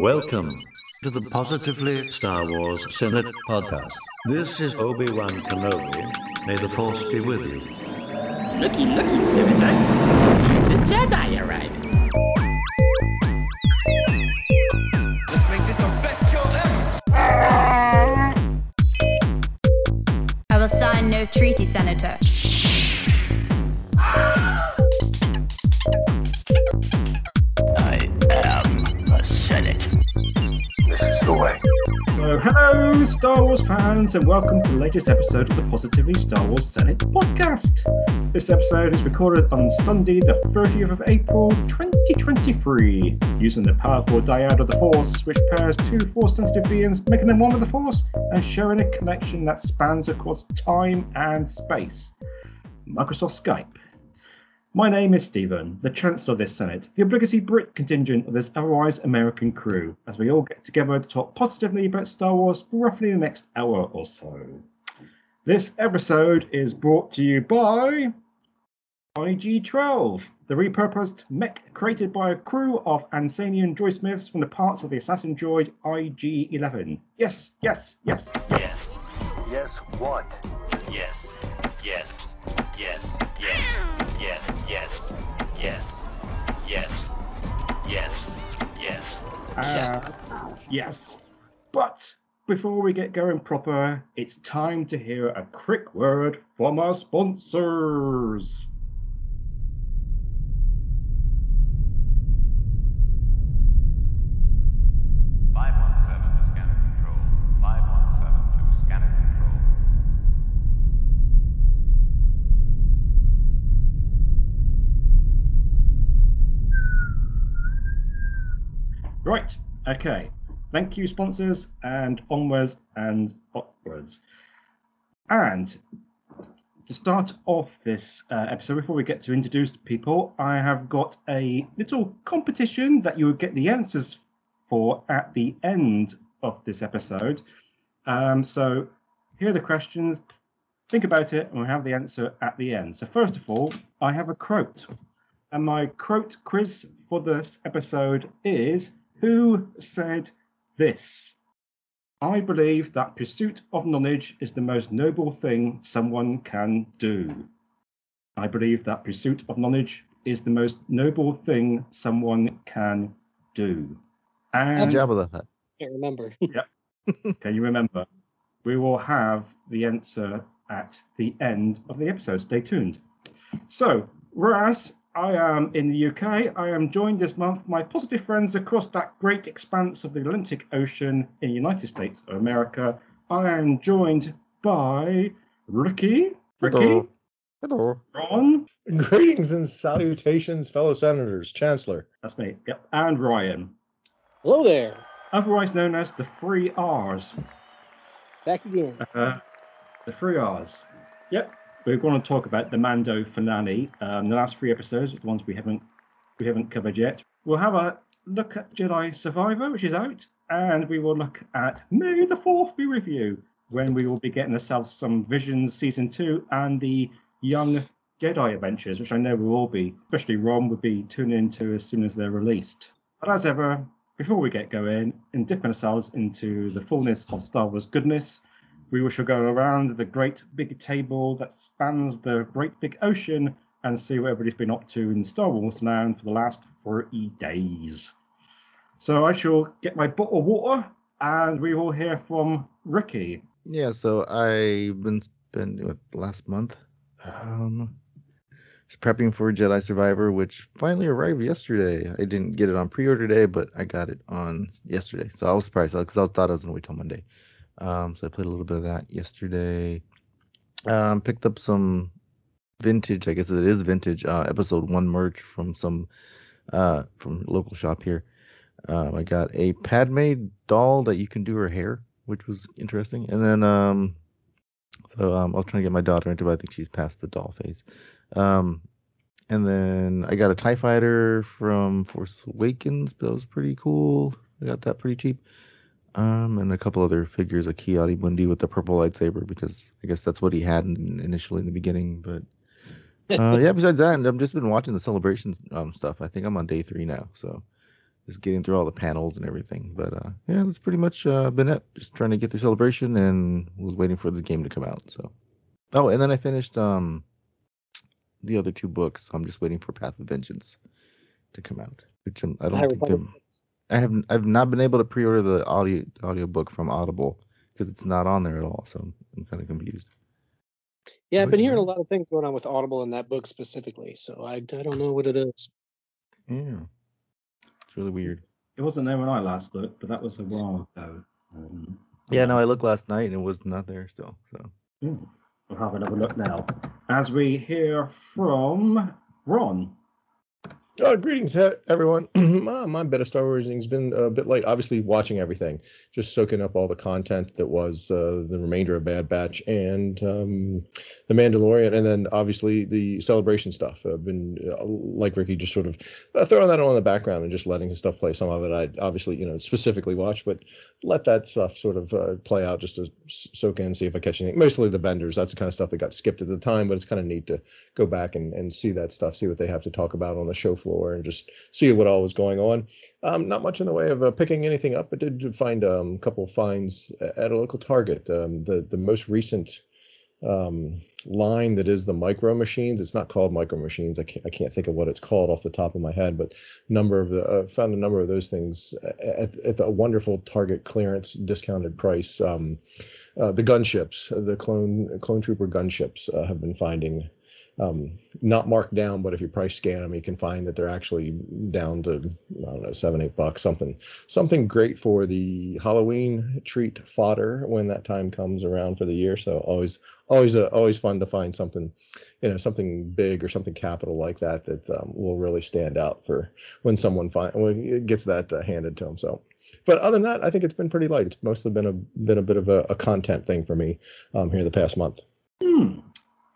Welcome to the Positively Star Wars Senate podcast. This is Obi-Wan Kenobi. May the Force be with you. Looky, looky, Senator. Decent Jedi arriving. And welcome to the latest episode of the Positively Star Wars Senate podcast. This episode is recorded on Sunday, the 30th of April, 2023, using the powerful dyad of the Force, which pairs two Force sensitive beings, making them one with the Force, and sharing a connection that spans across time and space. Microsoft Skype. My name is Stephen, the Chancellor of this Senate, the obligatory Brit contingent of this otherwise American crew, as we all get together to talk positively about Star Wars for roughly the next hour or so. This episode is brought to you by IG-12, the repurposed mech created by a crew of Ansanian droid smiths from the parts of the assassin droid IG-11. Yes, yes, yes, Yes. Yes, what? Yes. Yes. Yes. Yes. Yes. Yes. Yes. Yes. Yes. Yes. Uh, yes. But before we get going proper, it's time to hear a quick word from our sponsors. Five one seven to scanner control. Five one seven to scanner control. Right. Okay. Thank you, sponsors, and onwards and upwards. And to start off this uh, episode, before we get to introduce people, I have got a little competition that you will get the answers for at the end of this episode. Um, so here are the questions. Think about it, and we'll have the answer at the end. So first of all, I have a quote, and my quote quiz for this episode is: Who said this? I believe that pursuit of knowledge is the most noble thing someone can do. I believe that pursuit of knowledge is the most noble thing someone can do. And Jabba the Hutt. Can't remember. Yeah. Can you remember? We will have the answer at the end of the episode. Stay tuned. So, Raz, I am in the UK. I am joined this month by my positive friends across that great expanse of the Atlantic Ocean in the United States of America. I am joined by Ricky. Ricky, Hello. Hello. Ron, Greetings and salutations, fellow senators, Chancellor. that's me, yep, and Ryan, Hello there. otherwise known as the three R's. Back again. Uh, the three R's. Yep. We're going to talk about the Mando finale. Um, the last three episodes, the ones we haven't we haven't covered yet. We'll have a look at Jedi Survivor, which is out, and we will look at May the Fourth be you, when we will be getting ourselves some Visions season two and the Young Jedi Adventures, which I know we'll all be, especially Ron, will be tuning into as soon as they're released. But as ever, before we get going and dipping ourselves into the fullness of Star Wars goodness, we shall go around the great big table that spans the great big ocean and see what everybody's been up to in Star Wars land for the last 30 days. So I shall get my bottle of water and we will hear from Ricky. Yeah, so I've been spending last month um prepping for Jedi Survivor, which finally arrived yesterday. I didn't get it on pre-order day, but I got it on yesterday. So I was surprised because I thought I was gonna wait till Monday. Um, so I played a little bit of that yesterday. Um, picked up some vintage, I guess it is vintage, uh, episode one merch from some uh from local shop here. Um, I got a Padme doll that you can do her hair, which was interesting. And then um, so um, I was trying to get my daughter into, it, but I think she's past the doll phase. Um, and then I got a Tie Fighter from Force Awakens, that was pretty cool. I got that pretty cheap. Um, and a couple other figures, a Ki-Adi-Mundi with the purple lightsaber, because I guess that's what he had in, initially in the beginning. But uh, yeah, besides that, I've just been watching the celebrations um, stuff. I think I'm on day three now, so just getting through all the panels and everything. But uh, yeah, that's pretty much uh, been it. Just trying to get through celebration and was waiting for the game to come out. So oh, and then I finished um the other two books. I'm just waiting for Path of Vengeance to come out, which I'm, I don't High think. I'm, haven't I've not been able to pre-order the audio audio book from Audible because it's not on there at all. So I'm, I'm kind of confused. Yeah, I've been Which hearing a lot of things going on with Audible and that book specifically, so I, I don't know what it is. Yeah, it's really weird. It wasn't there when I last looked, but that was a while ago. Um, Yeah, no, I looked last night and it was not there still. So hmm, We'll have another look now. As we hear from Ron. Uh, greetings, everyone. my, bit of Star Wars has been a bit late. Obviously, watching everything, just soaking up all the content that was uh, the remainder of Bad Batch and um, the Mandalorian, and then obviously the celebration stuff. I've been uh, like Ricky, just sort of uh, throwing that on in the background and just letting the stuff play. Some of it I obviously you know specifically watch, but let that stuff sort of uh, play out just to soak in, see if I catch anything. Mostly the vendors. That's the kind of stuff that got skipped at the time, but it's kind of neat to go back and, and see that stuff, see what they have to talk about on the show floor, and just see what all was going on. Um, not much in the way of uh, picking anything up, but did find um, a couple of finds at a local Target. Um, the the most recent um, line that is the micro machines. It's not called micro machines. I can't, I can't think of what it's called off the top of my head, but number of the uh, found a number of those things at, at the wonderful Target clearance discounted price. Um, uh, the gunships, the clone clone trooper gunships, uh, have been finding um, not marked down, but if you price scan them, you can find that they're actually down to I don't know seven eight bucks something something great for the Halloween treat fodder when that time comes around for the year. So always always uh, always fun to find something you know something big or something capital like that that um, will really stand out for when someone find when gets that uh, handed to them. So. But other than that, I think it's been pretty light. It's mostly been a been a bit of a, a content thing for me um, here the past month, Hmm,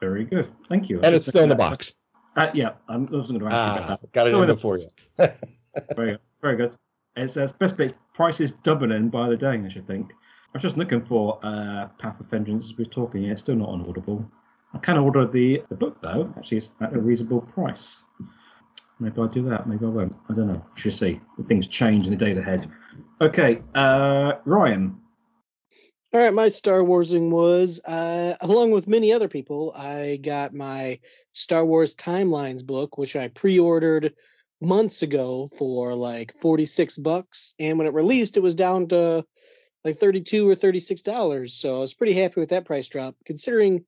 very good. Thank you. and it's still in the box. Uh, yeah, I'm, I wasn't going to ask you Ah, about that. got it in the before you. Very good. Very good. It's uh, best is doubling by the day, I should think. I was just looking for uh, Path of Vengeance as we we're talking. Yeah, it's still not on Audible. I can order the, the book though. Actually, it's at a reasonable price. Maybe I'll do that. Maybe I won't. I don't know. We Should see. Things change in the days ahead. Okay, uh, Ryan. All right, my Star Warsing was, uh, along with many other people, I got my Star Wars Timelines book, which I pre-ordered months ago for like 46 bucks, and when it released, it was down to like 32 or 36 dollars. So I was pretty happy with that price drop, considering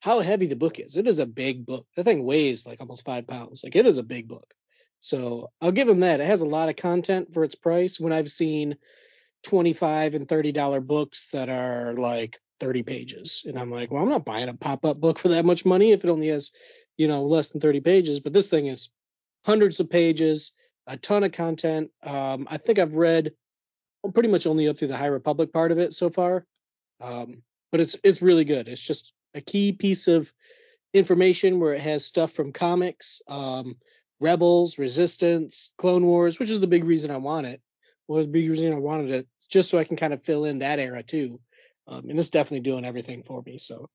how heavy the book is. It is a big book. The thing weighs like almost five pounds. Like it is a big book. So I'll give them that. It has a lot of content for its price. When I've seen 25 and 30 dollar books that are like 30 pages. And i'm like well i'm not buying a pop-up book for that much money if it only has you know less than 30 pages. But this thing is hundreds of pages a ton of content. Um, i think i've read pretty much only up through the high republic part of it so far. Um, but it's it's really good. It's just a key piece of information where it has stuff from comics um, rebels resistance clone wars which is the big reason i want it was I wanted it, just so I can kind of fill in that era too. Um, and it's definitely doing everything for me. So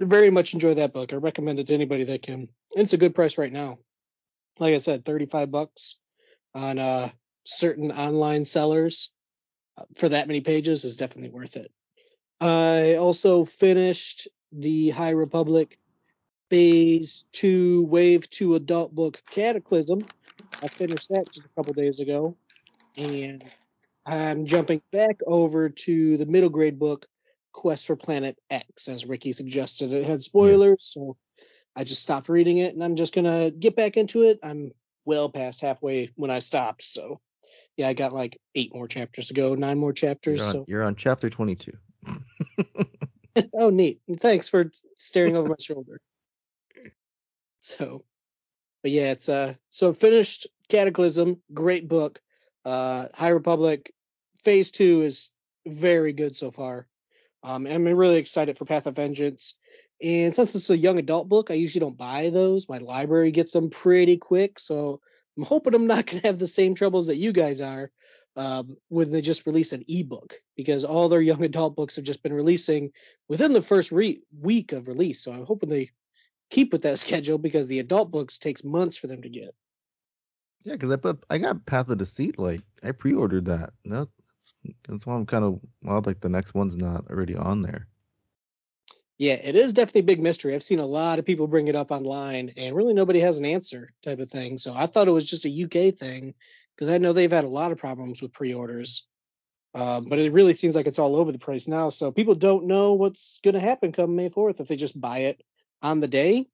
very much enjoy that book. I recommend it to anybody that can. It's a good price right now. Like I said, 35 bucks on uh, certain online sellers uh, for that many pages is definitely worth it. I also finished the High Republic Phase 2 Wave 2 adult book Cataclysm. I finished that just a couple days ago. And I'm jumping back over to the middle grade book, Quest for Planet X, as Ricky suggested. It had spoilers, so I just stopped reading it, and I'm just gonna get back into it. I'm well past halfway when I stopped, so yeah, I got like eight more chapters to go, nine more chapters. You're on, So you're on chapter 22. oh, neat. Thanks for staring over my shoulder. So, but yeah, it's uh, so finished Cataclysm, great book. Uh, High Republic Phase Two is very good so far. Um, I'm really excited for Path of Vengeance. And since it's a young adult book, I usually don't buy those. My library gets them pretty quick, so I'm hoping I'm not going to have the same troubles that you guys are um, when they just release an ebook because all their young adult books have just been releasing within the first re- week of release. So I'm hoping they keep with that schedule because the adult books takes months for them to get. Yeah, because I put I got Path of Deceit. Like I pre-ordered that. No, that's, that's why I'm kind of wild. Like the next one's not already on there. Yeah, it is definitely a big mystery. I've seen a lot of people bring it up online, and really nobody has an answer type of thing. So I thought it was just a UK thing because I know they've had a lot of problems with pre-orders. Um, but it really seems like it's all over the place now. So people don't know what's going to happen come May 4th if they just buy it on the day,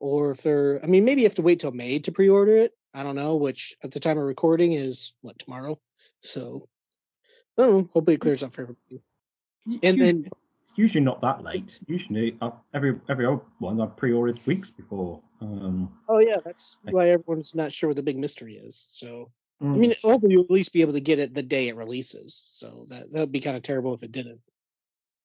or if they're. I mean, maybe you have to wait till May to pre-order it. I don't know. Which at the time of recording is what tomorrow. So I don't know. Hopefully it clears up for everybody. And then usually not that late. Usually, uh, every every old one I've pre-ordered weeks before. Um, Oh yeah, that's why everyone's not sure what the big mystery is. So I mm. mean, hopefully you'll at least be able to get it the day it releases. So that that'd be kind of terrible if it didn't.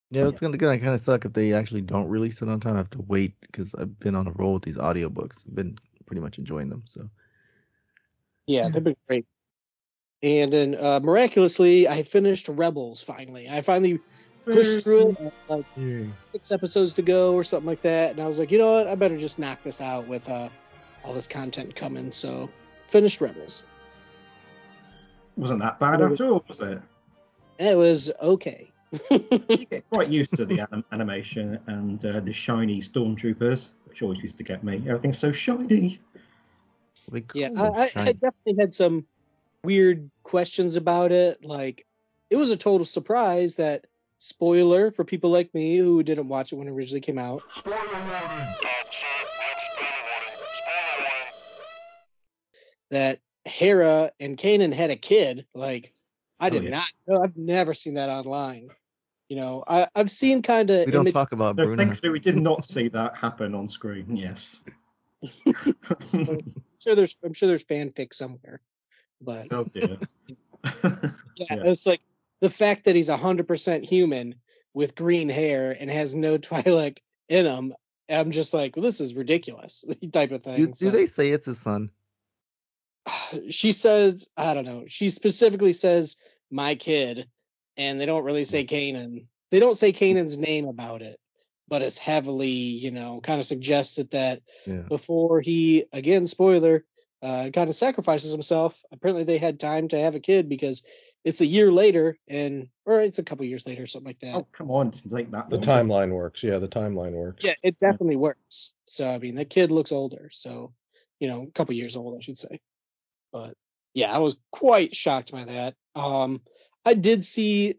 Yeah, it's gonna, gonna kind of suck if they actually don't release it on time. I have to wait because I've been on a roll with these audiobooks. I've been pretty much enjoying them. So Yeah, they've been great. And then uh, miraculously, I finished Rebels finally. I finally pushed through it, like six episodes to go or something like that. And I was like, you know what? I better just knock this out with uh, all this content coming. So finished Rebels. wasn't that bad after all, was it? It was okay. You get quite used to the anim- animation and uh, the shiny stormtroopers, which always used to get me. Everything's so shiny. They Yeah, I, I, I definitely had some weird questions about it. Like, it was a total surprise that, spoiler for people like me who didn't watch it when it originally came out, that Hera and Kanan had a kid. Like, I Oh, did yeah. not know. I've never seen that online. You know, I, I've seen kind of we don't images. talk about So Bruno. thankfully, we did not see that happen on screen. Yes. So, I'm sure there's I'm sure there's fanfic somewhere, but oh dear. yeah, Yeah. it's like the fact that he's 100% human with green hair and has no Twi'lek in him. I'm just like, well, this is ridiculous, type of thing. Do, do So, they say it's his son? She says, I don't know. She specifically says my kid, and they don't really say hmm. Kanan. They don't say Kanan's name about it, but it's heavily, you know, kind of suggested that Yeah. before he, again, spoiler, uh, kind of sacrifices himself. Apparently, they had time to have a kid because it's a year later, and or it's a couple years later, something like that. oh come on, it doesn't that The long. timeline works. Yeah, the timeline works. Yeah, it definitely works. So I mean, the kid looks older, so you know, a couple years old, I should say. But yeah, I was quite shocked by that. Um, I did see,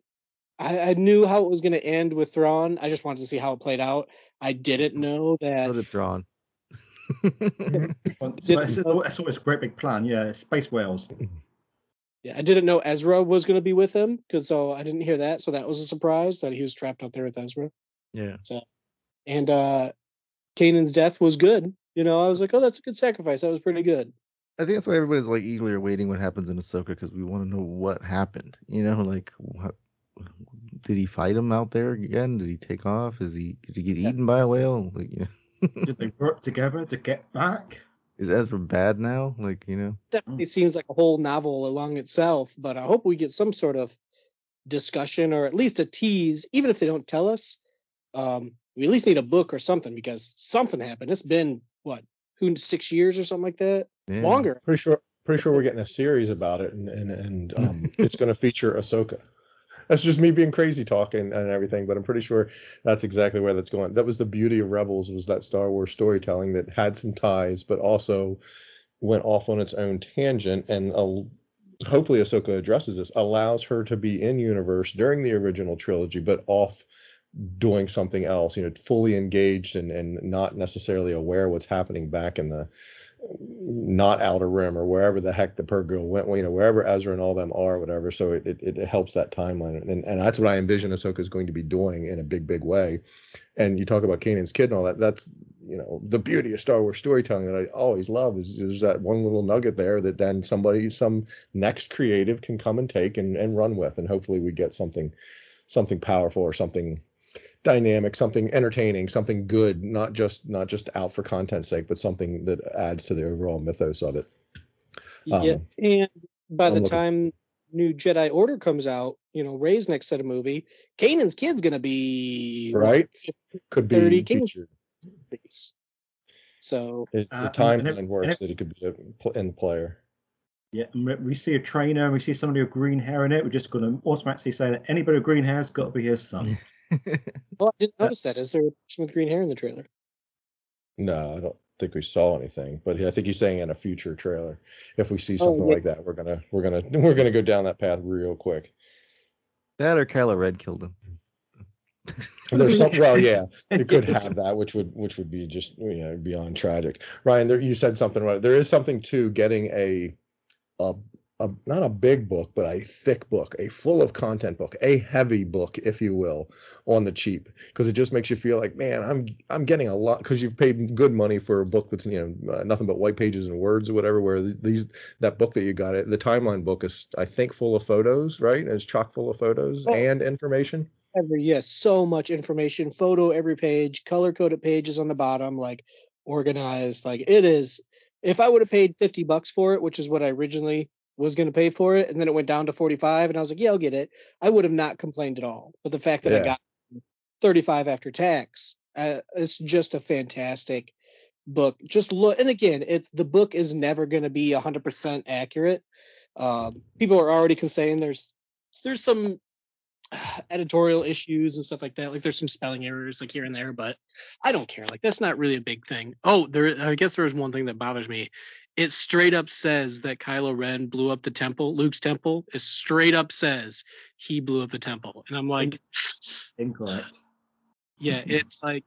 I, I knew how it was going to end with Thrawn. I just wanted to see how it played out. I didn't know So that. did Thrawn. Well, so That's, that's always a great big plan. Yeah, space whales. Yeah, I didn't know Ezra was going to be with him because so I didn't hear that. So that was a surprise that he was trapped out there with Ezra. yeah. So, And uh, Kanan's death was good. You know, I was like, oh, that's a good sacrifice. That was pretty good. I think that's why everybody's like eagerly awaiting what happens in Ahsoka because we want to know what happened. You know, like what, did he fight him out there again? Did he take off? Is he did he get Yeah. eaten by a whale? Like, you know, Did they work together to get back? is Ezra bad now? Like, you know, definitely seems like a whole novel along itself, but I hope we get some sort of discussion or at least a tease, even if they don't tell us. Um, we at least need a book or something because something happened. It's been what, who six years or something like that? yeah. Longer. Pretty sure. Pretty sure we're getting a series about it, and and, and um, it's going to feature Ahsoka. That's just me being crazy talking and everything, but I'm pretty sure that's exactly where that's going. That was the beauty of Rebels was that Star Wars storytelling that had some ties, but also went off on its own tangent and uh, hopefully Ahsoka addresses this, allows her to be in universe during the original trilogy, but off doing something else, you know, fully engaged and, and not necessarily aware what's happening back in the not outer rim or wherever the heck the purrgil went, you know, wherever Ezra and all them are, whatever. So it, it, it helps that timeline. And, and that's what I envision Ahsoka is going to be doing in a big, big way. And you talk about Kanan's kid and all that. That's, you know, the beauty of Star Wars storytelling that I always love is there's that one little nugget there that then somebody, some next creative can come and take and, and run with. And hopefully we get something, something powerful or something dynamic, something entertaining, something good, not just not just out for content's sake, but something that adds to the overall mythos of it. Um, yeah. And by I'm the looking- time new Jedi Order comes out, you know, Rey's next set of movie, Kanan's kid's gonna be what, Right. 50, Could be 30 Kanan- featured. So Is Uh, the and- and timeline if- works and if- that it could be a in the player. Yeah, and we- we see a trainer and we see somebody with green hair in it. We're just going to automatically say that anybody with green hair has got to be his son. Well, I didn't notice that. Is there a person with green hair in the trailer? No, I don't think we saw anything, but I think he's saying in a future trailer, if we see Oh, something yeah. like that, we're gonna we're gonna we're gonna go down that path real quick. That or Kylo Ren killed him. There's some well, yeah, it could have that, which would which would be just you know beyond tragic. Ryan, there you said something right. There is something to getting a a, a not a big book, but a thick book, a full of content book, a heavy book, if you will, on the cheap, because it just makes you feel like, man, I'm I'm getting a lot because you've paid good money for a book that's you know uh, nothing but white pages and words or whatever. Where these that book that you got it, the timeline book is I think full of photos, right? It's chock full of photos Oh. and information. Every yes, so much information, photo every page, color coded pages on the bottom, like organized. Like it is. If I would have paid fifty bucks for it, which is what I originally was going to pay for it, and then it went down to forty five, and I was like, yeah, I'll get it. I would have not complained at all. But the fact that I got thirty five after tax, uh, it's just a fantastic book. Just look, and again, it's the book is never going to be hundred percent accurate. Um, people are already saying there's there's some editorial issues and stuff like that. Like there's some spelling errors like here and there, but I don't care. Like that's not really a big thing. Oh, there I guess there's one thing that bothers me. It straight up says that Kylo Ren blew up the temple, Luke's temple. It straight up says he blew up the temple. And I'm like, Incorrect. yeah, it's like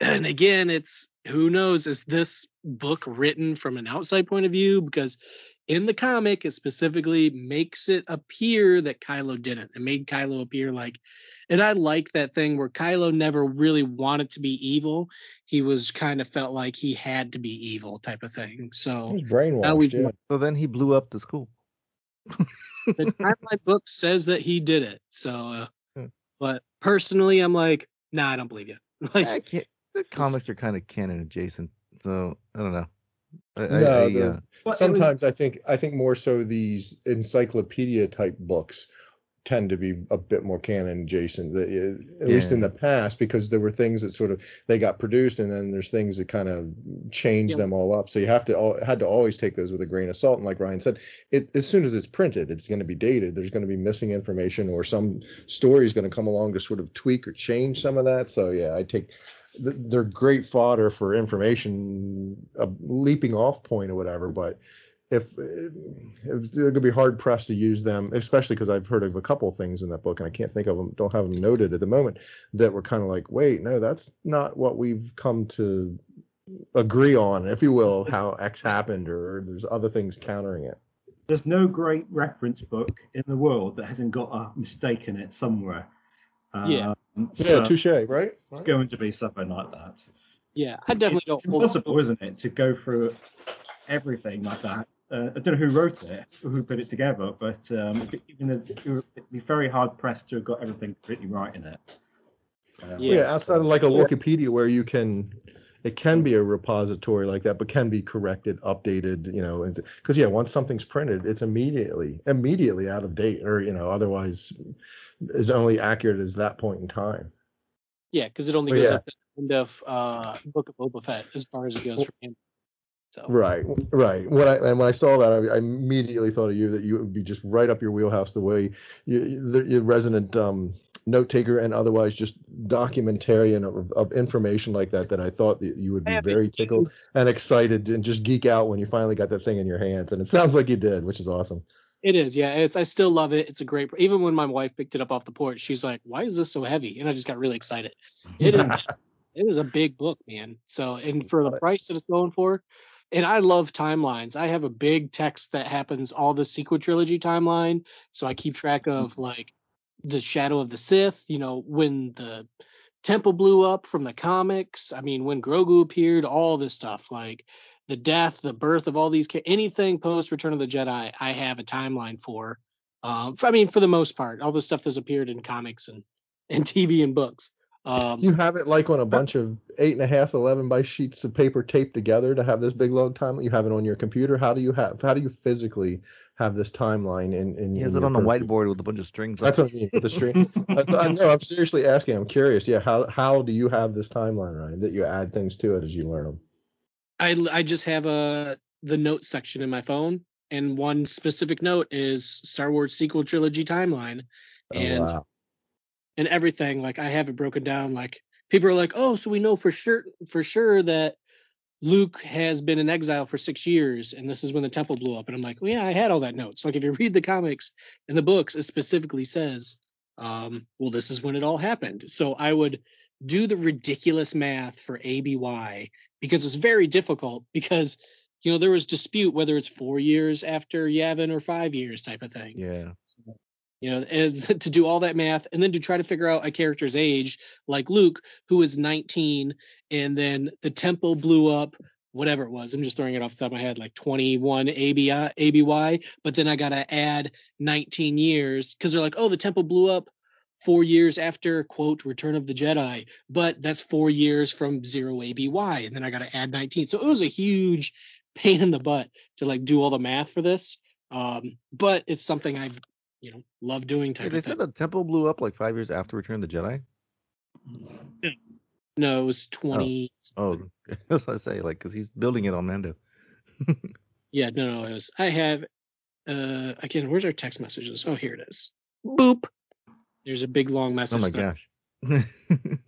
and again, it's who knows, is this book written from an outside point of view? Because in the comic, it specifically makes it appear that Kylo didn't. It made Kylo appear like, and I like that thing where Kylo never really wanted to be evil. He was kind of felt like he had to be evil type of thing. So was brainwashed. Now we've yeah. So then he blew up the school. the timeline book says that he did it. So, uh, Hmm. but personally, I'm like, nah, I don't believe you. Like, I can't, the comics are kind of canon adjacent, so I don't know. I, I- No, I, the- uh, Well, it was- Sometimes I think I think more so these encyclopedia type books tend to be a bit more canon adjacent, the- uh, at least in the past, because there were things that sort of they got produced, and then there's things that kind of change Yeah. them all up. So you have to al- had to always take those with a grain of salt. And like Ryan said, it as soon as it's printed, it's going to be dated. There's going to be missing information, or some story is going to come along to sort of tweak or change some of that. So yeah, I take th- they're great fodder for information, a leaping off point or whatever. But if, if they're gonna be hard pressed to use them, especially because I've heard of a couple of things in that book and I can't think of them, don't have them noted at the moment that were kind of like, wait, no, that's not what we've come to agree on, if you will, how X happened, or there's other things countering it. There's no great reference book in the world that hasn't got a mistake in it somewhere. Uh, yeah. Um, Yeah, touche, right? it's going to be something like that. yeah, I definitely it's, don't it's impossible, isn't it, to go through everything like that. Uh, I don't know who wrote it, who put it together, but um, even if- it'd be very hard pressed to have got everything completely right in it. Um, Yeah, outside of like a Wikipedia where you can, it can be a repository like that, but can be corrected, updated, you know, because yeah, once something's printed, it's immediately immediately out of date, or you know, otherwise is only accurate as that point in time. Yeah, because it only Well, goes yeah. up to the end of uh, Book of Boba Fett as far as it goes from him. So Right, right. When I and when I saw that, I, I immediately thought of you that you would be just right up your wheelhouse, the way you, the, your resident um, note taker and otherwise just documentarian of, of information like that. That I thought that you would be I have a very tickled and excited and just geek out when you finally got that thing in your hands. And it sounds like you did, which is awesome. It is, yeah. It's I still love it. It's a great. Even when my wife picked it up off the porch, she's like, "Why is this so heavy?" And I just got really excited. It is. it is a big book, man. So and for the price that it's going for, and I love timelines. I have a big text that happens all the sequel trilogy timeline, so I keep track of like the Shadow of the Sith. You know when the temple blew up from the comics. I mean when Grogu appeared, all this stuff like the death, the birth of all these ca- anything post Return of the Jedi, I have a timeline for. Um, for- I mean, for the most part, all the stuff that's appeared in comics and and TV and books. Um, You have it like on a bunch of eight and a half, eleven by sheets of paper taped together to have this big long timeline. You have it on your computer. How do you have? How do you physically have this timeline in? in he has in it your on a whiteboard with a bunch of strings. That's on what I mean with the string. That's, I know. I'm seriously asking. I'm curious. Yeah. How how do you have this timeline, Ryan? That you add things to it as you learn them. I I just have a the notes section in my phone, and one specific note is Star Wars sequel trilogy timeline, Oh and wow. and everything. Like I have it broken down. Like people are like, oh, so we know for sure for sure that Luke has been in exile for six years, and this is when the temple blew up. And I'm like, well, yeah, I had all that notes. Like if you read the comics and the books, it specifically says, um, well, this is when it all happened. So I would do the ridiculous math for ABY because it's very difficult because you know there was dispute whether it's four years after Yavin or five years type of thing Yeah. you know, is to do all that math and then to try to figure out a character's age, like Luke, who is 19, and then the temple blew up, whatever it was. I'm just throwing it off the top of my head, like 21 ABI, ABY, but then I got to add 19 years because they're like, oh, the temple blew up four years after, quote, Return of the Jedi, but that's four years from zero ABY, and then I got to add 19. So it was a huge pain in the butt to like do all the math for this. Um, but it's something I you know love doing Hey, type they of said thing. the temple blew up like five years after Return of the Jedi. No, it was twenty. Oh, as I say, like, because he's building it on Mando. Yeah, no, no, it was. I have. Uh, again, where's our text messages? Oh, here it is. Boop. There's a big long message. Oh my that- gosh.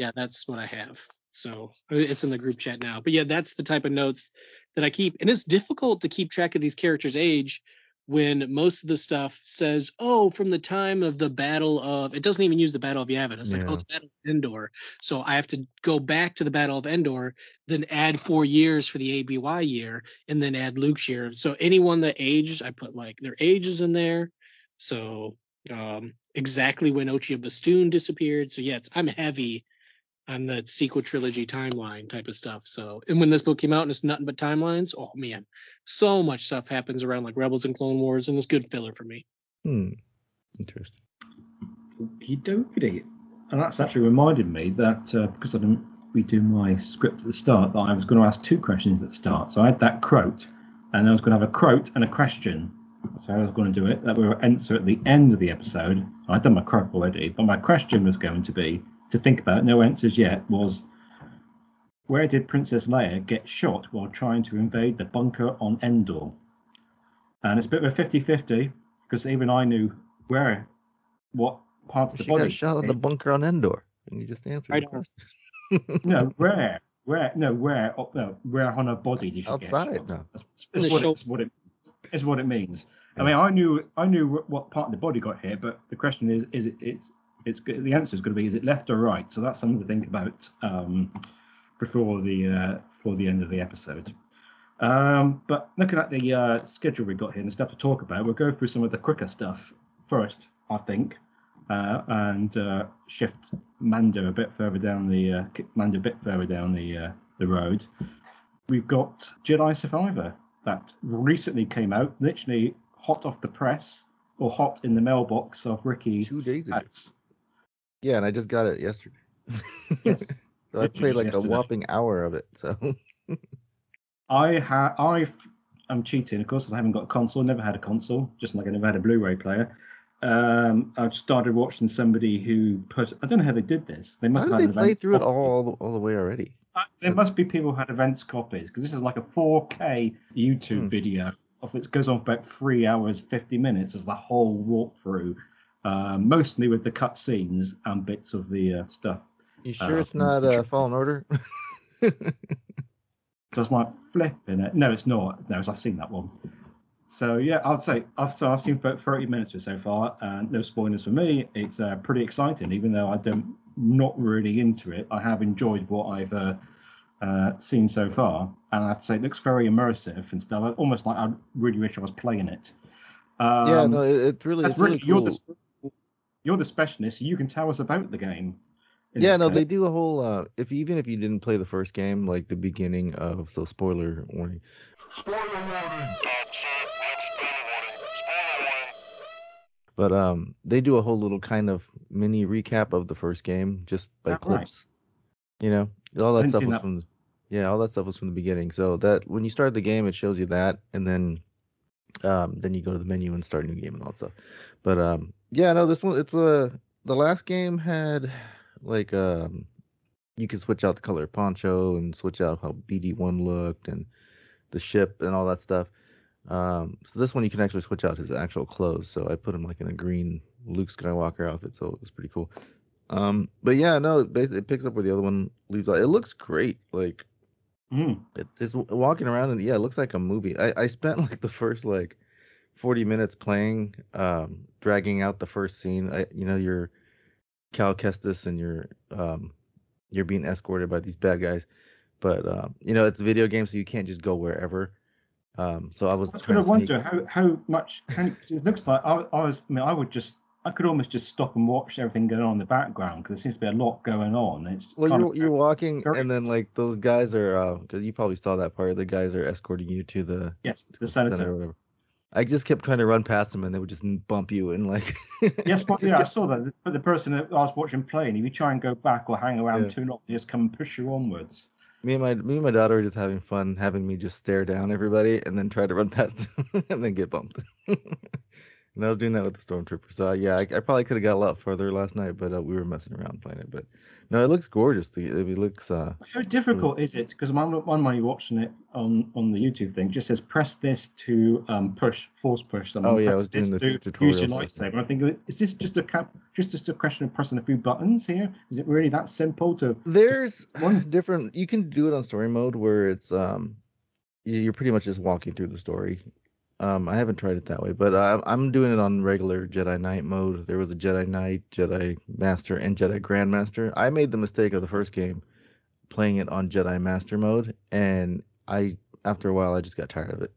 Yeah, that's what I have. So uh, it's in the group chat now. But yeah, that's the type of notes that I keep, and it's difficult to keep track of these characters' age when most of the stuff says, "Oh, from the time of the Battle of." It doesn't even use the Battle of Yavin. It's like, "Oh, the Battle of Endor." So I have to go back to the Battle of Endor, then add four years for the ABY year, and then add Luke's year. So anyone that aged, I put like their ages in there. So um, exactly when Ochi of Bestoon disappeared. So yeah, it's, I'm heavy on the sequel trilogy timeline type of stuff. So, and when this book came out and it's nothing but timelines, oh man, so much stuff happens around like Rebels and Clone Wars, and it's good filler for me. hmm. Interesting. Okie dokie. And that's actually reminded me that uh, because I didn't redo my script at the start, that I was going to ask two questions at the start. So I had that quote, and I was going to have a quote and a question. That's how I was going to do it. That we will answer at the end of the episode. I'd done my crap already, but my question was going to be to think about, no answers yet, was where did Princess Leia get shot while trying to invade the bunker on Endor? And it's a bit of a 50 50 because even I knew where, what part of the She body. got shot at the bunker on Endor, and you just answered I the question. No, where? Where? No, where? Oh, no, where on her body did she Outside, get shot? no. That's, that's what, shoulder. it's what it is what it means. I mean, I knew I knew what part of the body got hit, but the question is, is it it's it's the answer is going to be is it left or right? So that's something to think about um, before the uh, before the end of the episode. Um, but looking at the uh, schedule we got here and the stuff to talk about, we'll go through some of the quicker stuff first, I think, uh, and uh, shift Mando a bit further down the uh, Mando a bit further down the uh, the road. We've got Jedi Survivor that recently came out, literally hot off the press or hot in the mailbox of Ricky. Two days ago. Yeah, and I just got it yesterday. Yes. so I played like a whopping hour of it. So I ha I I'm cheating, of course. I haven't got a console. Never had a console. Just like I never had a Blu-ray player. Um, I've started watching somebody who put. I don't know how they did this. They must how have did they play through it all all the way already? Uh, There must be people who had events copies because this is like a 4K YouTube Hmm. video of it goes on for about three hours, 50 minutes as the whole walkthrough, uh, mostly with the cut scenes and bits of the uh, stuff. You sure Uh, it's not uh, Fallen Order? Just like flipping it. No, it's not. No, I've seen that one. So yeah, I'd say I've so I've seen about 30 minutes of it so far, and no spoilers for me. It's uh, pretty exciting, even though I don't not really into it. I have enjoyed what I've uh, uh, seen so far, and I'd say it looks very immersive and stuff. Almost like I really wish I was playing it. Um, yeah, no, it, it's really it's really Ricky, cool. you're the you're the specialist. You can tell us about the game. Yeah, no, case. they do a whole uh if even if you didn't play the first game, like the beginning of so spoiler warning. spoiler warning. But um they do a whole little kind of mini recap of the first game just by Oh, right. clips. You know, all that stuff was that. from yeah, all that stuff was from the beginning. So that when you start the game, it shows you that, and then um then you go to the menu and start a new game and all that stuff. But um yeah, no, this one it's a the last game had like um you could switch out the color of poncho and switch out how BD1 looked and the ship and all that stuff. Um, so this one you can actually switch out his actual clothes. So I put him like in a green Luke Skywalker outfit, so it was pretty cool. Um, but yeah, no, it, picks up where the other one leaves off. It looks great. Like Mm. it, it's walking around and yeah, it looks like a movie. I, I spent like the first like 40 minutes playing, um, dragging out the first scene. I, you know, you're Cal Kestis and you're um, you're being escorted by these bad guys. But um, you know, it's a video game, so you can't just go wherever. Um, so I was I was going to wonder how, how much can it looks like I, I was I mean I would just I could almost just stop and watch everything going on in the background because there seems to be a lot going on. It's Well, you're of, you're walking, very- and then like those guys are, because you probably saw that part. The guys are escorting you to the yes, to the center or senator. whatever. I just kept trying to run past them, and they would just bump you and like. Yes, but yeah, I saw that. But the person that I was watching playing, if you try and go back or hang around Yeah. too long, they just come and push you onwards. Me and my me and my daughter were just having fun, having me just stare down everybody and then try to run past them and then get bumped. and I was doing that with the stormtrooper. So yeah, I, I probably could have got a lot further last night, but uh, we were messing around playing it. But no, it looks gorgeous. The- It, looks uh How difficult is it? Because one one you're watching it on on the YouTube thing, just says press this to um, push, force push something. Oh, yeah, I was doing the to tutorial use your lightsaber. I think is this just a cap, just just a question of pressing a few buttons here? Is it really that simple to? there's One- different you can do it on story mode where it's um you're pretty much just walking through the story. Um, I haven't tried it that way, but I, I'm doing it on regular Jedi Knight mode. There was a Jedi Knight, Jedi Master, and Jedi Grandmaster. I made the mistake of the first game playing it on Jedi Master mode, and I after a while I just got tired of it.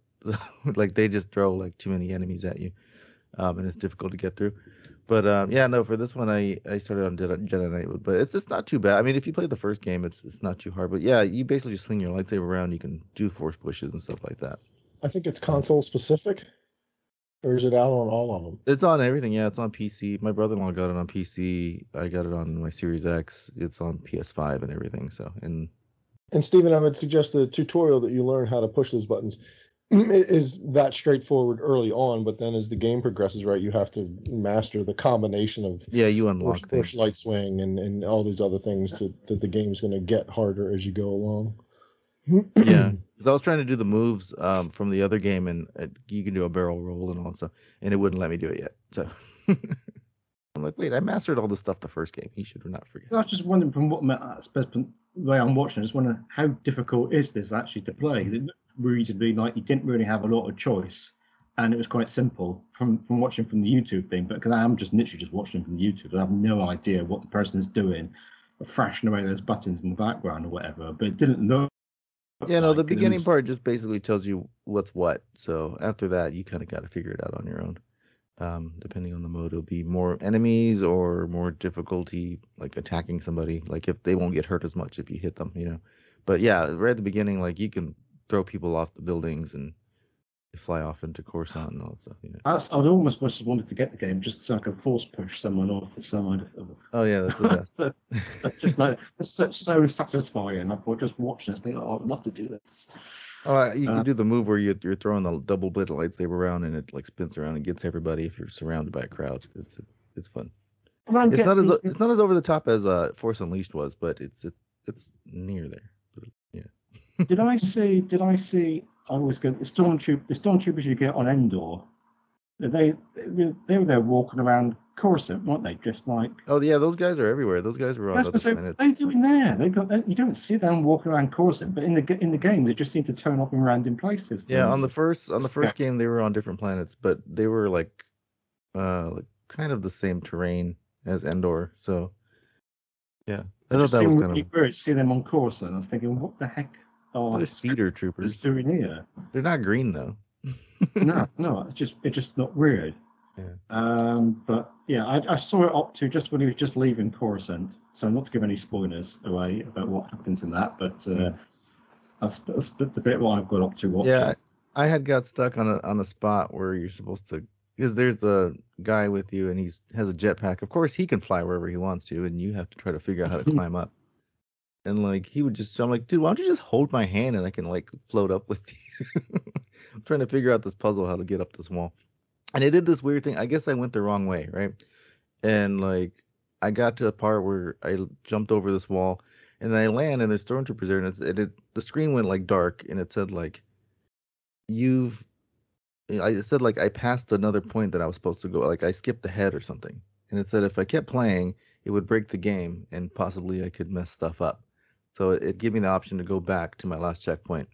like they just throw like too many enemies at you, um, and it's difficult to get through. But um, yeah, no, for this one I, I started on Jedi, Jedi Knight mode, but it's it's not too bad. I mean, if you play the first game, it's it's not too hard. But yeah, you basically just swing your lightsaber around. You can do force pushes and stuff like that. I think it's console specific, or is it out on all of them? It's on everything. Yeah, it's on PC. My brother-in-law got it on PC. I got it on my Series X. It's on PS5 and everything. So and And Stephen, I would suggest the tutorial that you learn how to push those buttons is that straightforward early on, but then as the game progresses, right, you have to master the combination of yeah, you push, unlock push things. light swing and, and all these other things to, that the game's going to get harder as you go along. Yeah, because I was trying to do the moves um, from the other game, and uh, you can do a barrel roll and all that stuff, and it wouldn't let me do it yet. So I'm like, wait, I mastered all this stuff the first game. He should not forget. I was just wondering from what I suppose from the way I'm watching, I just wonder how difficult is this actually to play? It looked reasonably like you didn't really have a lot of choice, and it was quite simple from from watching from the YouTube thing. But because I am just literally just watching from the YouTube, I have no idea what the person is doing, thrashing away those buttons in the background or whatever. But it didn't look. Yeah, no, the beginning was- part just basically tells you what's what. So after that, you kind of got to figure it out on your own. Um, depending on the mode, it'll be more enemies or more difficulty, like attacking somebody. Like if they won't get hurt as much if you hit them, you know. But yeah, right at the beginning, like you can throw people off the buildings and fly off into Coruscant and all that stuff. You know. I, was- I'd almost just wanted to get the game just so I could force push someone off the side of. Oh yeah, that's the best. That- that's just like it's so, so satisfying. I thought just watching this, think, oh, I'd love to do this. Oh, uh, you Uh, can do the move where you, you're throwing the double bladed lightsaber around and it like spins around and gets everybody if you're surrounded by a crowd. It's it's, it's fun. It's not as it's not as over the top as uh Force Unleashed was, but it's it's it's near there. But, yeah. did I see? Did I see? I always go the stormtroop. The stormtroopers you get on Endor. They they were there walking around Coruscant, weren't they? Just like Oh yeah, those guys are everywhere. Those guys were on other what they, planets. they do in there. They got they, you don't see them walking around Coruscant, but in the in the game they just seem to turn up in random places. Yeah, on the first on the Yeah. first game they were on different planets, but they were like uh like kind of the same terrain as Endor. So yeah, I thought that was kind of weird see them on Coruscant. I was thinking, what the heck? Oh, they're speeder troopers. here. They're not green though. no, no, it's just it's just not weird. Yeah. Um, but yeah, I, I saw it up to just when he was just leaving Coruscant. So not to give any spoilers away about what happens in that, but uh, that's, that's the bit what I've got up to watching. Yeah, I I had got stuck on a on a spot where you're supposed to because there's a guy with you and he's has a jetpack. Of course, he can fly wherever he wants to, and you have to try to figure out how to climb up. And like he would just, I'm like, dude, why don't you just hold my hand and I can like float up with you? I'm trying to figure out this puzzle how to get up this wall. And it did this weird thing. I guess I went the wrong way, right? And like I got to a part where I jumped over this wall and then I land and there's stormtroopers there and, and it the screen went like dark and it said like you've I said like I passed another point that I was supposed to go. Like I skipped ahead or something, and it said if I kept playing, it would break the game and possibly I could mess stuff up. So it, it gave me the option to go back to my last checkpoint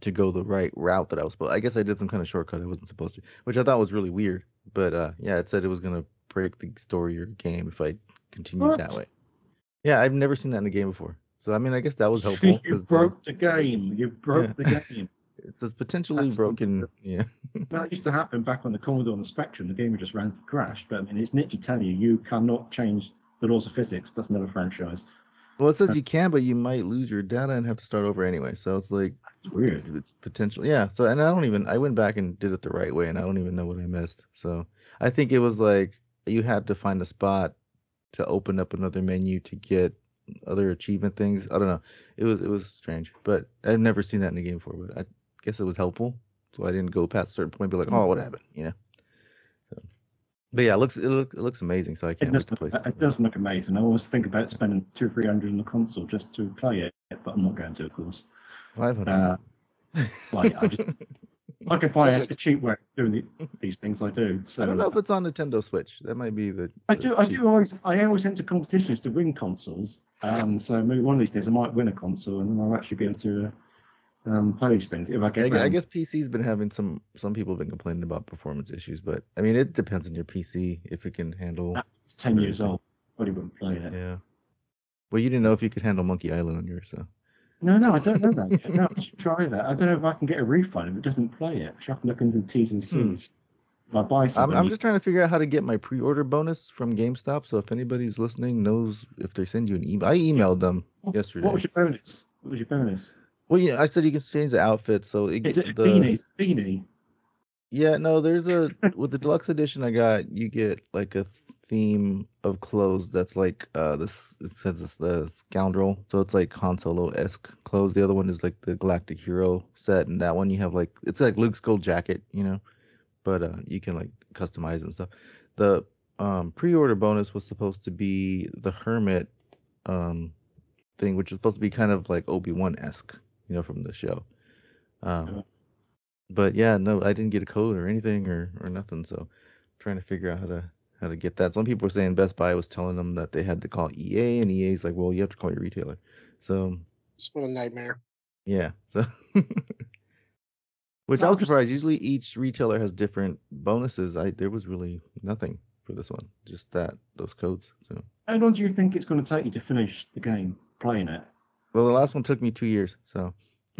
to go the right route that I was supposed. I guess I did some kind of shortcut I wasn't supposed to, which I thought was really weird. But uh, yeah, it said it was gonna break the story or game if I continued What? that way. Yeah, I've never seen that in a game before. So I mean, I guess that was helpful. you the- broke the game. You broke Yeah. the game. it says potentially That's- broken. Yeah. That used to happen back on the Commodore and the Spectrum. The game would just ran crashed. But I mean, it's literally telling you you cannot change the laws of physics. That's another franchise. Well, it says you can, but you might lose your data and have to start over anyway. So it's like It's weird. it's potential. Yeah. So and I don't even. I went back and did it the right way, and I don't even know what I missed. So I think it was like you had to find a spot to open up another menu to get other achievement things. I don't know. It was it was strange, but I've never seen that in a game before. But I guess it was helpful. So I didn't go past a certain point, and be like, oh, what happened? You know. But yeah, it looks it, look, it looks amazing. So I can't wait does, to play. it does look amazing. I always think about spending two, or three hundred on the console just to play it, but I'm not going to, of course. Five hundred. Uh, yeah, I just I can a, it- a cheap way of doing the, these things. I do. So I don't know if it's on Nintendo Switch. That might be the. I the do. I do always. I always enter competitions to win consoles. Um, so maybe one of these days I might win a console and then I'll actually be able to uh, um, things if I get. I, I guess PC's been having some. Some people have been complaining about performance issues, but I mean, it depends on your PC if it can handle. It's ten years old. Probably wouldn't play it. Yeah. Well, you didn't know if you could handle Monkey Island on yours, so. No, no, I don't know that yet. No, I should try that. I don't know if I can get a refund if it doesn't play it. I should to look into the T's and C's. If I buy I'm, I'm just trying to figure out how to get my pre-order bonus from GameStop. So if anybody's listening knows if they send you an email, I emailed them yesterday. What was your bonus? What was your bonus? Well, yeah, I said you can change the outfit, so it, Is it a the beanie? Beanie. Yeah, no, there's a with the deluxe edition I got, you get like a theme of clothes that's like uh this it says it's the scoundrel, so it's like Han Solo esque clothes. The other one is like the Galactic Hero set, and that one you have like it's like Luke's gold jacket, you know, but uh you can like customize and stuff. The um pre-order bonus was supposed to be the Hermit um thing, which is supposed to be kind of like Obi Wan esque, you know, from the show. Um, but yeah, no, I didn't get a code or anything or or nothing. So trying to figure out how to how to get that. Some people were saying Best Buy was telling them that they had to call EA, and EA's like, well, you have to call your retailer. So It's what a nightmare. yeah, so which I was surprised. Usually each retailer has different bonuses. I there was really nothing for this one, just that those codes. So How long do you think it's going to take you to finish the game playing it? Well, the last one took me two years. So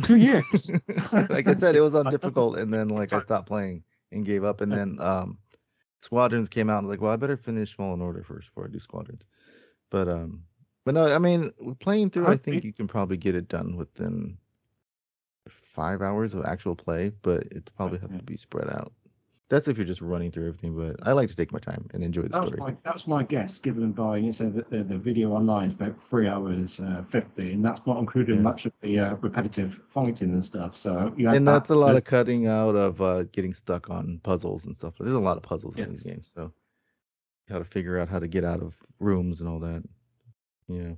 Two years. like I said, it was on difficult, and then like I stopped playing and gave up, and then um, Squadrons came out, and I was like, well, I better finish Fallen Order first before I do Squadrons. But um, but no, I mean, playing through, I think- you can probably get it done within five hours of actual play, but it probably have to be spread out. That's if you're just running through everything, but I like to take my time and enjoy the That was story. my that was my guess given by you said that the, the video online is about three hours uh, fifty, and that's not including Yeah. much of the uh, repetitive fighting and stuff. So you and that that's a lot of cutting out of uh, getting stuck on puzzles and stuff. There's a lot of puzzles in Yes. this game, so you got to figure out how to get out of rooms and all that. Yeah.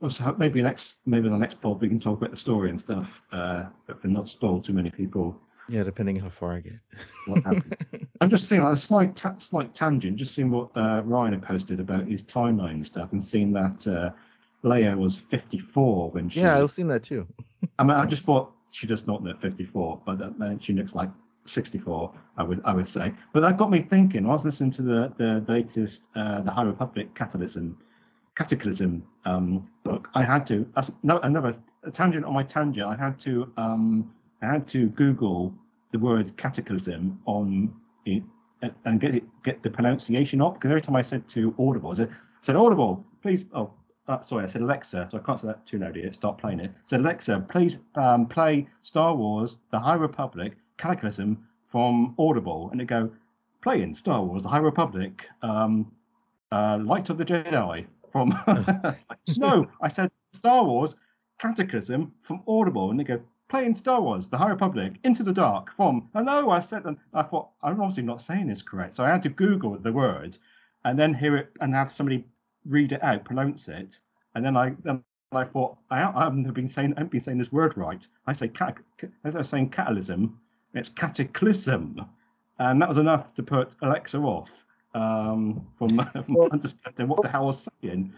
Well, so maybe next maybe the next pod we can talk about the story and stuff, uh, but for not spoil too many people Yeah, depending how far I get. I'm just seeing like, a slight ta- slight tangent, just seeing what uh, Ryan had posted about his timeline and stuff, and seeing that uh, Leia was 54 when she. yeah, I've seen that too. I mean, I just thought she does not look 54, but that, that she looks like 64, I would I would say. But that got me thinking. I was listening to the the latest uh, the High Republic Catalysm Cataclysm um, book. I had to that's no another a tangent on my tangent. I had to um I had to Google the word cataclysm on it and- get it get the pronunciation up because every time I said to Audible, I said, said Audible, please. Oh, uh, sorry, I said Alexa, so I can't say that too loud here. Stop playing it. Said Alexa, please um, play Star Wars: The High Republic Cataclysm from Audible, and it go playing Star Wars: The High Republic, um, uh, Light of the Jedi from. no, I said Star Wars Cataclysm from Audible, and they go playing Star Wars: The High Republic Into the Dark from. I know I said, and I thought I'm obviously not saying this correct, so I had to Google the word, and then hear it and have somebody read it out, pronounce it, and then I then I thought I, I haven't been saying I haven't been saying this word right. I say cat, as I was saying catalysm, It's Cataclysm, and that was enough to put Alexa off um, from, from understanding what the hell I was saying.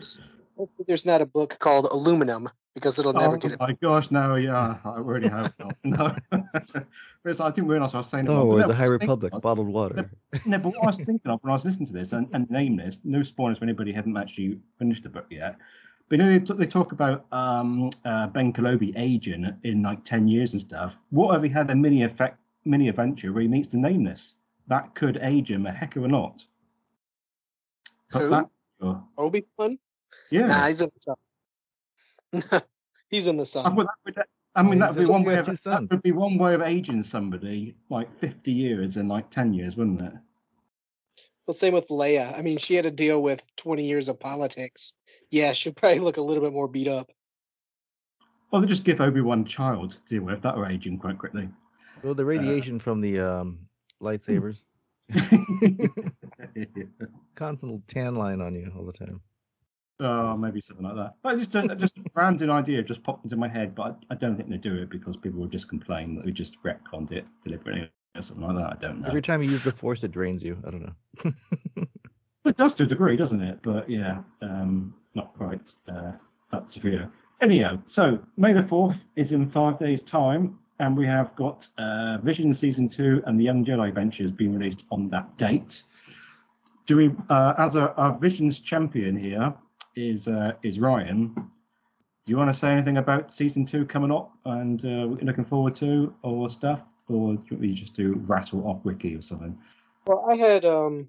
Hopefully there's not a book called Aluminum because it'll never oh get it. my gosh, no, yeah, I already have. not. No, but it's like, I didn't realise I was saying it. Star wrong. But Wars: no, The High what I was thinking Republic, was- bottled water. No, but what I was thinking of when I was listening to this and, and name this, no spoilers for anybody who hadn't actually finished the book yet. But you know, they, t- they talk about um, uh, Ben Kenobi aging in like 10 years and stuff. What if he had a mini effect, mini adventure where he meets the Nameless? That could age him a heck of a lot. Put Who? that. oh, Obi Wan? yeah. Nah, he's in the sun. he's in the I, sun. that would, I mean, that would be one way of that would be one way of aging somebody like 50 years and like 10 years, wouldn't it? Well, same with Leia. I mean, she had to deal with 20 years of politics. Yeah, she'll probably look a little bit more beat up. Or they just give Obi Wan child to deal with. That will age him quite quickly. Well, the radiation from the um, lightsabers, constant tan line on you all the time. Oh, maybe something like that. But just a, just a random idea just popped into my head, but I, I don't think they do it because people will just complain that we just retconned it deliberately or something like that. I don't know. Every time you use the force, it drains you. I don't know. It does to a degree, doesn't it? But yeah, um, not quite uh, that severe. Anyhow, so May the 4th is in five days' time, and we have got uh, Vision Season 2 and the Young Jedi Ventures being released on that date. Do we, uh, as a, our Visions champion here is uh, is Ryan. Do you want to say anything about Season 2 coming up and uh, what you're looking forward to or stuff? Or do you just do rattle off wiki or something? Well, I had um,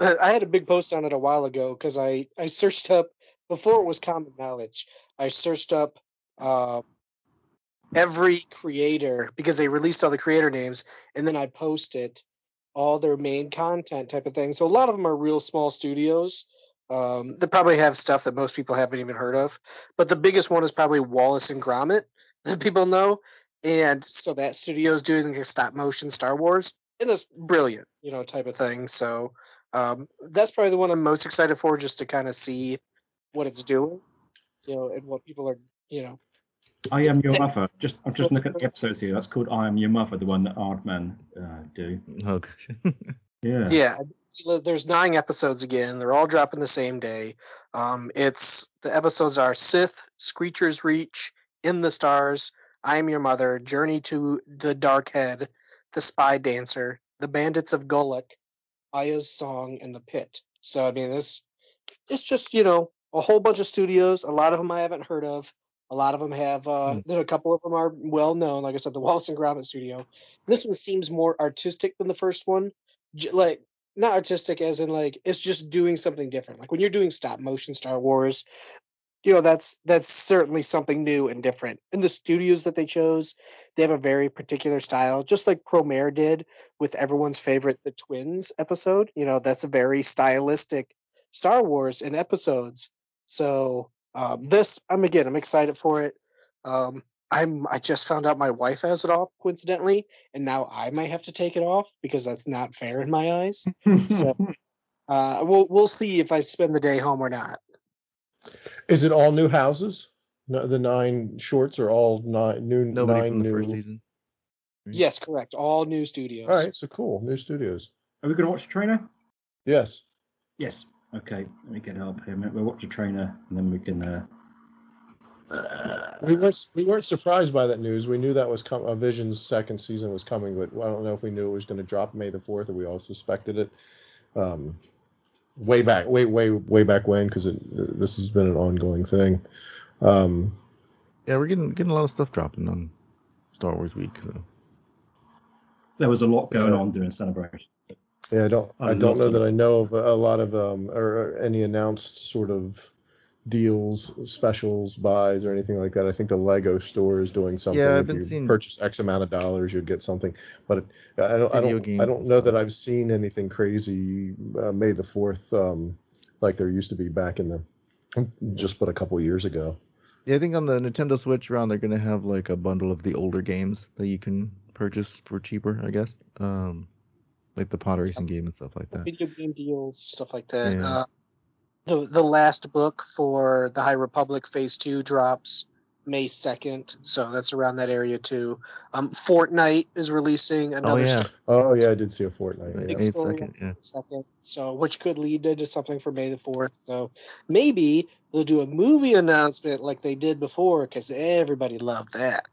I had a big post on it a while ago because I I searched up before it was common knowledge. I searched up uh, every creator because they released all the creator names, and then I posted all their main content type of thing. So a lot of them are real small studios. Um, they probably have stuff that most people haven't even heard of, but the biggest one is probably Wallace and Gromit that people know, and so that studio is doing a stop motion Star Wars, and it's brilliant, you know, type of thing. So um, that's probably the one I'm most excited for, just to kind of see what it's doing, you know, and what people are, you know. I am your mother. Just I'm just looking at the episodes here. That's called I am your mother, the one that Aardman uh, do. Oh gosh. Yeah. Yeah, there's nine episodes again. They're all dropping the same day. Um, it's the episodes are Sith, Screecher's Reach, In the Stars, I Am Your Mother, Journey to the Dark Head, The Spy Dancer, The Bandits of Golak, Aya's Song, and The Pit. So I mean, it's it's just you know a whole bunch of studios. A lot of them I haven't heard of. A lot of them have. Uh, Then a couple of them are well known. Like I said, the Wallace and Gromit studio. This one seems more artistic than the first one. J- like not artistic as in like it's just doing something different. Like when you're doing stop motion Star Wars, you know that's that's certainly something new and different. And the studios that they chose, they have a very particular style, just like Promare did with everyone's favorite The Twins episode. You know, that's a very stylistic Star Wars in episodes. So um, this, I'm again, I'm excited for it. Um, I'm I just found out my wife has it off coincidentally, and now I might have to take it off because that's not fair in my eyes. so uh, we'll we'll see if I spend the day home or not. Is it all new houses? No, the nine shorts are all nine new. Nobody nine from the new... first season. Yes, correct. All new studios. All right, so cool. New studios. Are we going to watch the trailer? Yes. Yes. Okay. Let me get it up here. We'll watch the trainer, and then we can. Uh, We weren't we weren't surprised by that news. We knew that was com- uh, Vision's second season was coming, but I don't know if we knew it was going to drop May the fourth, or we all suspected it. Um, way back, way way way back when, because this has been an ongoing thing. Um, Yeah, we're getting getting a lot of stuff dropping on Star Wars Week. So. there was a lot going Yeah. on during celebration. yeah, I don't I don't know that I know of a lot of um or any announced sort of deals, specials, buys, or anything like that. I think the Lego store is doing something. Yeah, I've if been you seeing- purchase X amount of dollars, you'll get something. But I don't, I don't, I don't know stuff. that I've seen anything crazy uh, May the Fourth, um, like there used to be back in the just but a couple years ago. Yeah, I think on the Nintendo Switch round they're gonna have like a bundle of the older games that you can purchase for cheaper, I guess. Um, like the pod racing game and stuff like that. Video game deals, stuff like that. Yeah. Uh, the the last book for the High Republic Phase Two drops May 2nd, so that's around that area too. Um, Fortnite is releasing another. Oh another yeah, Oh yeah, I did see a Fortnite. big Yeah. May story second. Yeah. second, so which could lead into something for May the 4th. So maybe they'll do a movie announcement like they did before, because everybody loved that.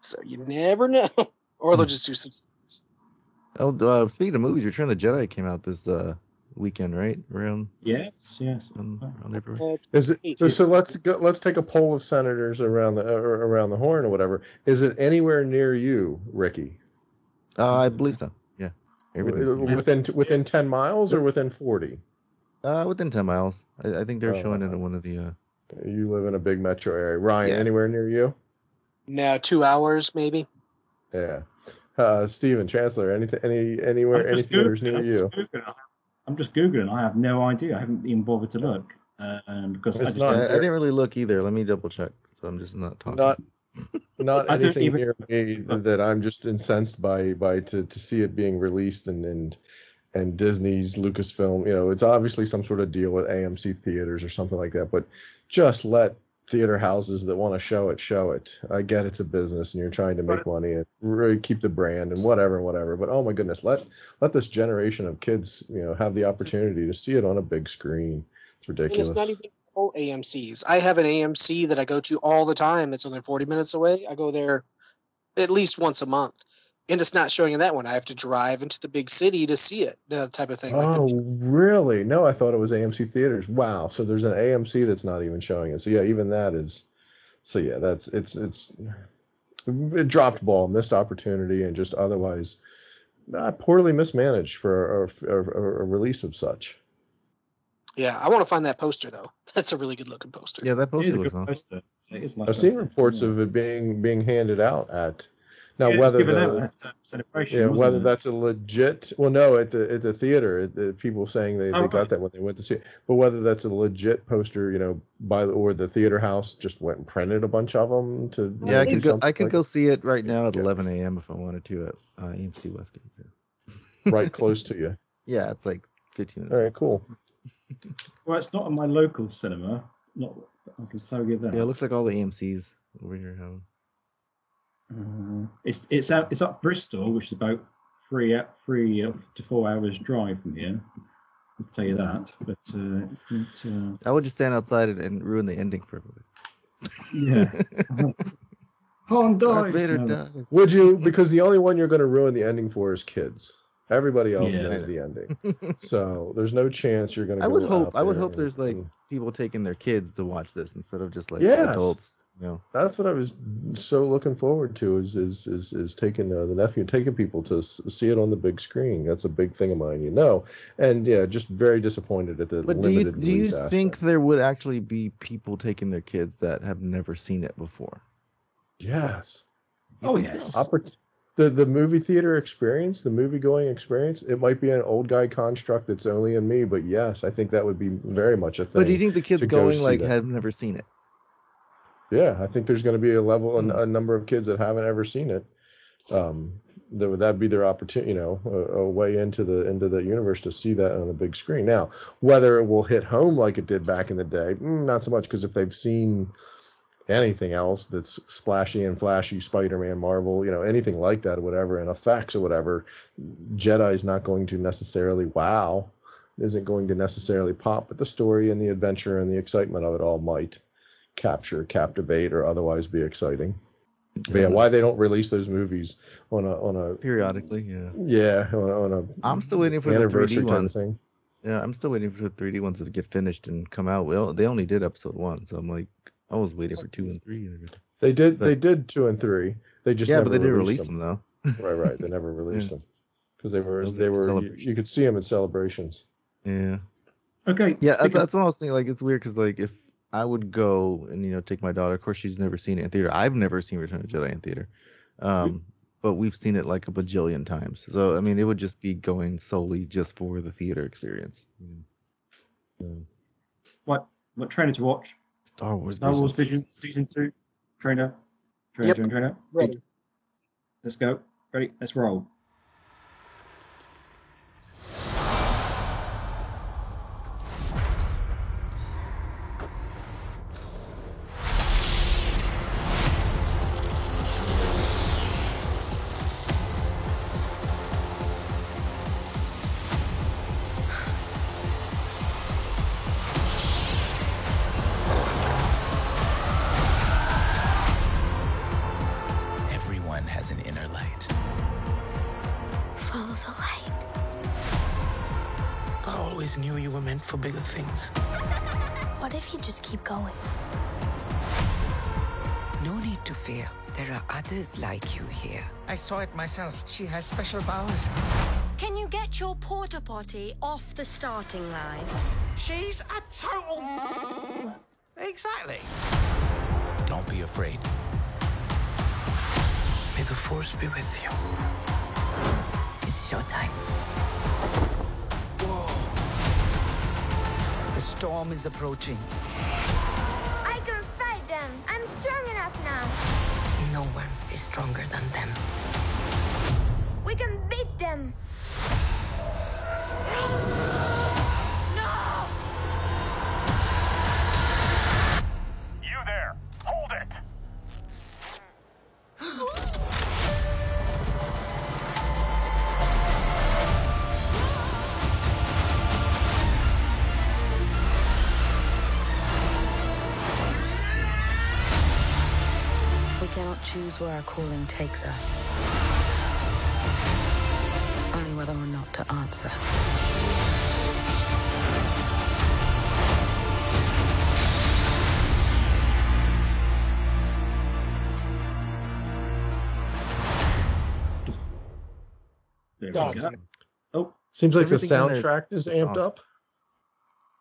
So you never know, or they'll just do some. Oh, uh, speaking of movies, Return of the Jedi came out this uh, weekend, right? Around, Yes, yes. um, around April. Uh, Is it so? so let's go, let's take a poll of senators around the or around the horn or whatever. Is it anywhere near you, Ricky? Uh, I believe so. Yeah. Everything's Within within ten miles or within forty? uh, within ten miles. I, I think they're Oh, showing it in one of the. Uh, You live in a big metro area. Ryan, Yeah. anywhere near you? now two hours maybe. Yeah. Uh, Stephen Chancellor, anything, any anywhere, any just theaters near I'm you? Just Googling. I'm just googling. I have no idea. I haven't even bothered to look um, because I It's just not- I, don't- I didn't really look either. Let me double check. So I'm just not talking. Not, not don't anything even- near me that I'm just incensed by by to, to see it being released and and and Disney's Lucasfilm. You know, it's obviously some sort of deal with AMC theaters or something like that. But just let theater houses that want to show it show it. I get it's a business and you're trying to make money and really keep the brand and whatever whatever. But oh my goodness, let let this generation of kids you know have the opportunity to see it on a big screen. It's And ridiculous. it's not even all AMC's. I have an AMC that I go to all the time. It's only 40 minutes away. I go there at least once a month. And it's not showing in that one. I have to drive into the big city to see it, the type of thing. Like Oh, really? No, I thought it was AMC theaters. Wow. So there's an AMC that's not even showing it. So yeah, even that is. So yeah, that's it's it's it dropped ball, missed opportunity, and just otherwise uh, poorly mismanaged for a, a, a, a release of such. Yeah, I want to find that poster though. That's a really good looking poster. Yeah, that It is poster a looks good awesome. poster. It is a nice I've seen reports of it being being handed out at. Now Yeah, it whether the, out at, celebration. yeah, whether it? that's a legit well no at the at the theater at the people saying they, Oh, they got that when they went to see it but whether that's a legit poster you know by the- or the theater house just went and printed a bunch of them to Yeah, I do could go. I something could like- go see it right now at Yeah. 11 a.m. if I wanted to at uh, AMC Westgate. right close to you Yeah, it's like 15 minutes. all right cool Well, it's not in my local cinema. Not. I can tell you that. Yeah, it looks like all the AMC's over here have. 'Em. Uh, it's it's out it's up Bristol, which is about three three up to four hours drive from here. I'll tell you that. But uh, it's not. Uh, I would just stand outside and, and ruin the ending for everybody. yeah. Han dies. Vader No. dies. would you because the only one you're going to ruin the ending for is kids everybody else Yeah. knows the ending so there's no chance you're going to I go would hope. I would there hope there's like people taking their kids to watch this instead of just like Yes. adults. You know. that's what I was so looking forward to is is is, is taking uh, the nephew taking people to s- see it on the big screen. That's a big thing of mine, you know. And yeah, just very disappointed at the But do you limited do you think aspect. there would actually be people taking their kids that have never seen it before? Yes. You Oh yes. so? Oppor- the the movie theater experience, the movie going experience, it might be an old guy construct that's only in me, but yes, I think that would be very much a thing. But do you think the kids to go going like that. have never seen it? Yeah, I think there's going to be a level, a, a number of kids that haven't ever seen it. Um, that would that be their opportunity, you know, a, a way into the into the universe to see that on the big screen. Now, whether it will hit home like it did back in the day, mm, not so much because if they've seen anything else that's splashy and flashy, Spider-Man, Marvel, you know, anything like that or whatever, and effects or whatever, Jedi's not going to necessarily wow, isn't going to necessarily pop, but the story and the adventure and the excitement of it all might capture, captivate, or otherwise be exciting. But yeah, why they don't release those movies on a on a Periodically, yeah. yeah on a, on a I'm still waiting for the 3D type of thing. Yeah, I'm still waiting for the 3D ones to get finished and come out. Well, they only did episode one, so I'm like, I was waiting for two and three. They did But- they did two and three. They just yeah, never but they didn't release them, though. Right, right. They never released Yeah. them because they were they were you, you could see them in celebrations. Yeah. Okay. Yeah, that's, that's what I was thinking. Like, it's weird because like if I would go and you know take my daughter, of course she's never seen it in theater. I've never seen Return of the Jedi in theater, um, but we've seen it like a bajillion times. So I mean, it would just be going solely just for the theater experience. what what trainer to watch? Star Wars. Star Wars Vision season two. Trainer. Trainer. Yep. Trainer. Trainer. Ready. Let's go. Ready. Let's roll. Saw it myself. She has special powers. Can you get your porta potty off the starting line? She's a total. Exactly. Don't be afraid. May the force be with you. It's showtime. Whoa. The storm is approaching. I can fight them. I'm strong enough now. No one is stronger than them. We can beat them. No! You there! Hold it! We cannot choose where our calling takes us. To answer. There Oh, we go. Oh, Seems like the Everything in there soundtrack is is amped awesome. up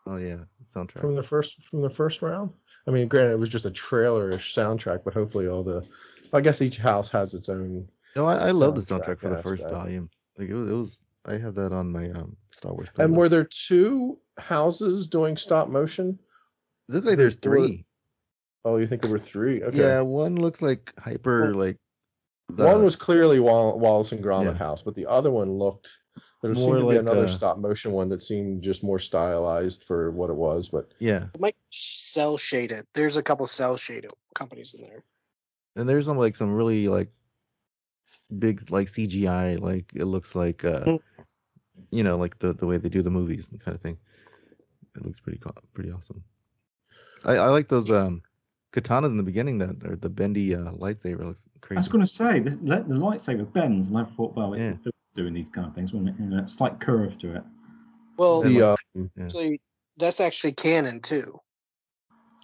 Oh yeah, soundtrack. from the first from the first round. I mean, granted, it was just a trailer-ish soundtrack, but hopefully all the. I guess each house has its own. No, I, I love the soundtrack soundtrack for the first aspect. volume. Like it was, it was, I have that on my um Star Wars. And were there two houses doing stop motion? It looks like there's Or- three. Oh, you think there were three? Okay. Yeah, one looked like hyper Well, like. One was clearly Wall- Wallace and Gromit Yeah. house, but the other one looked. There seemed More to be another uh, stop motion one that seemed just more stylized for what it was, but yeah, It might cell shaded. There's a couple cell shaded companies in there. and there's some like some really like big like CGI like it looks like uh Mm. you know like the the way they do the movies and kind of thing. It looks pretty co- pretty awesome. I I like those um katanas in the beginning that or the bendy uh, lightsaber looks crazy. I was going to say the, the lightsaber bends, and I thought, well, it, Yeah. doing these kind of things, wasn't it? You know, a slight curve to it. Well, the like- um, yeah. actually, that's actually canon too.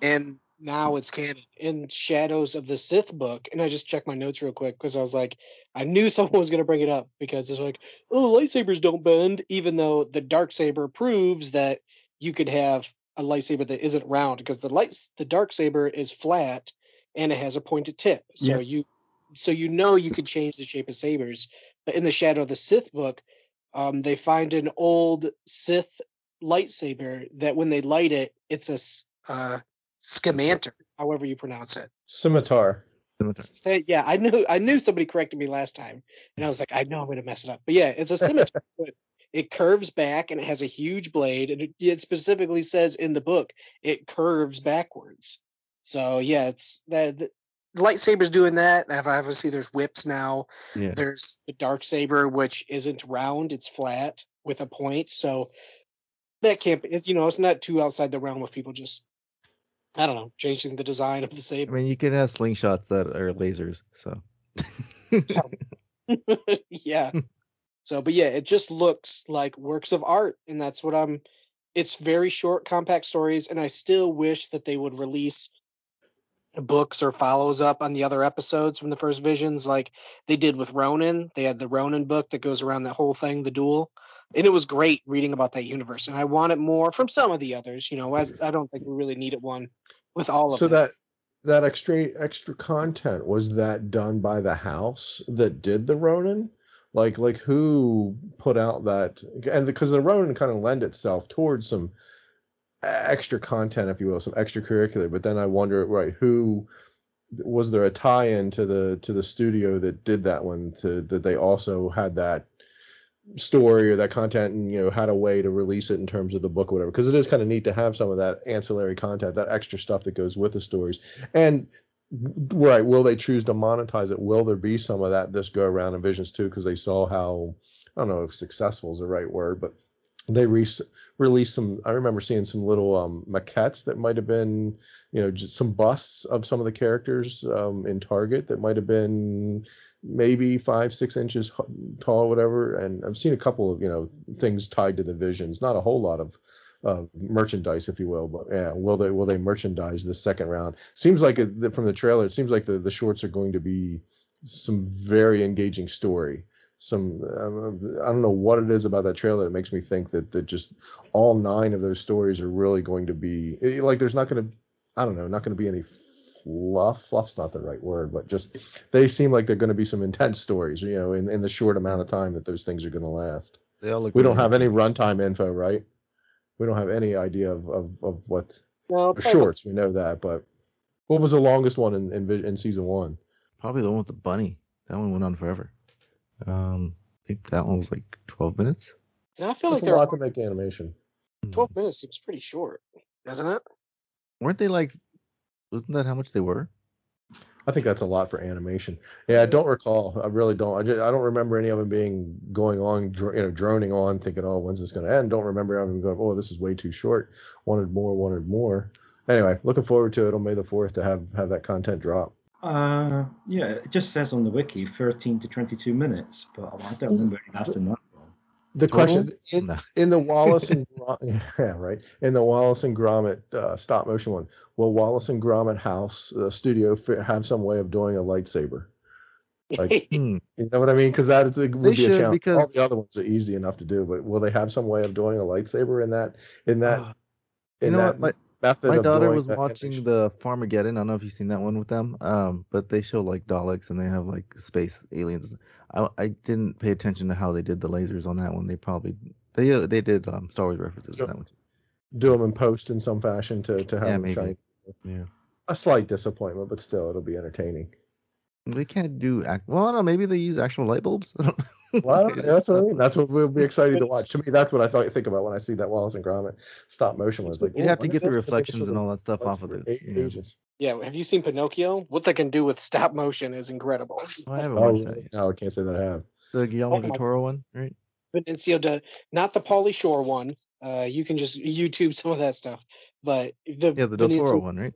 And now it's canon in Shadows of the Sith book. And I just checked my notes real quick because I was like, I knew someone was going to bring it up because it's like, oh, lightsabers don't bend, even though the dark saber proves that you could have a lightsaber that isn't round because the lights, the dark saber is flat and it has a pointed tip. So Yeah. you, so you know you could change the shape of sabers. But in the Shadow of the Sith book, um, they find an old Sith lightsaber that when they light it, it's a uh, scamander, however you pronounce it. scimitar. Say- Yeah, I knew I knew somebody corrected me last time, and I was like, I know I'm gonna mess it up. But yeah, it's a scimitar. but it curves back and it has a huge blade, and it, it specifically says in the book it curves backwards. So yeah, it's that the, lightsabers doing that. and Obviously, there's whips now. Yeah. There's the dark saber, which isn't round; it's flat with a point. So that can't be. You know, it's not too outside the realm of people just. I don't know, changing the design of the saber. I mean, you can have slingshots that are lasers, so. yeah. So, but yeah, it just looks like works of art, and that's what I'm. It's very short, compact stories, and I still wish that they would release books or follows up on the other episodes from the first visions, like they did with Ronin. They had the Ronin book that goes around that whole thing, the duel, and it was great reading about that universe. And I wanted more from some of the others. You know, I, I don't think we really needed one with all of So them. that that extra extra content was that done by the house that did the Ronin? Like like who put out that and because the Ronin kind of lend itself towards some extra content, if you will, some extracurricular. But then I wonder, right, who was there a tie-in to the to the studio that did that one to that they also had that story or that content and you know had a way to release it in terms of the book or whatever. Because it is kind of neat to have some of that ancillary content that extra stuff that goes with the stories. And right will they choose to monetize it? Will there be some of that this go around in visions too? Because they saw how i don't know if successful is the right word but they re- released some i remember seeing some little um, maquettes that might have been you know just some busts of some of the characters um, in target that might have been maybe five six inches tall whatever and i've seen a couple of you know things tied to the visions not a whole lot of uh, merchandise, if you will. But yeah, will they will they merchandise the second round? Seems like it, from the trailer, it seems like the, the shorts are going to be some very engaging story. Some uh, I don't know what it is about that trailer that makes me think that that just all nine of those stories are really going to be like there's not going to I don't know not going to be any fluff. Fluff's not the right word, but just they seem like they're going to be some intense stories, you know, in, in the short amount of time that those things are going to last. They all look we don't have any runtime info, right? We don't have any idea of, of, of what Well, shorts. We know that, but what was the longest one in in, in season one? Probably the one with the bunny. That one went on forever. Um, I think that one was like 12 minutes. I feel That's like a they're lot to make animation. 12 minutes seems pretty short, doesn't it? Weren't they like? Wasn't that how much they were? I think that's a lot for animation. Yeah, I don't recall. I really don't. I, just, I don't remember any of them being going on, dr- you know, droning on, thinking, "Oh, when's this going to end?" Don't remember them going, "Oh, this is way too short. Wanted more. Wanted more." Anyway, looking forward to it on May the fourth to have have that content drop. Uh, yeah, it just says on the wiki 13 to 22 minutes, but I don't remember it lasting that long. The question in, No. in the Wallace and Gro- yeah, right in the Wallace and Gromit uh, stop motion one, will Wallace and Gromit House uh, Studio fi- have some way of doing a lightsaber? Like, Hmm. you know what I mean? Because that is it would They be a challenge. because- All the other ones are easy enough to do, but will they have some way of doing a lightsaber in that in that in you know that what? Method? My daughter was watching animation? the Farmageddon. I don't know if you've seen that one with them. Um, but they show like Daleks and they have like space aliens. I I didn't pay attention to how they did the lasers on that one. They probably they uh, they did um Star Wars references in that one. do them in post in some fashion to to have Yeah, them maybe. shine. Yeah. A slight disappointment, but still, it'll be entertaining. They can't do act. Well, I don't know. Maybe they use actual light bulbs. I don't know. Well, I don't- yeah, that's what I mean. That's what we'll be excited to watch. To me, that's what I thought think about when I see that Wallace and Gromit stop motion one. It's like You'd oh, have to get the that's gonna give us reflections and all that stuff off of it. a- you know. Yeah, have you seen Pinocchio? What they can do with stop motion is incredible. Oh, I haven't Oh, watched that. yet. no, I can't say that I have. The Guillermo Oh del my- Toro one, right? Benicio de not the Pauly Shore one. Uh, you can just YouTube some of that stuff. But the Yeah, the Del Toro one, right?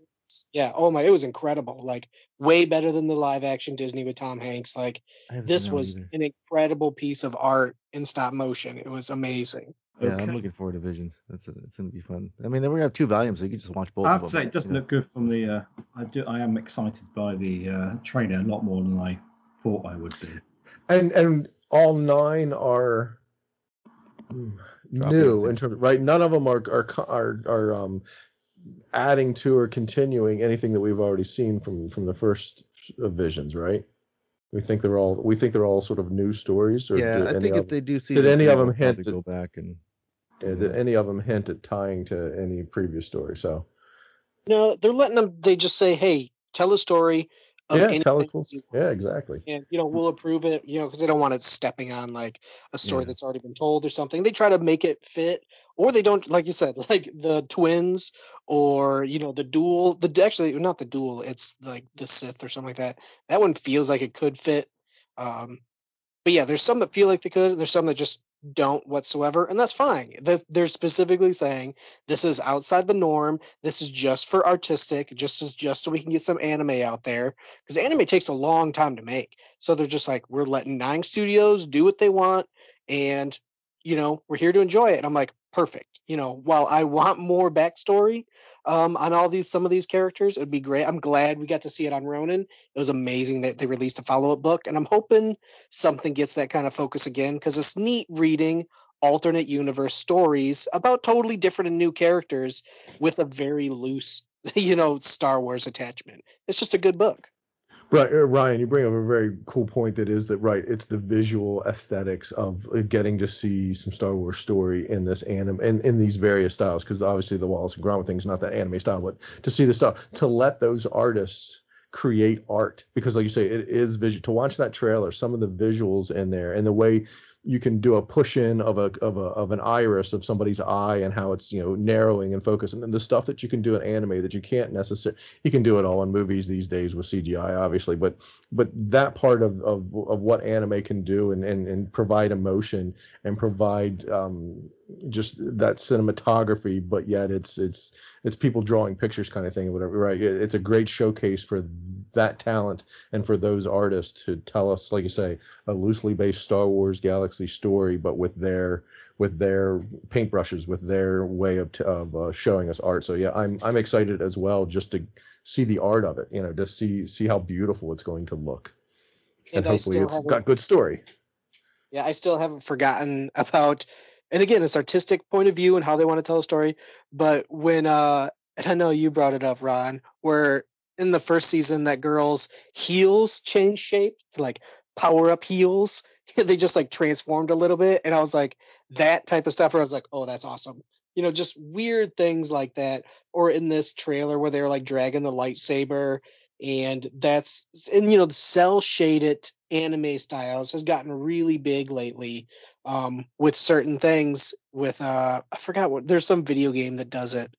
Yeah, oh my, it was incredible. Like way better than the live action Disney with Tom Hanks. Like this seen that one was either. an incredible piece of art in stop motion. It was amazing. Yeah, Okay. I'm looking forward to Visions. That's it's gonna be fun. I mean, then we're gonna have two volumes, so you can just watch both I have to say, it doesn't you know. look good from the. Uh, I do. I am excited by the uh, trailer a lot more than I thought I would be. And and all nine are hmm, new in terms right. None of them are are are, are um adding to or continuing anything that we've already seen from from the first visions, right? We think they're all we think they're all sort of new stories. Or Yeah, I any think of if they do see did any of them hint probably that- go back and uh, did any of them hint at tying to any previous story? So No, they're letting them. They just say, "Hey, tell a story of yeah, tell it. you Yeah, exactly. and you know we'll approve it you know because they don't want it stepping on like a story Yeah. that's already been told or something they try to make it fit or they don't like you said like the twins or you know the duel the actually not the duel it's like the sith or something like that. That one feels like it could fit um but yeah there's some that feel like they could there's some that just don't whatsoever and that's fine. They- they're specifically saying this is outside the norm. This is just for artistic. Just as just so we can get some anime out there. Because anime takes a long time to make. So they're just like, we're letting Nine Studios do what they want, and you know, we're here to enjoy it. And I'm like, perfect. You know, while I want more backstory um, on all these some of these characters, it'd be great. I'm glad we got to see it on Ronin. It was amazing that they released a follow up book, and I'm hoping something gets that kind of focus again because it's neat reading alternate universe stories about totally different and new characters with a very loose, you know, Star Wars attachment. It's just a good book. Right, uh, Ryan, you bring up a very cool point. That is that right. It's the visual aesthetics of uh, getting to see some Star Wars story in this anime in, in these various styles. Because obviously the Wallace and Gromit thing is not that anime style, but to see the stuff to let those artists create art because like you say it is visual to watch that trailer some of the visuals in there and the way you can do a push in of a of a of an iris of somebody's eye and how it's you know narrowing and focusing and the stuff that you can do in anime that you can't necessarily you can do it all in movies these days with CGI obviously but but that part of of, of what anime can do and, and and provide emotion and provide um just that cinematography but yet it's it's it's people drawing pictures kind of thing or whatever right? It's a great showcase for that talent and for those artists to tell us like you say a loosely based Star Wars galaxy Story, but with their with their paintbrushes, with their way of, t- of uh, showing us art. So yeah, I'm I'm excited as well just to see the art of it. You know, to see see how beautiful it's going to look, and, And hopefully it's got good story. Yeah, I still haven't forgotten about, and again, it's artistic point of view and how they want to tell a story. But when, uh, and I know you brought it up, Ron, where in the first season that girl's heels change shape, to like power up heels. they just like transformed a little bit, and I was like, that type of stuff. Where I was like, oh, that's awesome. You know, just weird things like that. Or in this trailer where they're like dragging the lightsaber and that's and you know the cell shaded anime styles has gotten really big lately um with certain things with uh i forgot what there's some video game that does it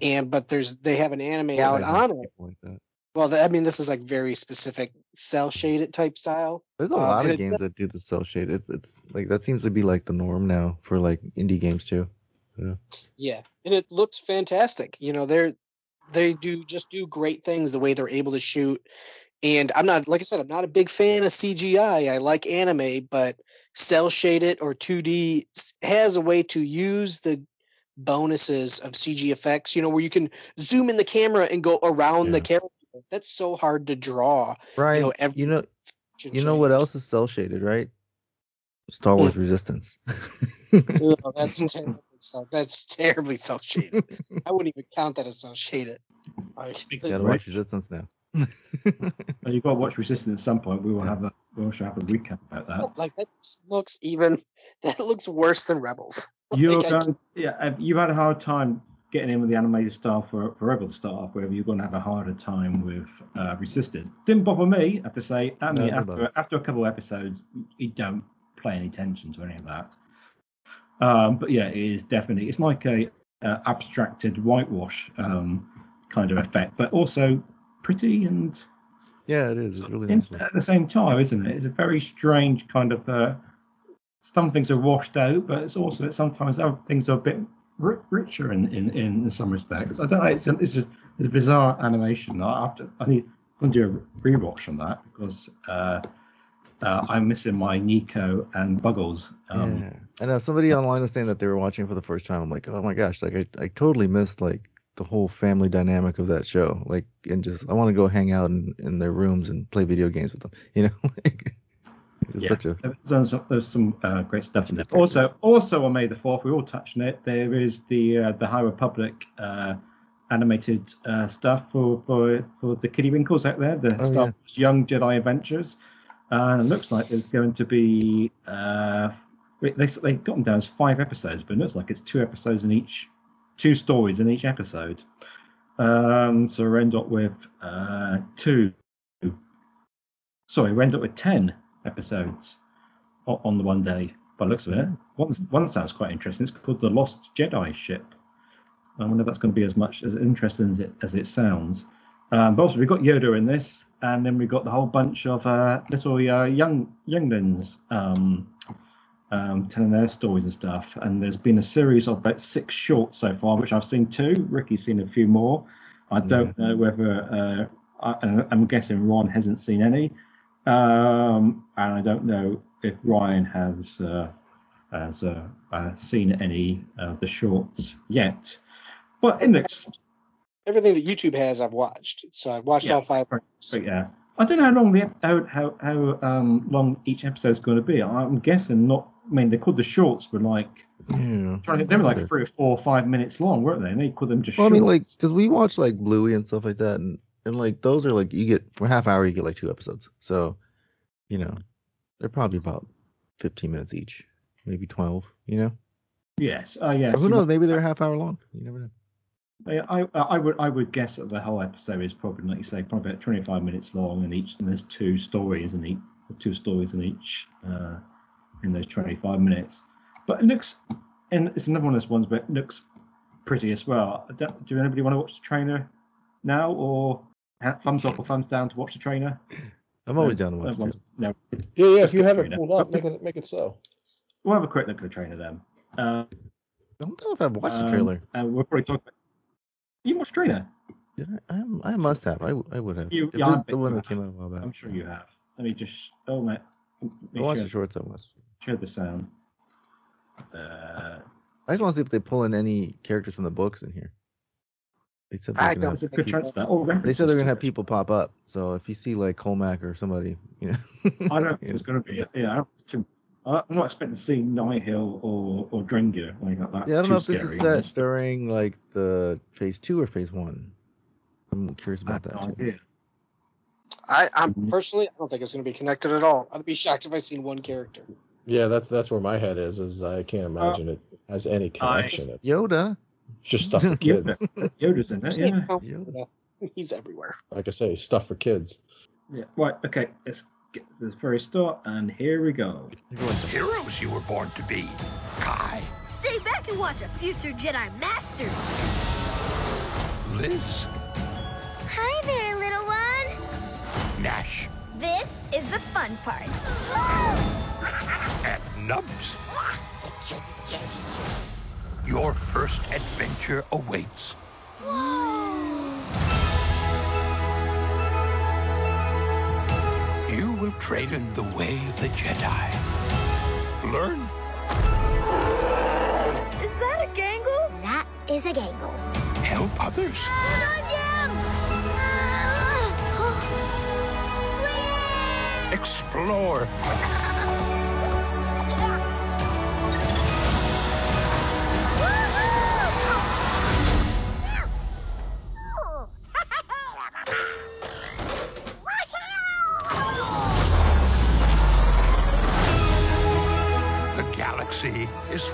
and but there's they have an anime out on it like that. Well i mean this is like very specific cell shaded type style There's a Um, lot of it- games that do the cell shade. It's it's like that seems to be like the norm now for like indie games too. Yeah. Yeah, and it looks fantastic. You know, they're they do just do great things the way they're able to shoot. And I'm not like I said, I'm not a big fan of CGI. I like anime, but cell shaded or 2D has a way to use the bonuses of CG effects. You know, where you can zoom in the camera and go around the Yeah. character. That's so hard to draw. Brian, You you know, know, every you know, should you know what else is cell shaded, right? Star hmm. Wars Resistance. Oh, that's terribly so. That's terribly cell shaded. I wouldn't even count that as cell shaded. I, Gotta watch Resistance now. Well, you've got to watch Resistance at some point. We will have a we will have a recap about that. Oh, like that looks even that looks worse than Rebels. You're Like, I going, yeah, have you had a hard time getting in with the animated style for for Rebel to start off with. You're going to have a harder time with uh, Resistance. Didn't bother me, I have to say. I mean, no after after a couple of episodes, you don't pay any attention to any of that. Um, but yeah, it is definitely it's like a uh, abstracted whitewash um, kind of effect, but also pretty and Yeah, it is. It's really in, nice. at the same time, isn't it? It's a very strange kind of. Uh, some things are washed out, but it's also sometimes other things are a bit richer in, in, in some respects. I don't know. It's a, it's a, it's a bizarre animation. I have to. I need to do a rewatch on that because uh, uh, I'm missing my Neeku and Buggles. Um, yeah. I know somebody online was saying that they were watching for the first time. I'm like, oh my gosh, like I, I totally missed like the whole family dynamic of that show. Like, and just I want to go hang out in, in their rooms and play video games with them. You know, it's yeah, such a there's some, there's some uh, great stuff in there. Also, also on May the Fourth, we all touched on it. There is the uh, the High Republic uh, animated uh, stuff for, for for the Kiddie Winkles out there, the Oh, Star yeah. Wars Young Jedi Adventures. Uh, it looks like there's going to be uh, they they got them down as five episodes, but it looks like it's two episodes in each, two stories in each episode. Um, so we end up with uh, two. Sorry, we end up with ten episodes on the one day. By the looks of it, one one sounds quite interesting. It's called the Lost Jedi Ship. I wonder if that's going to be as much as interesting as it as it sounds. Um, but also we've got Yoda in this, and then we've got the whole bunch of uh, little uh, young younglings um, um, telling their stories and stuff. And there's been a series of about six shorts so far, which I've seen two. Ricky's seen a few more. I don't know whether uh, I, I'm guessing Ron hasn't seen any, um, and I don't know if Ryan has uh, has uh, uh, seen any of the shorts yet. But it looks Everything that YouTube has, I've watched. So I've watched Yeah, all five. But yeah, I don't know how long the ep- how how, how um, long each episode is going to be. I'm guessing not. I mean, they called the shorts were like yeah. trying to think, they were like three or four or five minutes long, weren't they? And they called them just Well, I mean, like, because we watch like Bluey and stuff like that, and and like those are like you get for half hour you get like two episodes, so you know they're probably about 15 minutes each, maybe 12. You know, yes, uh, yes. or who knows? Maybe they're a half hour long. You never know. I, I I would I would guess that the whole episode is probably like you say probably about 25 minutes long, and each and there's two stories in each two stories in each uh, in those 25 minutes. But it looks and it's another one of those ones, but it looks pretty as well. Do anybody want to watch the trainer now, or thumbs up or thumbs down to watch the trailer? I'm always down to watch. Everyone's- it. No, Yeah, yeah. Let's If you have through it that. pulled up, make it make it so. We'll have a quick look at the trailer then. Uh, I don't know if I've watched the um, trailer. And we'll probably talk. About... You watched the trailer? Did I? I, I must have. I, I would have. You- if yeah, this I is bet the one that came out a while back. I'm sure you have. Let me just. Oh my. I watched the shorts. I must. show the sound. Uh, I just want to see if they pull in any characters from the books in here. They said they're gonna have good think chance that. Oh, They said they're gonna have people pop up. So if you see like Colmac or somebody, you know. I don't think it's going to be. Yeah, I don't think- I- I'm not expecting to see Nihil or or Drengir. Like that. yeah, I don't know if this is scary. set during like the phase two or phase one. I'm curious I about have that. no too. idea. I, I'm mm-hmm. personally, I don't think it's going to be connected at all. I'd be shocked if I seen one character. Yeah, that's that's where my head is. Is I can't imagine uh, it has any connection. It's Yoda. Just stuff for kids. Yoda's in it. Yeah. Yoda. He's everywhere. like I say, stuff for kids. Yeah. Right. Okay. Let's get to this very start, and here we go. Heroes you were born to be. Kai, Stay back and watch a future Jedi Master. Liz, Hi there, little one. Nash, This is the fun part. and Nubs. Your first adventure awaits. Whoa. You will train in the way of the Jedi. Learn, Is that a gangle? That is a gangle. help others, Hold on, Jim! explore,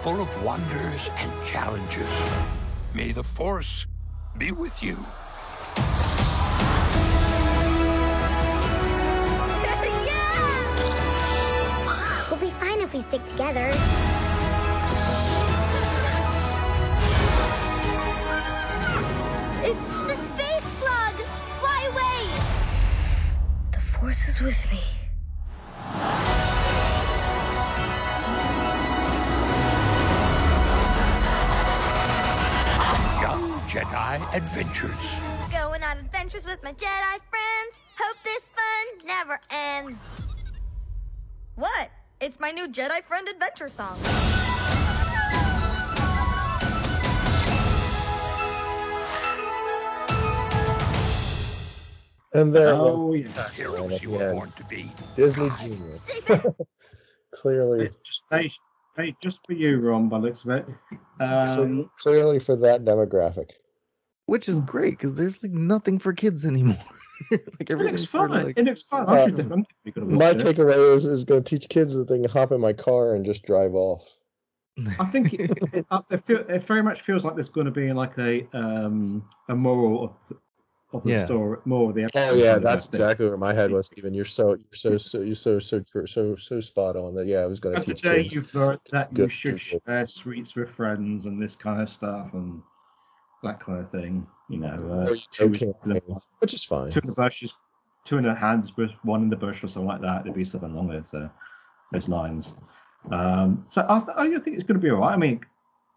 full of wonders and challenges. May the Force be with you. We'll be fine if we stick together. It's the space slug! Fly away! The force is with me. Adventures. Going on adventures with my Jedi friends. Hope this fun never ends. What? It's my new Jedi Friend Adventure song. And there Oh, was yeah. Heroes you were born to be. Disney Junior. Clearly, Just, hey, hey, just for you, Ron, by looks of it. Um, clearly for that demographic. Which is great because there's like nothing for kids anymore. like everything's for fun. like It fun. Uh, definitely be gonna My watch it. takeaway is, is going to teach kids that they can hop in my car and just drive off. I think it, it, uh, it, feel, it very much feels like there's going to be like a um a moral of the, of the Yeah. story, more of the. Oh yeah, kind of that's thing. exactly where my head was, Stephen. You're so you're so so you're so so so so spot on that. Yeah, I was going to teach today you've learned that you should people. share sweets with friends and this kind of stuff and that kind of thing. You know, uh, Or you two, the, which is fine. two in the bushes, two in the hands with one in the bush or something like that. There'd be something along those uh, those lines. Um, so I, th- I think it's going to be alright. I mean,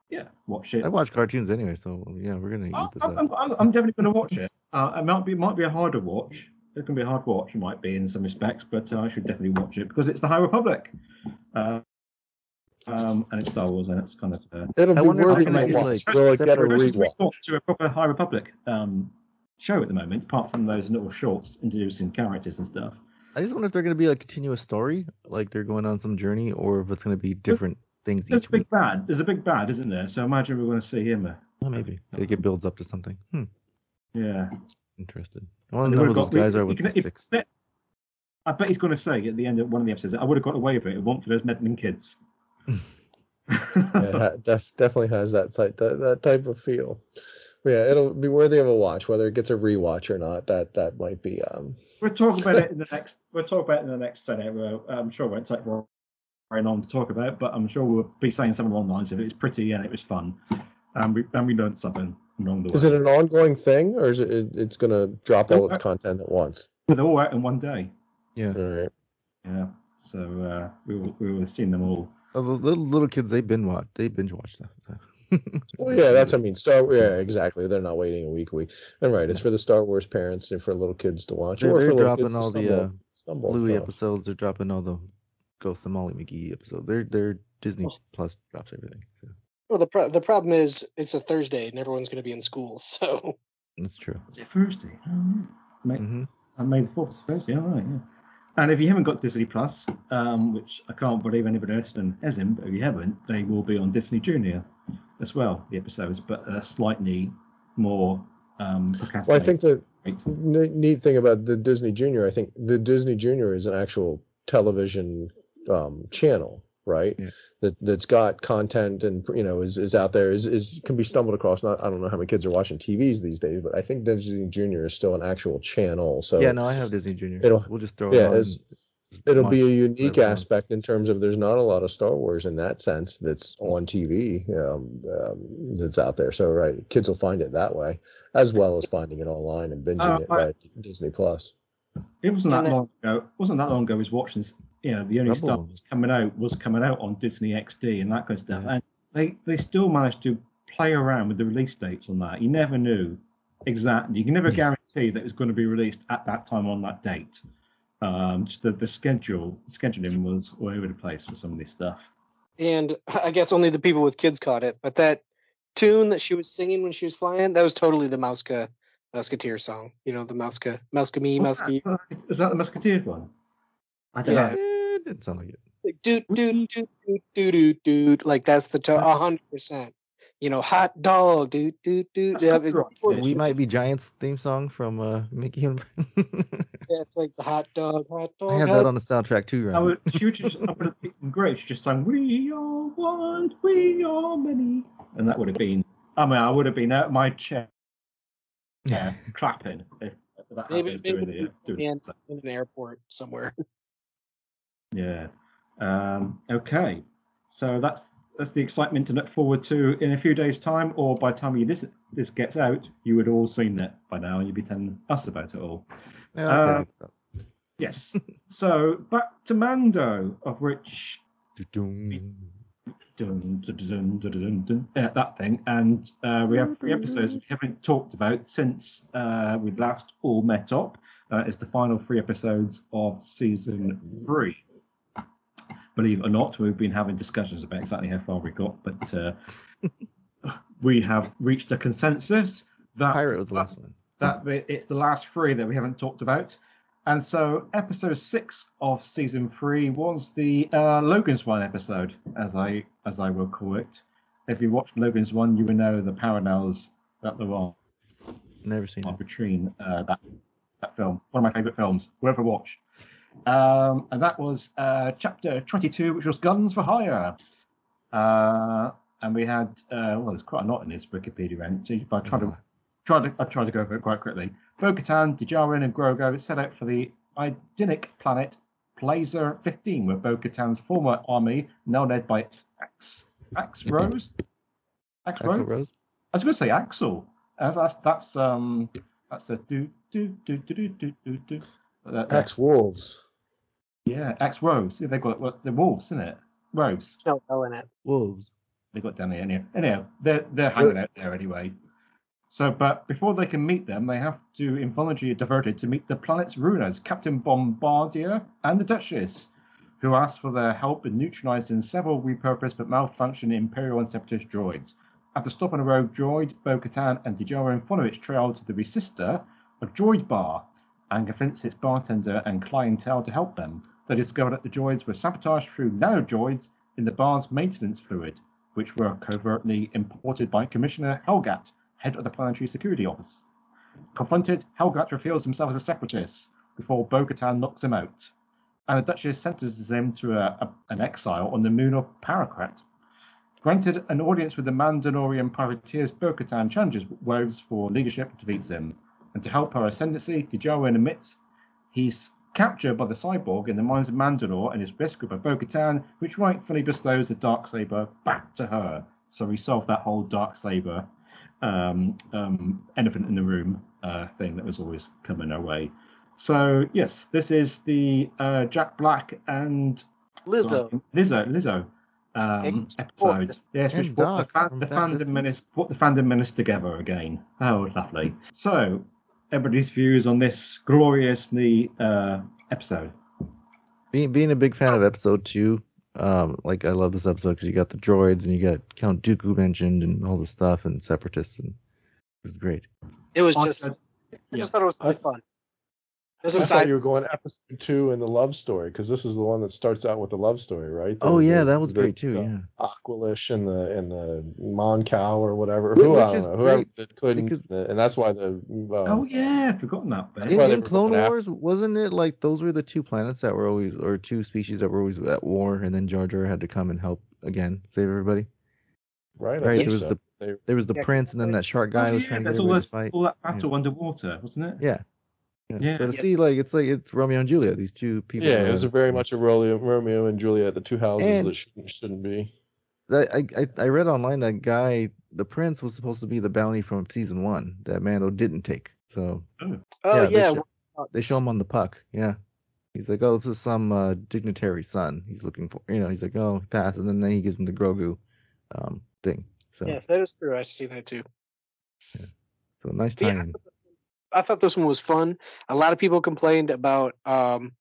yeah, watch it. I watch cartoons anyway, so yeah, we're gonna eat this I'm, up. I'm, I'm, I'm definitely going to watch it. Uh, it might be might be a harder watch. It can be a hard watch, it might be in some respects, but uh, I should definitely watch it because it's the High Republic. Uh, um, and it's Star Wars, and it's kind of. Uh, It'll I be wonder if worthy they to might, watch. like, Will it get a separate- This is rewatch? to a proper High Republic um, show at the moment, apart from those little shorts introducing characters and stuff. I just wonder if they're gonna be a continuous story, like they're going on some journey, or if it's gonna be different things There's each a big week. bad. There's a big bad, isn't there? So imagine we're going to see him. Uh, Oh, maybe like it builds up to something. Hmm, yeah. interested. I want to know who would've those guys we- are with can- the sticks. bet- I bet he's going to say at the end of one of the episodes, I would have got away with it. It wasn't for those meddling kids. Yeah, it def- definitely has that type that, that type of feel. But yeah, it'll be worthy of a watch, whether it gets a rewatch or not. That that might be um We'll talk about it in the next. We'll talk about it in the next Senate. Well, I'm sure it won't take very long to talk about, but I'm sure we'll be saying something along the lines of it was pretty and it was fun, and we and we learned something along the way. is it an ongoing thing or is it it- it's gonna drop all No, its content at once? With all out in one day. Yeah. All right. Yeah. So uh, we will we will have seen them all. Oh, the little little kids, they've binge watch. They binge watch stuff. So. Well, yeah, that's what I mean. Star, yeah, exactly. They're not waiting a week, a week. And right, it's for the Star Wars parents and for little kids to watch, They're, or they're for dropping all the stumble- uh, stumble Bluey across. episodes. They're dropping all the Ghost of Molly McGee episode. They're they're Disney Plus drops everything. So Well, the pro- the problem is it's a Thursday and everyone's going to be in school, so that's true. Is it Thursday? Oh, yeah. May, Mm-hmm. uh, May the 4th is Thursday, all right, yeah. And if you haven't got Disney Plus, um, which I can't believe anybody else hasn't, but if you haven't, they will be on Disney Junior as well, the episodes, but uh, slightly more um, Well, I think the ne- neat thing about the Disney Junior, I think the Disney Junior is an actual television um, channel, right? That that's got content and you know is, is out there is, is can be stumbled across. Not I don't know how many kids are watching TVs these days, but I think Disney Junior is still an actual channel. So yeah, no, I have Disney Junior. it'll we'll just throw yeah, it on. it'll be a unique aspect in terms of there's not a lot of Star Wars in that sense that's on TV um, um, that's out there. So right, kids will find it that way, as well as finding it online and binging Oh, it I- by Disney Plus. It wasn't that long ago. It wasn't that long ago. I was watching. This- You know, the only Rebel. stuff was coming out was coming out on Disney XD and that kind of stuff. And they they still managed to play around with the release dates on that. You never knew exactly. You can never guarantee that it was going to be released at that time on that date. Um, just the, the schedule scheduling was all over the place for some of this stuff. and I guess only the people with kids caught it. But that tune that she was singing when she was flying, that was totally the Mouska Musketeer song. You know, the Mouska Mouska me What's Mouska you. that? Is that the Musketeer one? I don't Yeah. know. It didn't sound like it. Like, doot doot doot doot doot doot doot. Like that's the tone, a hundred percent. You know, hot dog, doot doot doot. Yeah, it- We might be Giants theme song from uh, Mickey and. yeah, it's like the hot dog, hot dog. I have that on the soundtrack too, I would, she would just, I would have been great. She just sang "We are one, we are many," and that would have been. I mean, I would have been out my chair, yeah, clapping if that Maybe happens maybe doing the, doing in, the in an airport somewhere. Yeah. Um, okay. So that's that's the excitement to look forward to in a few days' time, or by the time you this this gets out, you would all seen it by now, and you'd be telling us about it all. Yeah, Uh, get. Yes. so back to Mando, of which dun, dun, dun, that thing, and uh, we have three episodes we haven't talked about since uh, we last all met up. Uh, it's the final three episodes of season three. Believe it or not, we've been having discussions about exactly how far we got, but uh, we have reached a consensus that Pirate was the last one. that it's the last three that we haven't talked about. And so, episode six of season three was the uh, Logan's Run episode, as I as I will call it. If you watched Logan's Run, you will know the parallels that there are Never seen between uh, that that film. One of my favourite films. Whoever watch. Um, and that was uh, chapter 22, which was Guns for Hire. Uh, and we had uh, well, there's quite a lot in this Wikipedia entry, but I tried to try to I tried to go over it quite quickly. Bo-Katan, Djarin, and Grogu set out for the Idinic planet Plazir 15, where Bo-Katan's former army, now led by Ax Ax Rose. Ax Rose. Rose? I was going to say Axel. That's that's, that's um that's a do do do do do do do do. That- that- Ex Wolves. yeah, Axe Rose. Yeah, they got what the wolves, isn't it? Rose. Still L in it. Wolves. They got down there. Anyhow, anyhow they're they're hanging out there anyway. So, but before they can meet them, they have to involuntarily diverted to meet the planet's rulers, Captain Bombardier and the Duchess, who ask for their help in neutralizing several repurposed but malfunctioning Imperial and Separatist droids. After stopping a rogue droid, Bo-Katan and Djarin follow its trail to the Resistor, a droid bar, and convince its bartender and clientele to help them. They discover that the droids were sabotaged through nanodroids in the bar's maintenance fluid, which were covertly imported by Commissioner Helgait, head of the Planetary Security Office. Confronted, Helgait reveals himself as a separatist before Bo-Katan knocks him out, and the Duchess sentences him to a, a- an exile on the moon of Paracrat. Granted an audience with the Mandalorian privateers, Bo-Katan challenges Woves for leadership and defeats him. And to help her ascendancy, Djarin admits he's captured by the cyborg in the mines of Mandalore and is rescued by Bo-Katan, which rightfully bestows the dark saber back to her. So we solved that whole dark saber um, um, elephant in the room uh, thing that was always coming our way. So yes, this is the uh, Jack Black and Lizzo. Lizzo, Lizzo um, episode. Yes, which And brought the, Doc fan, from the fandom menace, brought the fandom menace together again. Oh, lovely. So everybody's views on this gloriously uh, episode. being being a big fan of episode two, um, like I love this episode because you got the droids and you got Count Dooku mentioned and all the stuff and separatists and it was great. It was I just, said- I just thought it was really fun. As a I side, thought you were going episode two in the love story because this is the one that starts out with the love story, right? The- Oh yeah, the- that was the- great too. the Yeah. Aqualish and the and the Mon Cal or whatever. Which- Who which I don't know. Whoever great that couldn't, because- and that's why the. Uh, Oh yeah, I've forgotten that. That's In, why in Clone going after- Wars, wasn't it like those were the two planets that were always, or two species that were always at war, and then Jar Jar had to come and help again, save everybody? right. Right. There was so. the They- there was the Yeah. prince, and then that shark guy oh, was trying to that's get all, everybody to fight. all that battle underwater, wasn't it? Yeah. Yeah. Yeah, so to yeah. see like it's like it's Romeo and Juliet, these two people. yeah, it was very much a Romeo, Romeo and Juliet, the two houses And- that shouldn't, shouldn't be. that I, I I read online that guy, the prince, was supposed to be the bounty from season one that Mando didn't take. So oh yeah, yeah, they, show, they show him on the puck. Yeah, he's like, oh, this is some uh, dignitary son. He's looking for, you know, he's like, oh, pass, and then, then he gives him the Grogu um thing. So yeah, that is true. I see that too. Yeah. so nice But yeah, timing. I thought this one was fun. A lot of people complained about um,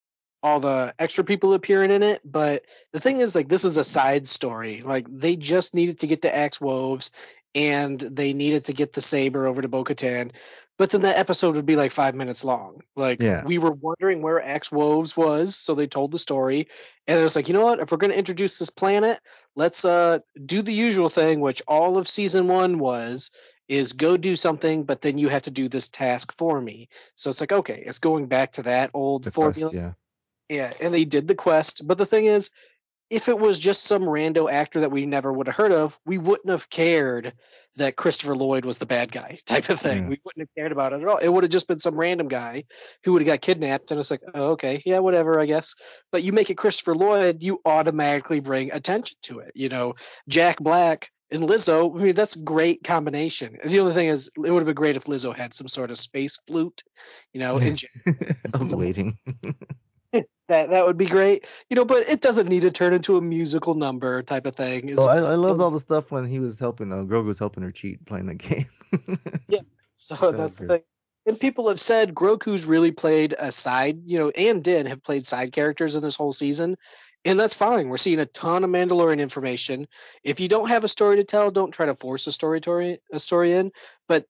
all the extra people appearing in it, but the thing is, like, this is a side story. Like, they just needed to get the Axe Woves and they needed to get the saber over to Bo Katan. But then that episode would be like five minutes long. Like, Yeah. we were wondering where Axe Woves was, so they told the story. And it was like, you know what? If we're going to introduce this planet, let's uh, do the usual thing, which all of season one was is go do something, but then you have to do this task for me. So it's like, okay, it's going back to that old The quest, formula. yeah. Yeah, and they did the quest. But the thing is, if it was just some rando actor that we never would have heard of, we wouldn't have cared that Christopher Lloyd was the bad guy type of thing. Yeah. We wouldn't have cared about it at all. It would have just been some random guy who would have got kidnapped, and it's like, oh, okay, yeah, whatever, I guess. But you make it Christopher Lloyd, you automatically bring attention to it. You know, Jack Black and Lizzo. I mean, that's a great combination. The only thing is, it would have been great if Lizzo had some sort of space flute. You know, and I was waiting. that that would be great. You know, but it doesn't need to turn into a musical number type of thing. It's- Oh, I, I loved all the stuff when he was helping. Uh, Grogu was helping her cheat playing the game. Yeah, so that's the thing. And people have said Grogu's really played a side, you know, and did have played side characters in this whole season. And that's fine. We're seeing a ton of Mandalorian information. If you don't have a story to tell, don't try to force a story to, a story in. But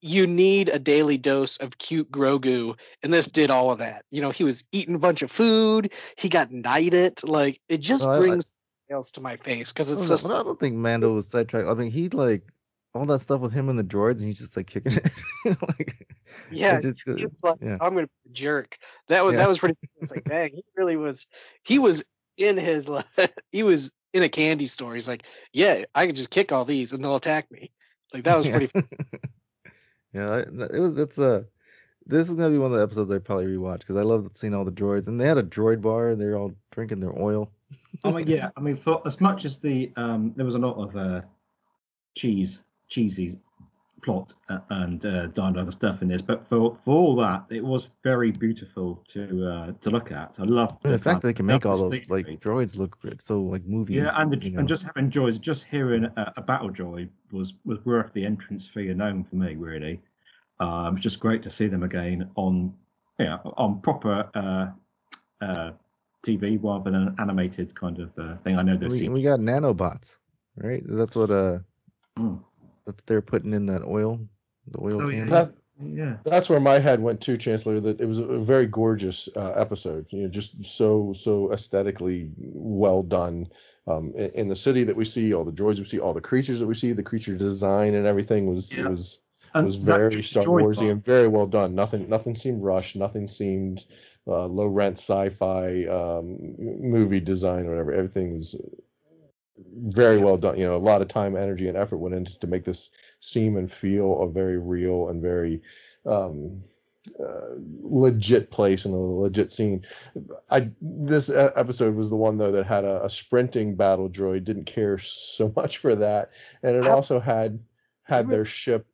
you need a daily dose of cute Grogu, and this did all of that. You know, he was eating a bunch of food. He got knighted. Like it just I- I- brings else to my face because it's just I don't think Mando was sidetracked. I mean, he like all that stuff with him and the droids, and he's just like kicking it. like, Yeah, it just- uh, it's like yeah. I'm gonna be a jerk. That was Yeah. that was pretty. It's like, dang, he really was. He was in his. li- He was in a candy store. He's like, yeah, I can just kick all these and they'll attack me. Like that was Yeah. pretty. Yeah, it was. It's a. This is gonna be one of the episodes I probably rewatch because I love seeing all the droids, and they had a droid bar. and They're all drinking their oil. I mean, yeah, I mean, for as much as the um, there was a lot of uh, cheese, cheesy plot uh, and uh, other stuff in this, but for for all that, it was very beautiful to uh, to look at. I love And the fact that they can make all those the like droids look so like movie. Yeah, and the, you know. and just having joys, just hearing a, a battle joy was was worth the entrance fee alone for me, really. Um, it's just great to see them again on, yeah, on proper uh, uh, TV rather than an animated kind of uh, thing. I know there's we, we got nanobots, right? That's what uh, Hmm. That's they're putting in that oil, the oil Oh, yeah, can. That, yeah. That's where my head went to, Chancellor. That it was a very gorgeous uh, episode. You know, just so so aesthetically well done. Um, in, in the city that we see, all the droids we see, all the creatures that we see, the creature design and everything was Yeah. was And was very Star Warsy and very well done. Nothing nothing seemed rushed. Nothing seemed uh, low rent sci-fi um, movie design or whatever. Everything was very well done. You know, a lot of time, energy, and effort went into to make this seem and feel a very real and very um, uh, legit place and a legit scene. I this episode was the one though that had a, a sprinting battle droid. Didn't care so much for that, and it also had had their ship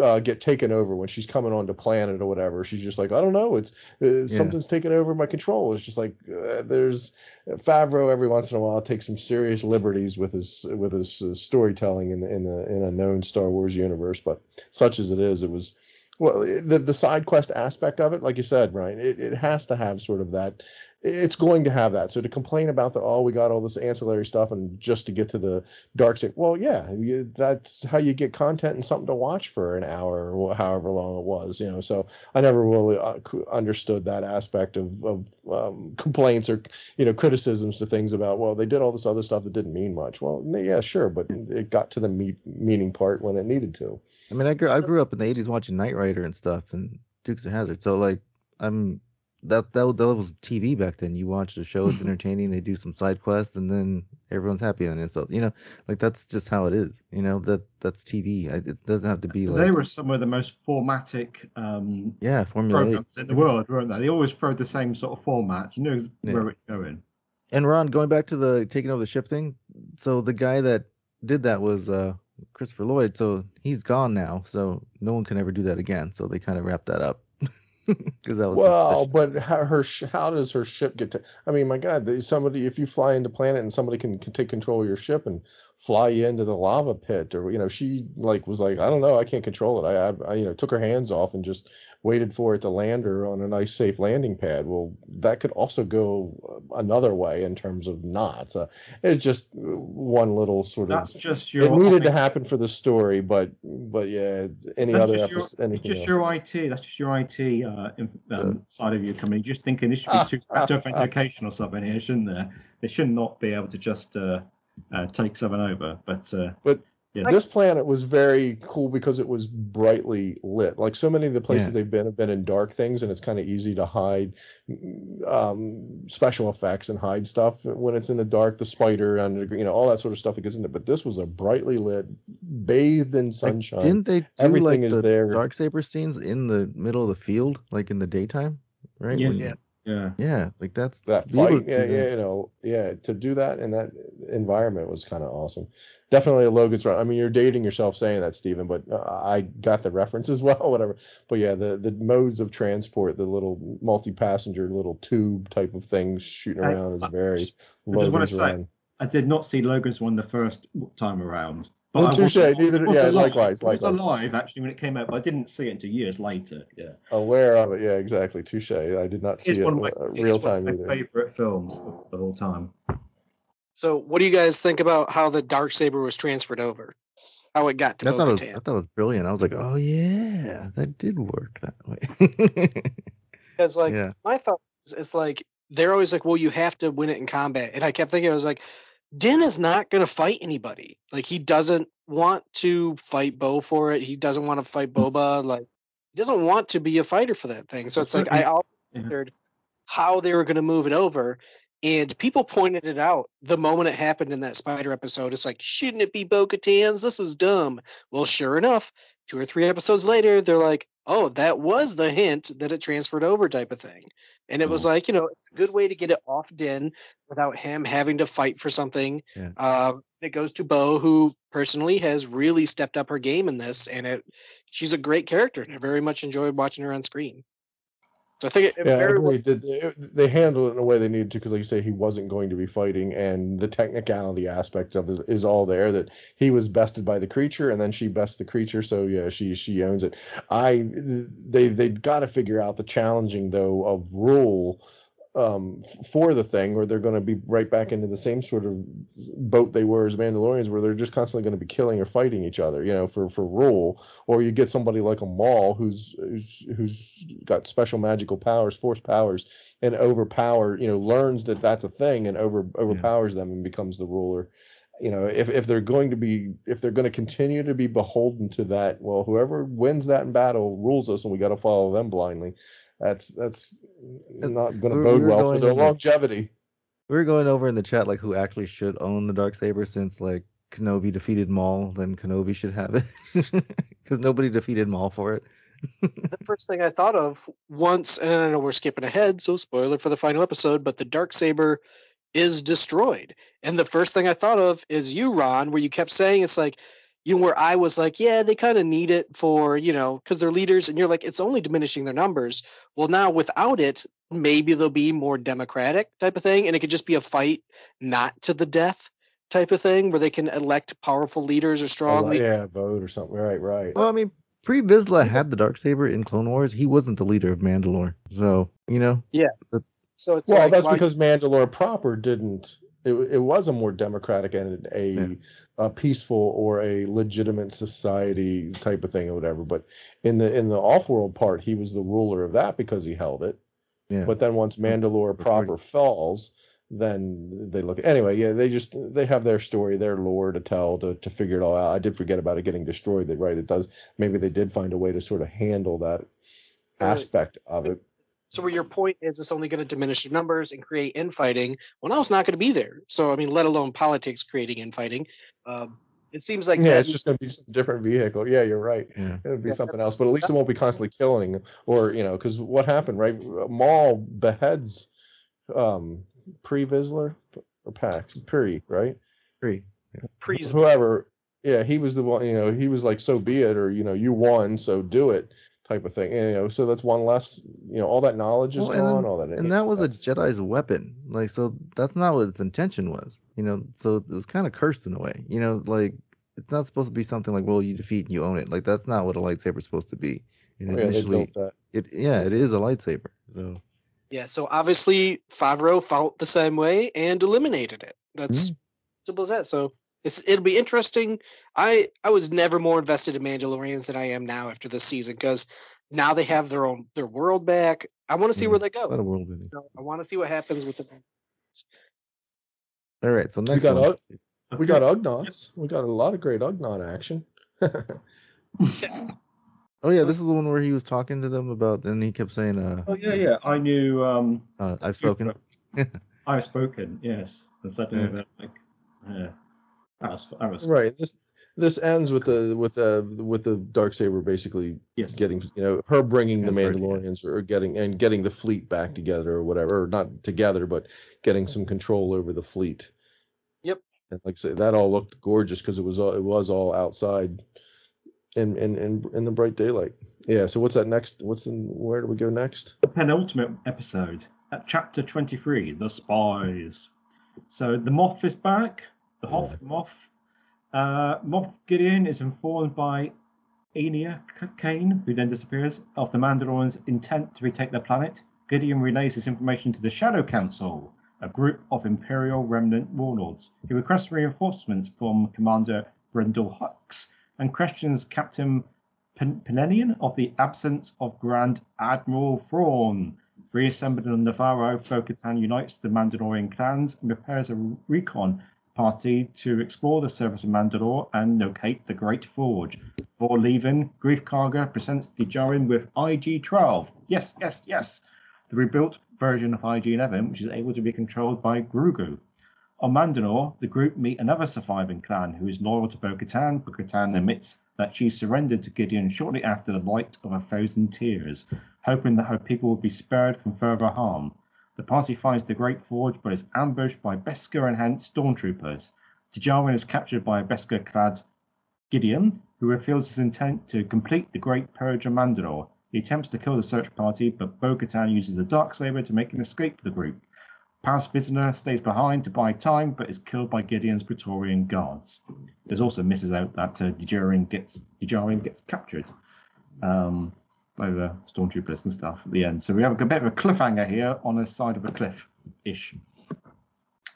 uh, get taken over when she's coming onto planet or whatever. She's just like, I don't know, it's uh, something's taken over my control. It's just like uh, there's Favreau every once in a while takes some serious liberties with his with his uh, storytelling in in the in a known Star Wars universe, but such as it is, it was. Well, the the side quest aspect of it, like you said, Ryan, it, it has to have sort of that it's going to have that. So to complain about the oh we got all this ancillary stuff and just to get to the dark side, well yeah, you, that's how you get content and something to watch for an hour or however long it was, you know. So I never really uh, understood that aspect of of um, complaints or you know criticisms to things about well they did all this other stuff that didn't mean much. Well yeah sure, but it got to the meaning part when it needed to. I mean I grew I grew up in the 80s watching Knight Rider and stuff and Dukes of Hazzard, so like I'm that that that was TV back then. You watch the show, it's entertaining. They do some side quests, and then everyone's happy on it. So you know, like that's just how it is. You know that that's TV. It doesn't have to be like. They were some of the most formatic um, yeah programs in the world, weren't they? They always throw the same sort of format. You know Yeah. where it's going. And Ron, going back to the taking over the ship thing, so the guy that did that was uh Christopher Lloyd. So he's gone now. So no one can ever do that again. So they kind of wrapped that up. Because that was Well, but how her sh- how does her ship get to? I mean, my God, somebody if you fly into planet and somebody can, can take control of your ship and fly into the lava pit, or you know, she like was like, I don't know, I can't control it. I, I, I you know took her hands off and just waited for it to land her on a nice safe landing pad. Well, that could also go another way in terms of knots. Uh, it's just one little sort of That's of. just your it needed to happen for the story, but but yeah, any other episode, anything it's just else. your IT. That's just your IT uh, in- um, side of your company. Just thinking this should be two-factor authentication or something here, shouldn't there? They should not be able to just uh, uh, take something over. But uh, But yeah. this planet was very cool because it was brightly lit. Like so many of the places Yeah. they've been have been in dark things, and it's kind of easy to hide um, special effects and hide stuff when it's in the dark. The spider and you know, all that sort of stuff that goes into it. But this was a brightly lit, bathed in sunshine. Didn't they do Everything like is the there. dark saber scenes in the middle of the field, like in the daytime, right? Yeah, When- yeah. Yeah. yeah, like that's that be fight, yeah, yeah, you know, yeah, to do that in that environment was kind of awesome. Definitely a Logan's run. I mean, you're dating yourself saying that, Stephen, but uh, I got the reference as well, whatever. But yeah, the the modes of transport, the little multi-passenger little tube type of things shooting I- around is very I just want to Logan's say, run. I did not see Logan's Run the first time around. Well, touche, neither- was yeah, alive- likewise, I was alive actually when it came out, but I didn't see it until years later. Yeah. Aware of it, yeah, exactly. Touche. I did not see It's it one of my, uh, it's real one time of my either. favorite films of, of all time. So, what do you guys think about how the dark saber was transferred over? How it got to I thought it was I thought it was brilliant. I was like, oh yeah, that did work that way. Because like Yeah. my thought is it's like they're always like, well, you have to win it in combat, and I kept thinking I was like, Din is not going to fight anybody. Like he doesn't want to fight Bo for it. He doesn't want to fight mm. Boba. Like he doesn't want to be a fighter for that thing. So it's like I always wondered how they were going to move it over. And people pointed it out the moment it happened in that spider episode. It's like, shouldn't it be Bo Katan's? This is dumb. Well, sure enough, two or three episodes later, they're like, oh, that was the hint that it transferred over type of thing. And it was like, you know, it's a good way to get it off Din without him having to fight for something. Yeah. Uh, it goes to Bo, who personally has really stepped up her game in this, and it she's a great character, and I very much enjoyed watching her on screen. I think it, it Yeah, very well agree. They, they, handled it in a way they needed to because, like you say, he wasn't going to be fighting, and the technicality aspects of it is all there. That he was bested by the creature, and then she bests the creature, so yeah, she she owns it. I they they got to figure out the challenging though of rule um for the thing or they're going to be right back into the same sort of boat they were as Mandalorians where they're just constantly going to be killing or fighting each other you know for for rule. Or you get somebody like a Maul who's who's who's got special magical powers force powers and overpower you know learns that that's a thing and over overpowers them and becomes the ruler. You know if if they're going to be if they're going to continue to be beholden to that well whoever wins that in battle rules us and we got to follow them blindly that's that's not going to We- bode we were well for their over- longevity. we were going over in the chat like who actually should own the dark saber since like Kenobi defeated Maul, then Kenobi should have it because nobody defeated Maul for it. the first thing I thought of once, and I know we're skipping ahead, so spoiler for the final episode, but the dark saber is destroyed, and the first thing I thought of is you, Ron, where you kept saying it's like. You know, where I was like, yeah, they kind of need it for, you know, because they're leaders, and you're like, it's only diminishing their numbers. Well, now without it, maybe they'll be more democratic type of thing, and it could just be a fight, not to the death type of thing, where they can elect powerful leaders or oh, strong. Oh, yeah, vote or something. Right, right. Well, I mean, Pre Vizsla had the dark saber in Clone Wars. He wasn't the leader of Mandalore, so you know. Yeah. the- So it's well, like, that's why- because Mandalore proper didn't. It, it was a more democratic and a, a peaceful or a legitimate society type of thing or whatever. But in the in the off-world part, he was the ruler of that because he held it. Yeah. But then once Mandalore proper falls, then they look. Anyway, yeah, they just they have their story, their lore to tell to to figure it all out. I did forget about it getting destroyed. That right, it does. Maybe they did find a way to sort of handle that aspect of it. So where your point is it's only going to diminish the numbers and create infighting. Well, now it's not going to be there. So I mean, let alone politics creating infighting. Um, it seems like yeah, that- it's just going to be some different vehicle. Yeah, you're right. It'll be something else, but at least it won't be constantly killing or you know, because what happened, right? Maul beheads um Pre Vizsla or Pax Pre, right? Pre. Pre. Whoever, yeah, he was the one. You know, he was like, so be it, or you know, you won, so do it, type of thing. And, you know, so that's one less. You know, all that knowledge is Well, gone. then- all that. and that was a Jedi's weapon. Like, so that's not what its intention was. You know, so it was kind of cursed in a way. You know, like it's not supposed to be something like, well, you defeat and you own it. Like that's not what a lightsaber is supposed to be. And Oh, yeah, they initially, built that. it yeah, it is a lightsaber. So Yeah, so obviously Favreau felt the same way and eliminated it. That's mm-hmm. simple as that. So it's, it'll be interesting. I I was never more invested in Mandalorians than I am now after this season because now they have their own their world back. I want to see where they go. a world building. You know, I want to see what happens with the. All right, so We next got one. Ug- we got Ugnaughts. We got a lot of great Ugnaught action. Oh yeah, this is the one where he was talking to them about, and he kept saying, uh, Oh yeah, yeah. I knew. Um, uh I've spoken. I've spoken. Yes, and suddenly Yeah. they're like, yeah, that was that was Right. This this ends with the with the with the dark saber basically Yes. getting you know her bringing the yeah. Mandalorians or getting and getting the fleet back together or whatever or not together but getting some control over the fleet. Yep. And like I say, that all looked gorgeous because it was all it was all outside in in in in the bright daylight. Yeah. So what's that next? What's the where do we go next? the penultimate episode at chapter 23 the spies so the moth is back the Hoth moth uh, moth gideon is informed by Elia Kane, who then disappears, of the Mandalorians' intent to retake the planet. Gideon relays this information to the Shadow Council, a group of Imperial remnant warlords. He requests reinforcements from Commander Brendol Hux and questions Captain Pen- Penenian of the absence of Grand Admiral Thrawn. Reassembled on Nevarro, Bo-Katan unites the Mandalorian clans and prepares a recon party to explore the surface of Mandalore and locate the Great Forge. Before leaving, Greef Karga presents Djarin with IG-12. Yes, yes, yes. The rebuilt version of IG-11, which is able to be controlled by Grogu. On Mandalore, the group meet another surviving clan who is loyal to Bo-Katan. Bo-Katan admits that she surrendered to Gideon shortly after the light of a thousand tears, hoping that her people would be spared from further harm. The party finds the Great Forge but is ambushed by Beskar enhanced stormtroopers. Djarin is captured by a Beskar-clad Gideon, who reveals his intent to complete the Great Purge of Mandalore. He attempts to kill the search party, but Bo-Katan uses the Darksaber to make an escape for the group. Paz stays behind to buy time, but is killed by Gideon's Praetorian guards. There's also misses out that uh, Djarin gets Djarin gets captured um, by the stormtroopers and stuff at the end. So we have a bit of a cliffhanger here on the side of a cliff ish.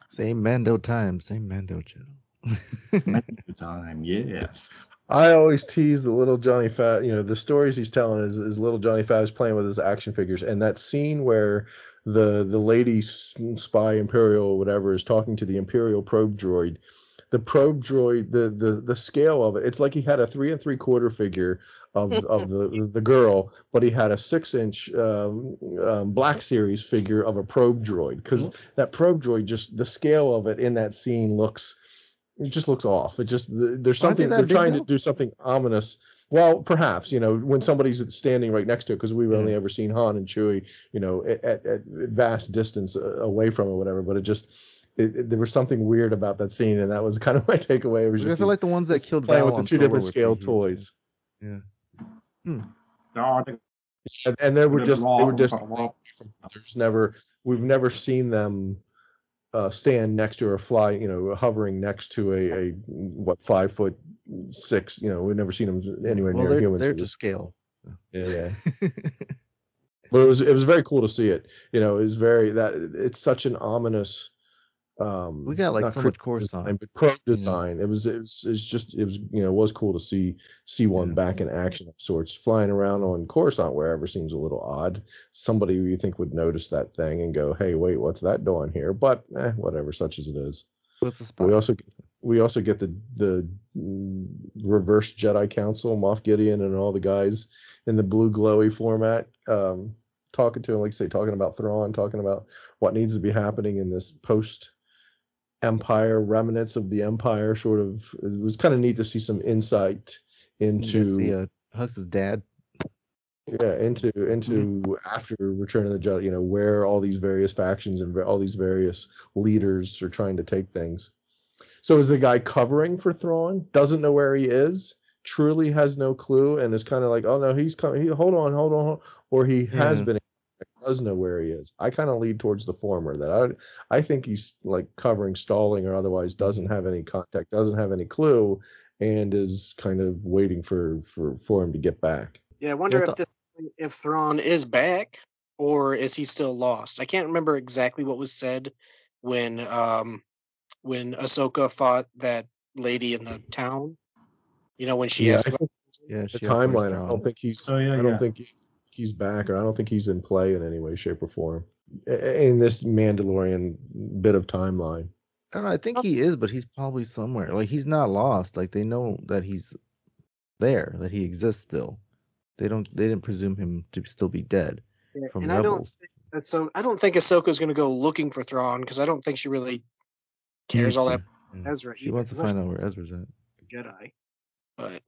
Same Mando time, same Mando channel. Mando time, yes. I always tease the little Johnny Fat, you know, the stories he's telling is, is little Johnny Fat is playing with his action figures, and that scene where the the lady spy Imperial or whatever is talking to the Imperial probe droid, the probe droid, the the the scale of it, it's like he had a three and three quarter figure of of the the girl, but he had a six inch um, um, Black Series figure of a probe droid because that probe droid just the scale of it in that scene looks it just looks off. It just the, there's something they're trying to do something ominous. Well, perhaps you know when somebody's standing right next to it because we've only ever seen Han and Chewie, you know, at, at, at vast distance uh, away from it, whatever. But it just it, it- there was something weird about that scene, and that was kind of my takeaway. It was I just feel like the ones that killed playing Val with the two different scale toys, Yeah. No, I think and, and they were just they were just there's never we've never seen them uh, stand next to or fly, you know, hovering next to a, a what five foot six, you know, we've never seen them anywhere Well, near they're, humans. they're with to scale. Yeah, yeah. But it was it was very cool to see it. You know, it was very that it's such an ominous. Um, We got like so much Coruscant. design, but pro design. It was it was it's just it was you know it was cool to see see one back in action of sorts, flying around on Coruscant wherever seems a little odd. Somebody you think would notice that thing and go, hey, wait, what's that doing here? But eh, whatever, such as it is. What's the spot? we also we also get the the mm, reverse Jedi Council, Moff Gideon, and all the guys in the blue glowy format, um, talking to him, like say, talking about Thrawn, talking about what needs to be happening in this post Empire remnants of the Empire. Sort of, it was kind of neat to see some insight into see uh, Hux's dad. yeah into into after return of the jedi you know where all these various factions and all these various leaders are trying to take things so is the guy covering for Thrawn doesn't know where he is truly has no clue and is kind of like oh no he's coming he, hold on hold on hold on," or he has Yeah. been does know where he is i kind of lead towards the former that i i think he's like covering stalling or otherwise doesn't have any contact doesn't have any clue and is kind of waiting for for for him to get back Yeah, I wonder Yeah, I if thought- this, if Thrawn is back or is he still lost? I can't remember exactly what was said when um when Ahsoka fought that lady in the town. You know when she Yeah, asked I about think Yeah, the she timeline. I don't think he's. Oh, yeah, I don't yeah. think he's, he's back, or I don't think he's in play in any way, shape, or form in this Mandalorian bit of timeline. I don't know. I think he is, but he's probably somewhere. Like he's not lost. Like they know that he's there, that he exists still. They don't. They didn't presume him to still be dead Yeah, from and I don't Rebels. think that so I don't think Ahsoka's going to go looking for Thrawn because I don't think she really cares all that mm. Yeah. Ezra. She either, wants to find out where Ezra's at. Jedi. But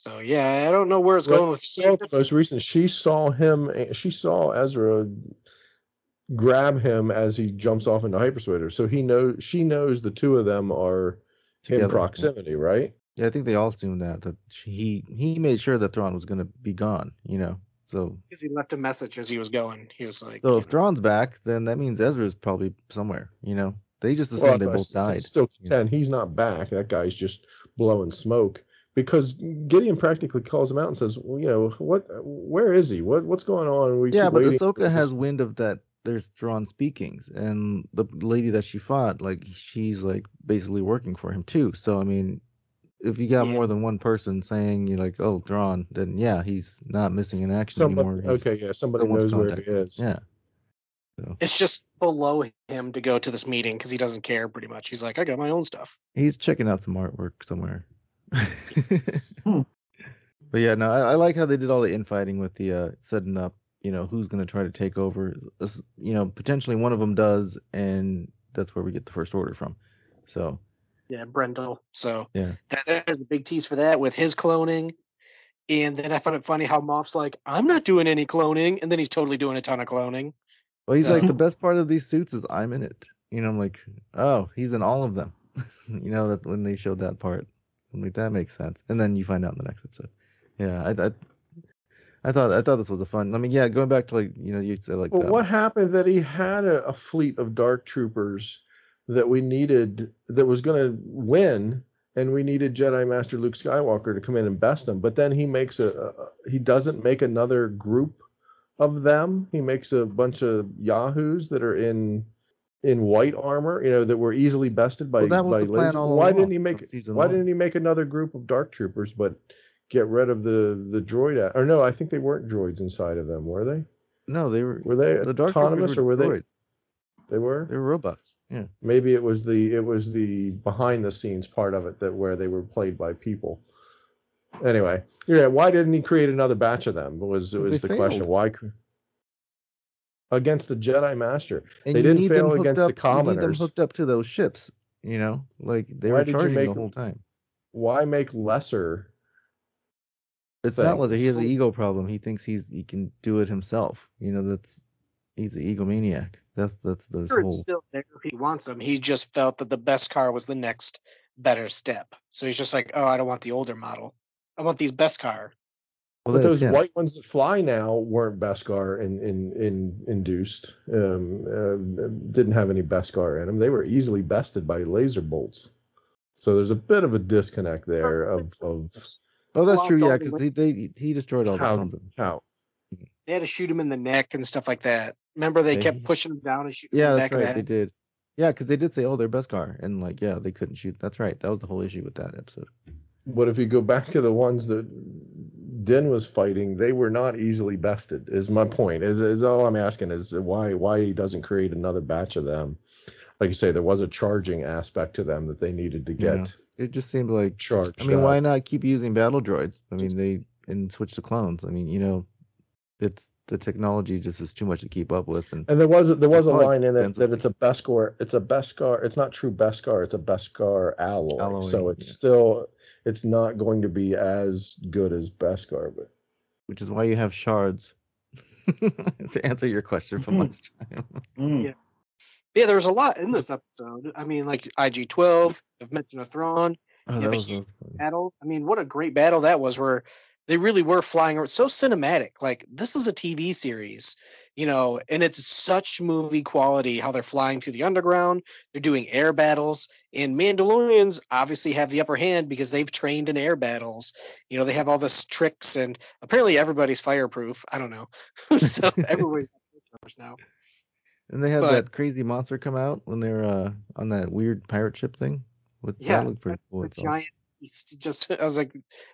so yeah, I don't know where it's Well, going with she the most recent. She saw him. Eh, she saw Ezra grab him as he jumps off into hyperspace. So he knows. She knows the two of them are Together, in proximity, right? Yeah, I think they all assumed that that he he made sure that Thrawn was gonna be gone. You know. So because he left a message as he was going. He was like, so if Thrawn's back, then that means Ezra's probably somewhere. You know. They just assumed Well, they that's both why I s- died. Still contend he's not back. That guy's just blowing smoke because Gideon practically calls him out and says, well, you know, what? Where is he? What what's going on? We Yeah, but waiting Ahsoka has wind of that. There's Thrawn speakings, and the lady that she fought, like she's like basically working for him too. So I mean, if you got more than one person saying you're like, oh, Thrawn, then yeah, he's not missing in action Somebody- anymore. He's- okay, yeah, somebody knows where he is. Yeah. it's just below him to go to this meeting because he doesn't care pretty much. He's like, I got my own stuff. He's checking out some artwork somewhere. But yeah, no, I, I like how they did all the infighting with the uh, setting up. You know, who's going to try to take over? You know, potentially one of them does, and that's where we get the first order from. So Yeah, Brendol. So yeah, that, there's a big tease for that with his cloning. And then I found it funny how Moff's like, I'm not doing any cloning, and then he's totally doing a ton of cloning. well, he's So- like the best part of these suits is I'm in it. You know, I'm like, oh, he's in all of them. you know that when they showed that part, I'm like that makes sense. And then you find out in the next episode. Yeah, I, I, I thought I thought this was a fun. I mean, yeah, going back to like you know you said like um, what happened that he had a, a fleet of dark troopers that we needed that was going to win, and we needed Jedi Master Luke Skywalker to come in and best them. But then he makes a, a he doesn't make another group of them. He makes a bunch of yahoos that are in in white armor, you know, that were easily bested by Well, that was by the plan all Why didn't he make Why one. didn't he make another group of dark troopers, but get rid of the the droid? Or no, I think they weren't droids inside of them, were they? no, they were Were they the Dark autonomous Troopers or were they? droids. They were. They were robots. Yeah. Maybe it was the it was the behind the scenes part of it that where they were played by people. Anyway, yeah. Why didn't he create another batch of them? Was was they the question? Why against the Jedi Master? And they didn't need them fail against up, the You need them hooked up to those ships. You know, like they Why were charging make the whole time. Why make lesser? It's not things? like he has an ego problem. He thinks he's he can do it himself. You know, that's he's an egomaniac. That's that's this Sure, whole. it's still there if he wants them. He just felt that the Beskar was the next better step. So he's just like, oh, I don't want the older model. I want these Beskar. Well, but those him. white ones that fly now weren't Beskar in, in, in induced. Um, uh, didn't have any Beskar in them. They were easily bested by laser bolts. So there's a bit of a disconnect there of of Oh, that's Well, true. Yeah, because they, they he destroyed all the how Crumbin. how They had to shoot him in the neck and stuff like that. Remember they They- kept pushing him down and shooting Yeah, him that's back right. They did. Yeah, because they did say, "Oh, they're Beskar," and like, yeah, they couldn't shoot. That's right. That was the whole issue with that episode. But if you go back to the ones that Din was fighting, they were not easily bested. Is my mm-hmm. point. Is is all I'm asking is why why he doesn't create another batch of them. Like you say, there was a charging aspect to them that they needed to get. Yeah. It just seemed like Charged I mean, why not keep using battle droids? I mean, they and switch to clones. I mean, you know, it's the technology just is too much to keep up with. And, And there was there was a line in it that it's a Beskar, it's a Beskar, it's not true Beskar, it's a Beskar alloy. Alloy, so it's yeah. still it's not going to be as good as Beskar, but which is why you have shards. to answer your question from last time. Mm. Yeah. Yeah, there was a lot in this episode. I mean, like IG-12, I've mentioned a Thrawn. Oh, you that have a was, that huge was battle. I mean, what a great battle that was where they really were flying around. So cinematic. Like, this is a TV series, you know, and it's such movie quality how they're flying through the underground. They're doing air battles. And Mandalorians obviously have the upper hand because they've trained in air battles. You know, they have all this tricks, and apparently everybody's fireproof. I don't know. so everybody's now. And they had But- that crazy monster come out when they were uh, on that weird pirate ship thing. With, Yeah, that looked pretty cool. the giant beast. Just I was like,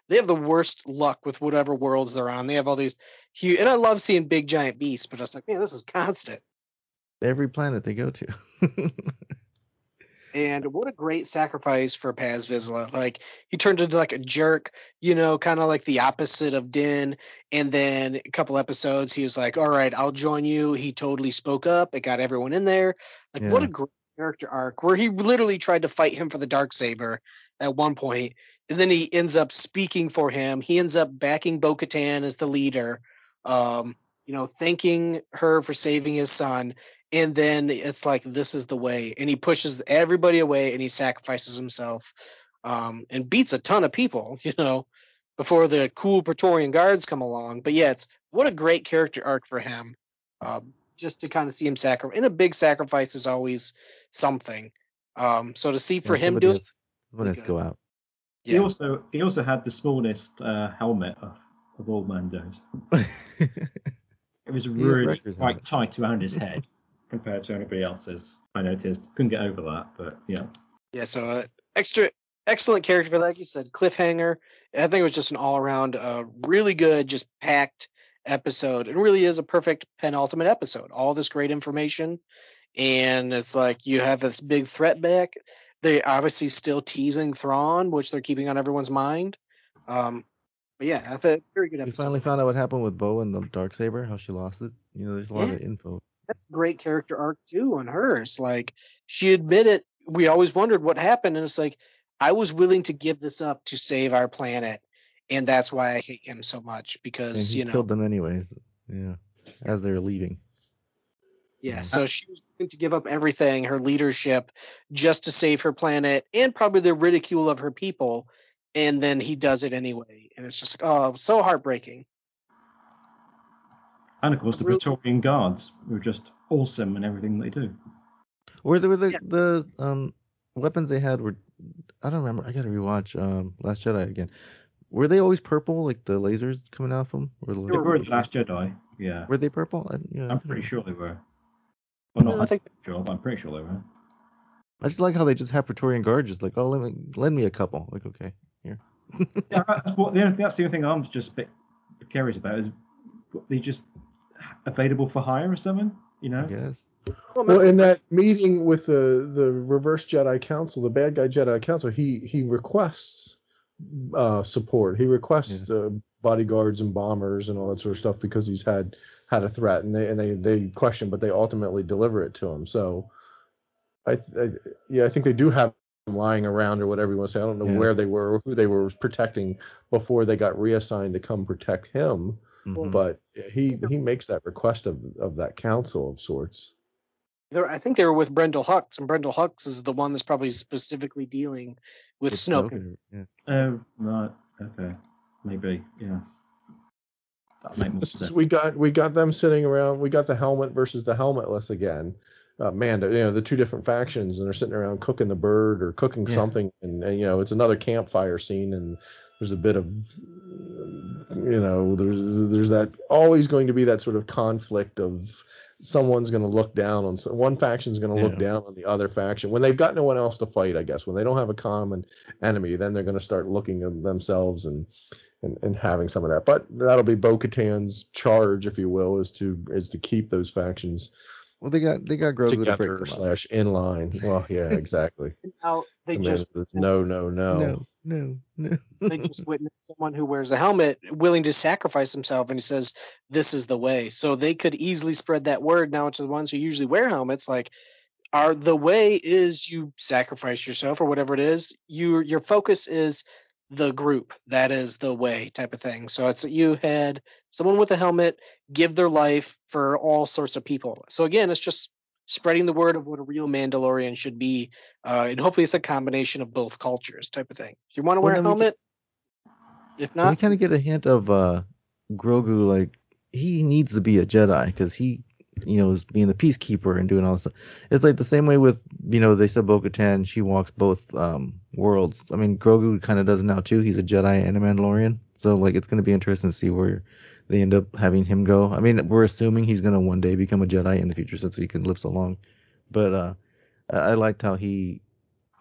they have the worst luck with whatever worlds they're on. They have all these huge, and I love seeing big giant beasts, but I was like, man, this is constant. Every planet they go to. And what a great sacrifice for Paz Vizsla. Like he turned into like a jerk, you know, kind of like the opposite of Din. And then a couple episodes, he was like, "All right, I'll join you." He totally spoke up. It got everyone in there. Like what a great character arc where he literally tried to fight him for the dark saber at one point, and then he ends up speaking for him. He ends up backing Bo-Katan as the leader. Um, you know, thanking her for saving his son and then it's like this is the way and he pushes everybody away and he sacrifices himself um, and beats a ton of people you know before the cool praetorian guards come along but yeah it's what a great character arc for him um, just to kind of see him sacrifice and a big sacrifice is always something um, so to see for him doing has, somebody has to go out. He Yeah. also he also had the smallest uh, helmet of, of all Mandos. It was Yeah, really quite helmet. tight around his head compared to anybody else's. I noticed. Couldn't get over that, but yeah. Yeah, so uh, extra excellent character, but like you said, cliffhanger. I think it was just an all around uh, really good, just packed episode. It really is a perfect penultimate episode. All this great information, and it's like you have this big threat back. They obviously still teasing Thrawn, which they're keeping on everyone's mind. Um, but yeah, that's thought very good episode. We finally found out what happened with Bo and the dark saber, how she lost it. You know, there's a lot Yeah. of info. that's great character arc too on hers. Like she admitted, we always wondered what happened, and it's like I was willing to give this up to save our planet, and that's why I hate him so much because you know, killed them anyways. Yeah, as they're leaving. Yeah. So she was willing to give up everything, her leadership, just to save her planet, and probably the ridicule of her people. And then he does it anyway, and it's just oh, so heartbreaking. And of course, the Really- Praetorian Guards were just awesome in everything they do. Were the, were the, the um weapons they had were I don't remember. I gotta rewatch um Last Jedi again. Were they always purple, like the lasers coming out off them? Or They were in the Last Jedi. Yeah, Were they purple? I, yeah, I'm pretty sure they were. Well, No, I think- sure, but I'm pretty sure they were. I just like how they just have Praetorian guards just like, oh, let me lend me a couple. Like, okay, here. yeah, that's, what, the only- that's the only thing I'm just a bit curious about is they just available for hire or something, you know? Yes. Well, in that meeting with the the reverse Jedi Council, the bad guy Jedi Council, he he requests uh, support. He requests uh, bodyguards and bombers and all that sort of stuff because he's had had a threat, and they and they they question, but they ultimately deliver it to him. So, I, I yeah, I think they do have him lying around or whatever you want to say. I don't know Yeah. where they were or who they were protecting before they got reassigned to come protect him. Mhm. But he he makes that request of of that council of sorts. They're, I think they were with Brendol Hux, and Brendol Hux is the one that's probably specifically dealing with, With Snoke. Snoke, Yeah. Oh, right. Okay. Maybe, Yeah. That makes more sense. we got we got them sitting around. We got the helmet versus the helmetless again. Uh, Mando, you know, the two different factions, and they're sitting around cooking the bird or cooking Yeah. something, and, and you know, it's another campfire scene, and there's a bit of you know, there's there's that always going to be that sort of conflict of someone's going to look down on one faction's going to look down on the other faction when they've got no one else to fight. I guess when they don't have a common enemy, then they're going to start looking at themselves and. And, and having some of that, but that'll be Bo-Katan's charge, if you will, is to is to keep those factions Well, they got they got Grogu to break together them up. slash in line. Well, yeah, exactly. Now they I mean, just it's no, no, no. No, no, no. they just witnessed someone who wears a helmet willing to sacrifice himself and he says this is the way so they could easily spread that word now to the ones who usually wear helmets like are the way is you sacrifice yourself or whatever it is your your focus is the group that is the way type of thing. So it's you had someone with a helmet give their life for all sorts of people. So again it's just spreading the word of what a real mandalorian should be uh, and hopefully it's a combination of both cultures type of thing. If you want to Well, wear a then we helmet if not, we kind of get a hint of uh Grogu like he needs to be a Jedi because he you know is being the peacekeeper and doing all this stuff. It's like the same way with you know they said Bo-Katan she walks both um worlds. I mean Grogu kind of does now too. He's a Jedi and a Mandalorian. So like it's gonna be interesting to see where they end up having him go. I mean we're assuming he's gonna one day become a Jedi in the future since he can live so long. But uh I I liked how he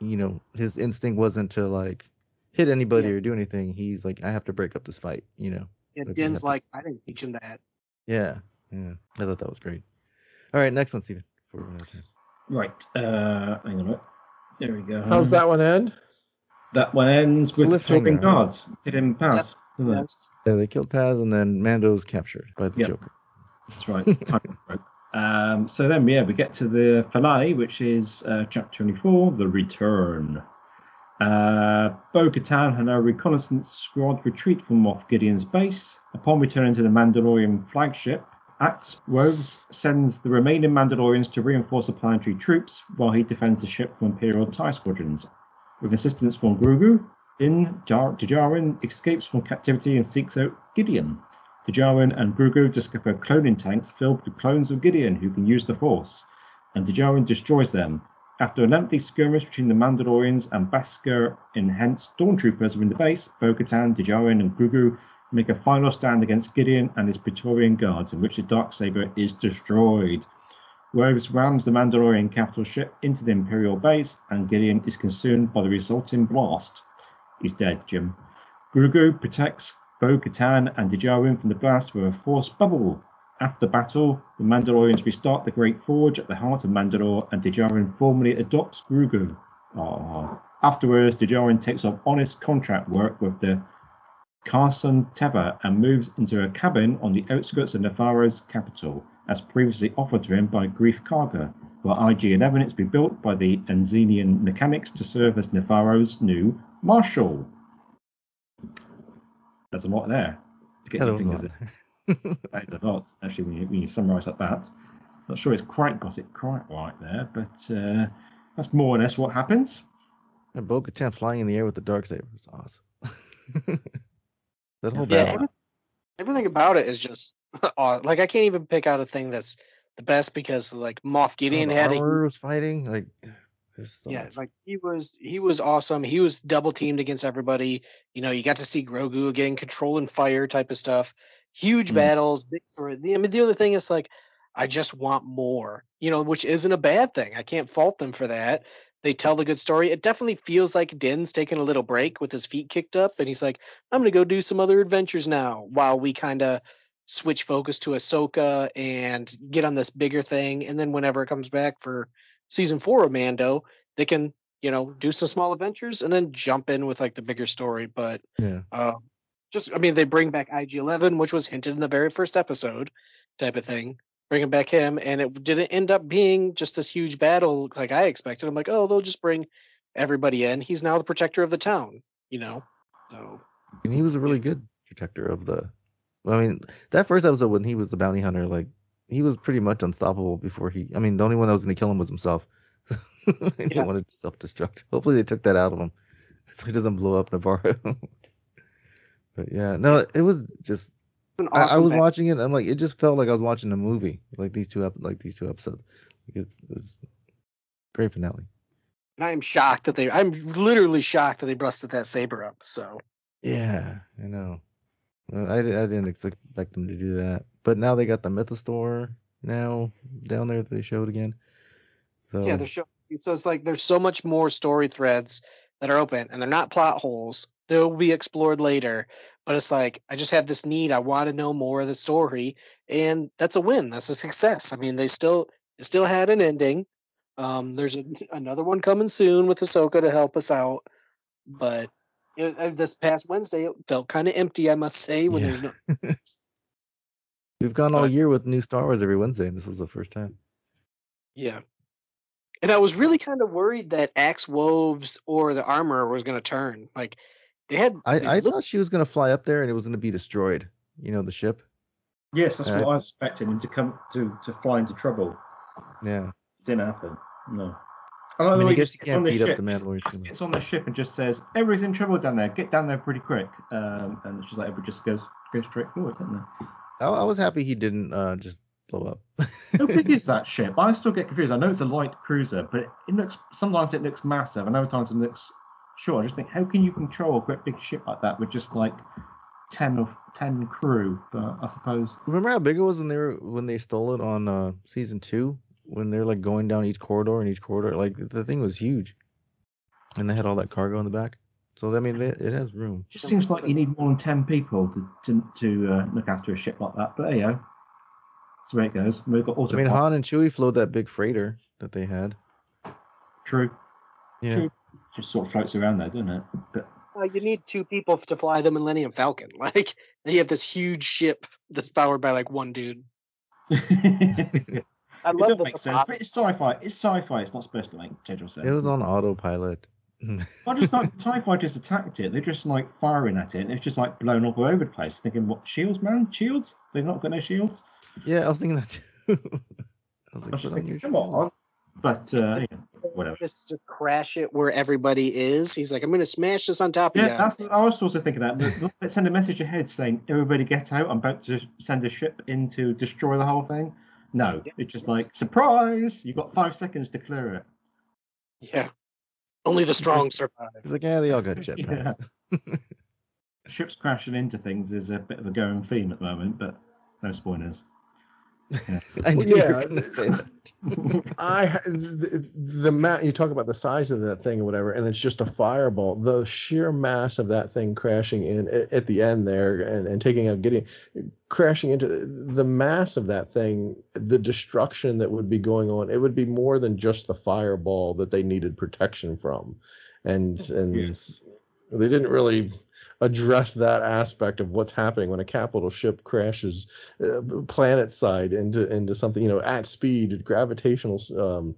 you know his instinct wasn't to like hit anybody or do anything. He's like I have to break up this fight. You know. Yeah, Like, we Din's like, I didn't teach him that. Yeah, yeah. I thought that was great. All right, next one, Steven. before we run out of time. Right. Uh, hang on a minute. There we go. How's that one end? That one ends with Cliffhanger, talking right? guards. Hit him pass. doesn't? Yeah, they killed Paz and then Mando's captured by the Yep. Joker. That's right. Time broke. Um, so then, yeah, we get to the finale, which is uh, chapter 24, The Return. Uh, Bo Katan and her reconnaissance squad retreat from Moff Gideon's base. Upon returning to the Mandalorian flagship, Axe Woves sends the remaining Mandalorians to reinforce the planetary troops while he defends the ship from Imperial TIE squadrons. With assistance from Grogu, Din Jar- Djarin escapes from captivity and seeks out Gideon. Djarin and Grogu discover cloning tanks filled with clones of Gideon who can use the Force, and Djarin destroys them. After a lengthy skirmish between the Mandalorians and Beskar enhanced stormtroopers within the base, Bo-Katan, Djarin, and Grogu make a final stand against Gideon and his Praetorian guards, in which the Darksaber is destroyed. Woves rams the Mandalorian capital ship into the Imperial base, and Gideon is consumed by the resulting blast. He's dead, Jim. Grogu protects Bo Katan and Djarin from the blast with a force bubble. After the battle, the Mandalorians restart the Great Forge at the heart of Mandalore, and Djarin formally adopts Grogu. Aww. Afterwards, Djarin takes up honest contract work with the Carson Teva and moves into a cabin on the outskirts of Nevarro's capital, as previously offered to him by Greef Karga, where IG-11 is to be built by the Anzellan mechanics to serve as Nevarro's new marshal. There's a lot there to get your there was a fingers in. that is a lot, actually, when you, when you summarise like that. Not sure it's quite got it quite right there, but uh, that's more or less what happens. And Bo Katan flying in the air with the dark saber is awesome. that whole Yeah, battle. every- everything about it is just aw- like I can't even pick out a thing that's the best because like Moff Gideon the had a was fighting like. so yeah, much. like he was he was awesome. He was double teamed against everybody. You know, you got to see Grogu getting control and fire type of stuff. Huge Mm. battles, big story. I mean, the other thing is like, I just want more. You know, which isn't a bad thing. I can't fault them for that. They tell the good story. It definitely feels like Din's taking a little break with his feet kicked up, and he's like, "I'm gonna go do some other adventures now." While we kind of switch focus to Ahsoka and get on this bigger thing, and then whenever it comes back for season four of Mando, they can you know do some small adventures and then jump in with like the bigger story. But Yeah. uh, just I mean they bring back IG11, which was hinted in the very first episode, type of thing. Bringing back him, and it didn't end up being just this huge battle like I expected. I'm like, oh, they'll just bring everybody in. He's now the protector of the town, you know. So And he was a really good protector of the. I mean, that first episode when he was the bounty hunter, like he was pretty much unstoppable before he. I mean, the only one that was going to kill him was himself. he Yeah. wanted to self-destruct. Hopefully, they took that out of him so he doesn't blow up Nevarro. but yeah, no, it was just. An I, I was watching it. I'm like, it just felt like I was watching a movie. Like these two, ep- like these two episodes. Like it's, it's great finale. I'm shocked that they. I'm literally shocked that they busted that saber up. So Yeah, I know. I, I didn't expect them to do that, but now they got the Mythosaur now down there that they showed again. So Yeah, they're showing. So it's like there's so much more story threads that are open, and they're not plot holes. They'll be explored later, but it's like I just have this need. I want to know more of the story, and that's a win. That's a success. I mean, they still it still had an ending. Um, there's a, another one coming soon with Ahsoka to help us out, but it, uh, this past Wednesday it felt kind of empty, I must say. When there's no we've gone all year with new Star Wars every Wednesday, and this was the first time. Yeah. And I was really kind of worried that Axe Woves or the armor was going to turn. Like they had. I, they I looked- thought she was gonna fly up there and it was gonna be destroyed. You know, the ship. Yes, that's Uh, what I was expecting him to come to to fly into trouble. Yeah. Didn't happen. No. I like the mean, I guess he you can't on the beat up ship, the Mandalorian too much. Gets on the ship and just says, "Everybody's in trouble down there. Get down there pretty quick." Um, and it's just like everybody just goes goes straight forward, doesn't they? I, I was happy he didn't uh, just blow up. How big is that ship? I still get confused. I know it's a light cruiser, but it looks sometimes it looks massive, and other times it looks short. I just think, how can you control a great big ship like that with just like ten of ten crew? But I suppose Remember how big it was when they were when they stole it on uh, season two? When they're like going down each corridor and each corridor, like the thing was huge, and they had all that cargo in the back. So I mean, it, it has room. it just seems like you need more than ten people to to, to uh, look after a ship like that. But go. That's the way it goes. We've got I auto. mean, Han and Chewie flowed that big freighter that they had. True. Yeah. True. Just sort of floats around there, doesn't it? But uh, you need two people to fly the Millennium Falcon. Like they have this huge ship that's powered by like one dude. I it love does the make sense. But it's sci-fi. It's sci-fi. It's not supposed to make total sense. It was on autopilot. I just like the TIE fighters attacked it. They're just like firing at it, and it's just like blown up all over the place. Thinking, what shields, man? Shields? They've not got no shields. yeah, I was thinking that too. I was I like, was just thinking, your come on. But uh, yeah, whatever. Just to crash it where everybody is. He's like, I'm gonna smash this on top of Yeah, you. that's. I was also thinking that. But let's send a message ahead saying, "Everybody get out! I'm about to send a ship in to destroy the whole thing." No, it's just like surprise! You've got five seconds to clear it. Yeah. Only the strong survive. He's like, yeah, they all got jetpacks. Ships crashing into things is a bit of a going theme at the moment, but no spoilers. Yeah. I Well, yeah, gonna say that. I the, the ma- you talk about the size of that thing or whatever, and it's just a fireball. The sheer mass of that thing crashing in at, at the end there and, and taking out Gideon, crashing into the mass of that thing, the destruction that would be going on. It would be more than just the fireball that they needed protection from, and and Yes. they didn't really address that aspect of what's happening when a capital ship crashes uh, planet side into into something you know at speed gravitational um,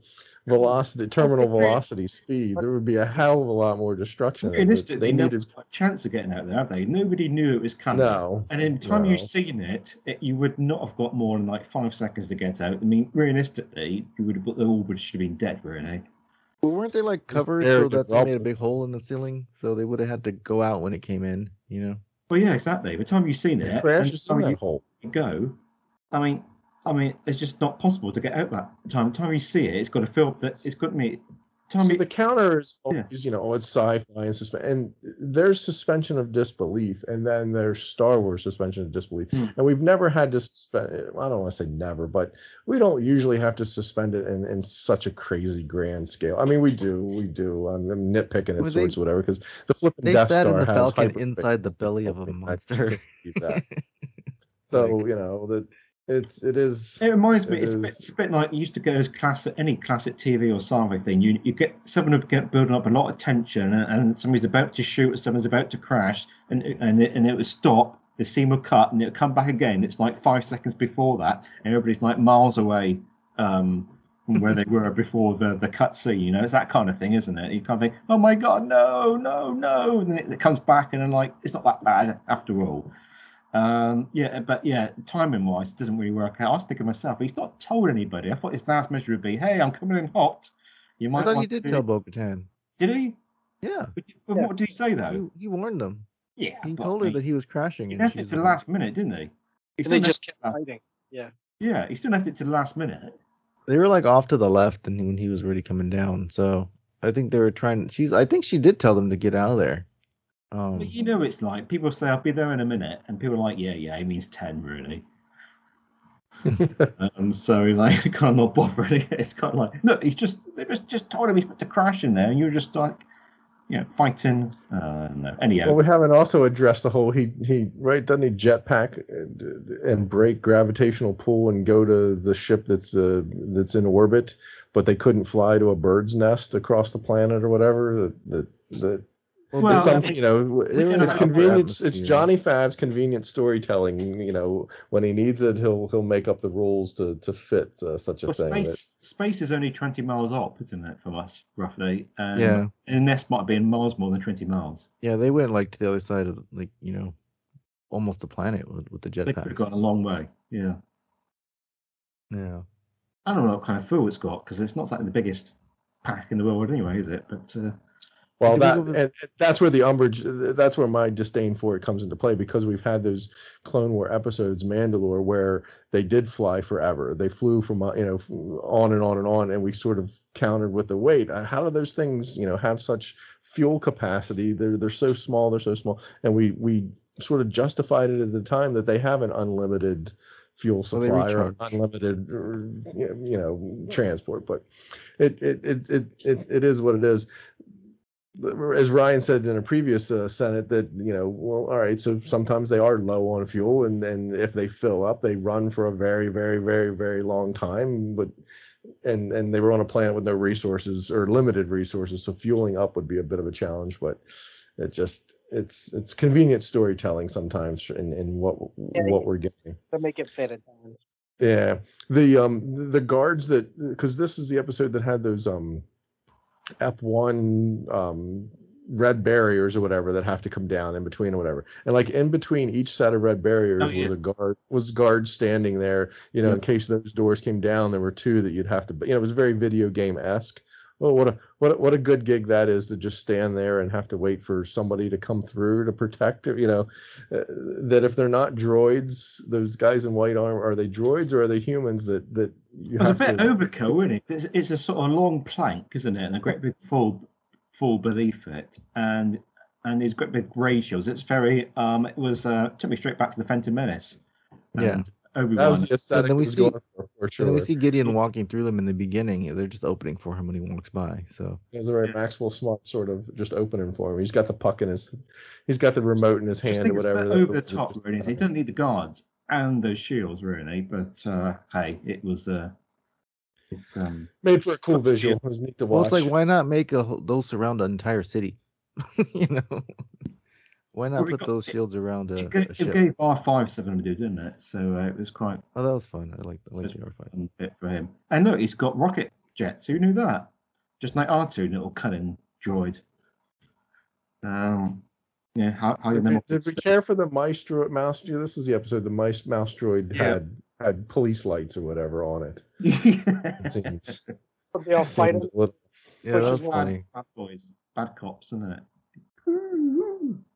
velocity terminal velocity speed there would be a hell of a lot more destruction Realistically, they no needed a chance of getting out there, have they? Nobody knew it was coming. No, And in the time no. you've seen it, it, you would not have got more than like five seconds to get out. I mean, realistically, you would have, they all would should have been dead, really. Well, weren't they like covered so that they made a big hole in the ceiling? So they would have had to go out when it came in, you know? Well, yeah, exactly. By the time you've seen It it, crashes and in that time hole you go, I mean, I mean, it's just not possible to get out that time. The time you see it, it's got to feel that it's got to be. So the counter is Yeah. always, you know, oh, it's sci-fi and suspense, and there's suspension of disbelief, and then there's Star Wars suspension of disbelief, Hmm. and we've never had to suspend. I don't want to say never, but we don't usually have to suspend it in, in such a crazy grand scale. I mean, we do, we do. I'm, I'm nitpicking at Well, they- sorts, whatever, because the flipping They Death sat Star in the has Falcon inside the belly of a monster. so you know that it's it is. It reminds me, it it's a, bit, it's a bit like you used to go as classic, any classic TV or sci-fi thing. You you get someone get building up a lot of tension, and, and somebody's about to shoot, or someone's about to crash, and and it, and it would stop. The scene would cut, and it would come back again. It's like five seconds before that, and everybody's like miles away um, from where they were before the the cut scene. You know, it's that kind of thing, isn't it? You kind of think, oh my god, no, no, no, and then it, it comes back, and then like it's not that bad after all. Um, yeah, but yeah, timing wise, it doesn't really work out. I was thinking myself, he's not told anybody. I thought his last measure would be, "Hey, I'm coming in hot." You might I thought want he did to... tell Bo Katan. Did he? Yeah. But, but what did he say though? He, he warned them. yeah, He told I her mean, that he was crashing. he left it to the last minute, didn't he? He And they just kept to last- fighting. Yeah. Yeah, he still left it to the last minute. They were like off to the left, and when he was already coming down, so I think they were trying. She's. I think she did tell them to get out of there. Um, But you know, it's like people say, "I'll be there in a minute," and people are like, "Yeah, yeah, it means ten, really." um, so like, kind of not bothering. It's kind of like, look, he's just they just just told him he's about to crash in there, and you're just like, you know, fighting. Uh, no, anyhow. Well, we haven't also addressed the whole he he right doesn't he jetpack and, and break gravitational pull and go to the ship that's uh, that's in orbit, but they couldn't fly to a bird's nest across the planet or whatever. That that, that Well, it's some, you know, it's convenience. It's. Johnny Fav's convenient storytelling. You know, when he needs it, he'll he'll make up the rules to to fit uh, such a Well, thing. space space is only 20 miles up, isn't it, from us roughly? Um, Yeah. And this might be in miles more than 20 miles. yeah, they went like to the other side of like you know, almost the planet with, with the They could have gone a long way. Yeah. Yeah. I don't know what kind of fuel it's got because it's not exactly the biggest pack in the world anyway, is it? But uh, Well, that that's where the umbrage, that's where my disdain for it comes into play because we've had those Clone War episodes, Mandalore, where they did fly forever. They flew from uh, you know on and on and on, and we sort of countered with the weight. Uh, How do those things you know have such fuel capacity? They're they're so small, they're so small, and we we sort of justified it at the time that they have an unlimited fuel Well, supply or unlimited you know transport, but it it it it it, it is what it is as Ryan said in a previous uh, Senate, that you know, well, all right, so sometimes they are low on fuel, and and if they fill up, they run for a very, very, very, very long time. But and and they were on a planet with no resources or limited resources, so fueling up would be a bit of a challenge. But it just it's it's convenient storytelling sometimes in in what what we're getting. To make it fit at times. Yeah, the um the guards that because this is the episode that had those um F1 um red barriers or whatever that have to come down in between or whatever. And like in between each set of red barriers Oh, yeah. was a guard was guards standing there, you know, in case those doors came down, there were two that you'd have to you know, it was very video game esque. Oh, what a what a, what a good gig that is to just stand there and have to wait for somebody to come through to protect. You know, uh, that if they're not droids, those guys in white armor, are they droids or are they humans that that you it's a bit to? overkill, isn't it? It's, it's a sort of long plank, isn't it? And a great big full full beneath it, and and these great big grey shields. It's very um, it was uh, took me straight back to the Phantom Menace. Yeah. And Obi that was Wan. the aesthetic then we was see- going for, for And sure. then we see Gideon walking through them in the beginning. They're just opening for him when he walks by. So It was a very Maxwell Smart sort of just opening for him. He's got the puck in his, he's got the remote in his hand or whatever. bit that- over the top, really. He doesn't need the guards and those shields, really. But uh, hey, it was uh, it, um, Made for a cool Let's visual. it. It was neat to well, it's like why not make a, those surround an entire city? you know, why not Well, put got- those shields around a, it, gave, a it gave R five something to do, didn't it? So uh, it was quite Oh, that was fun. I like I like the R5. bit for him. And look, he's got rocket jets. Who knew that? Just like R2, little cunning droid. Um, yeah, how how you Did, we- did we care for the mice droid? Mouse? This is the episode. The mice mouse droid Yeah. had had police lights or whatever on it. It seems, They all fight seemed him. a little- Yeah, that Pushes was funny. bad boys, bad cops, isn't it?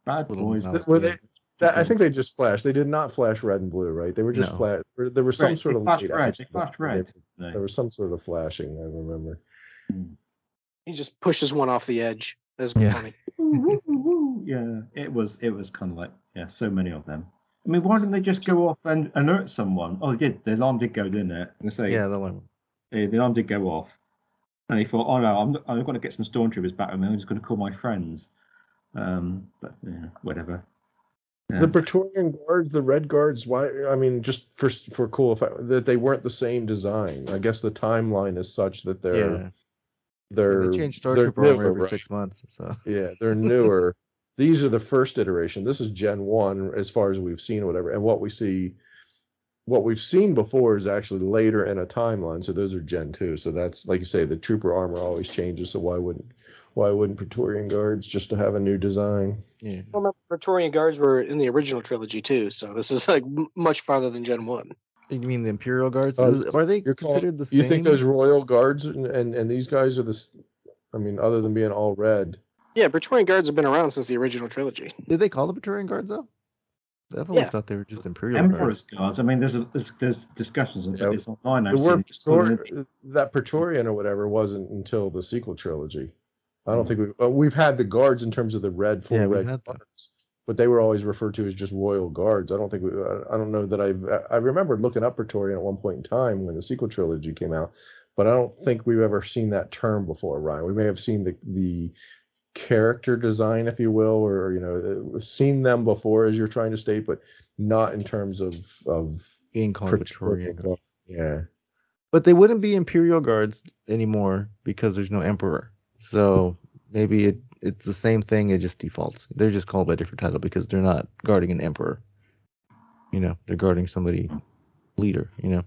Bad Little boys. mouse Were they? That, I think they just flashed. They did not flash red and blue, right? They were just No. flat. There, there was some Red. sort They of flashed light red. action, They flashed but red. There was some sort of flashing. I remember. He just pushes one off the edge. That's Yeah. funny. yeah, it was it was kind of like yeah, so many of them. I mean, why didn't they just go off and alert someone? Oh, they did. The alarm did go, didn't it? And say, Yeah, that one. Uh, the alarm did go off, and he thought, "Oh no, I'm, I'm going to get some stormtroopers back with me. I'm just going to call my friends." Um, but yeah, whatever. Yeah. The Praetorian guards, the red guards. Why? I mean, just for for cool effect, that they weren't the same design. I guess the timeline is such that they're Yeah. they're they changed Star they're Trooper armor newer, every right? six months. So Yeah, they're newer. These are the first iteration. This is Gen One, as far as we've seen, or whatever. And what we see, what we've seen before, is actually later in a timeline. So those are Gen Two. So that's like you say, the trooper armor always changes. So why wouldn't why wouldn't Praetorian guards just to have a new design? yeah. Remember, Praetorian Guards were in the original trilogy too, so this is like much farther than Gen One. You mean the Imperial Guards? Uh, is- are they You're calling- considered the same? You think those royal guards and, and and these guys are the? I mean, other than being all red. Yeah, Praetorian Guards have been around since the original trilogy. Did they call the Praetorian Guards though? I've always Yeah. thought they were just Imperial Emperor's Guards. guards. I mean, there's a, there's, there's discussions on Yeah, this online. The I've word seen. Praetor- that Praetorian or whatever wasn't until the sequel trilogy. I don't think we uh, we've had the guards in terms of the red full Yeah, red guards, but they were always referred to as just royal guards. I don't think we, I I don't know that I've I remember looking up Praetorian at one point in time when the sequel trilogy came out, but I don't think we've ever seen that term before, Ryan. We may have seen the the character design, if you will, or you know, uh, seen them before as you're trying to state, but not in terms of of Being called Praetorian Praetorian. Yeah. But they wouldn't be Imperial Guards anymore because there's no Emperor. So maybe it it's the same thing. It just defaults. They're just called by a different title because they're not guarding an Emperor. You know, they're guarding somebody leader. You know,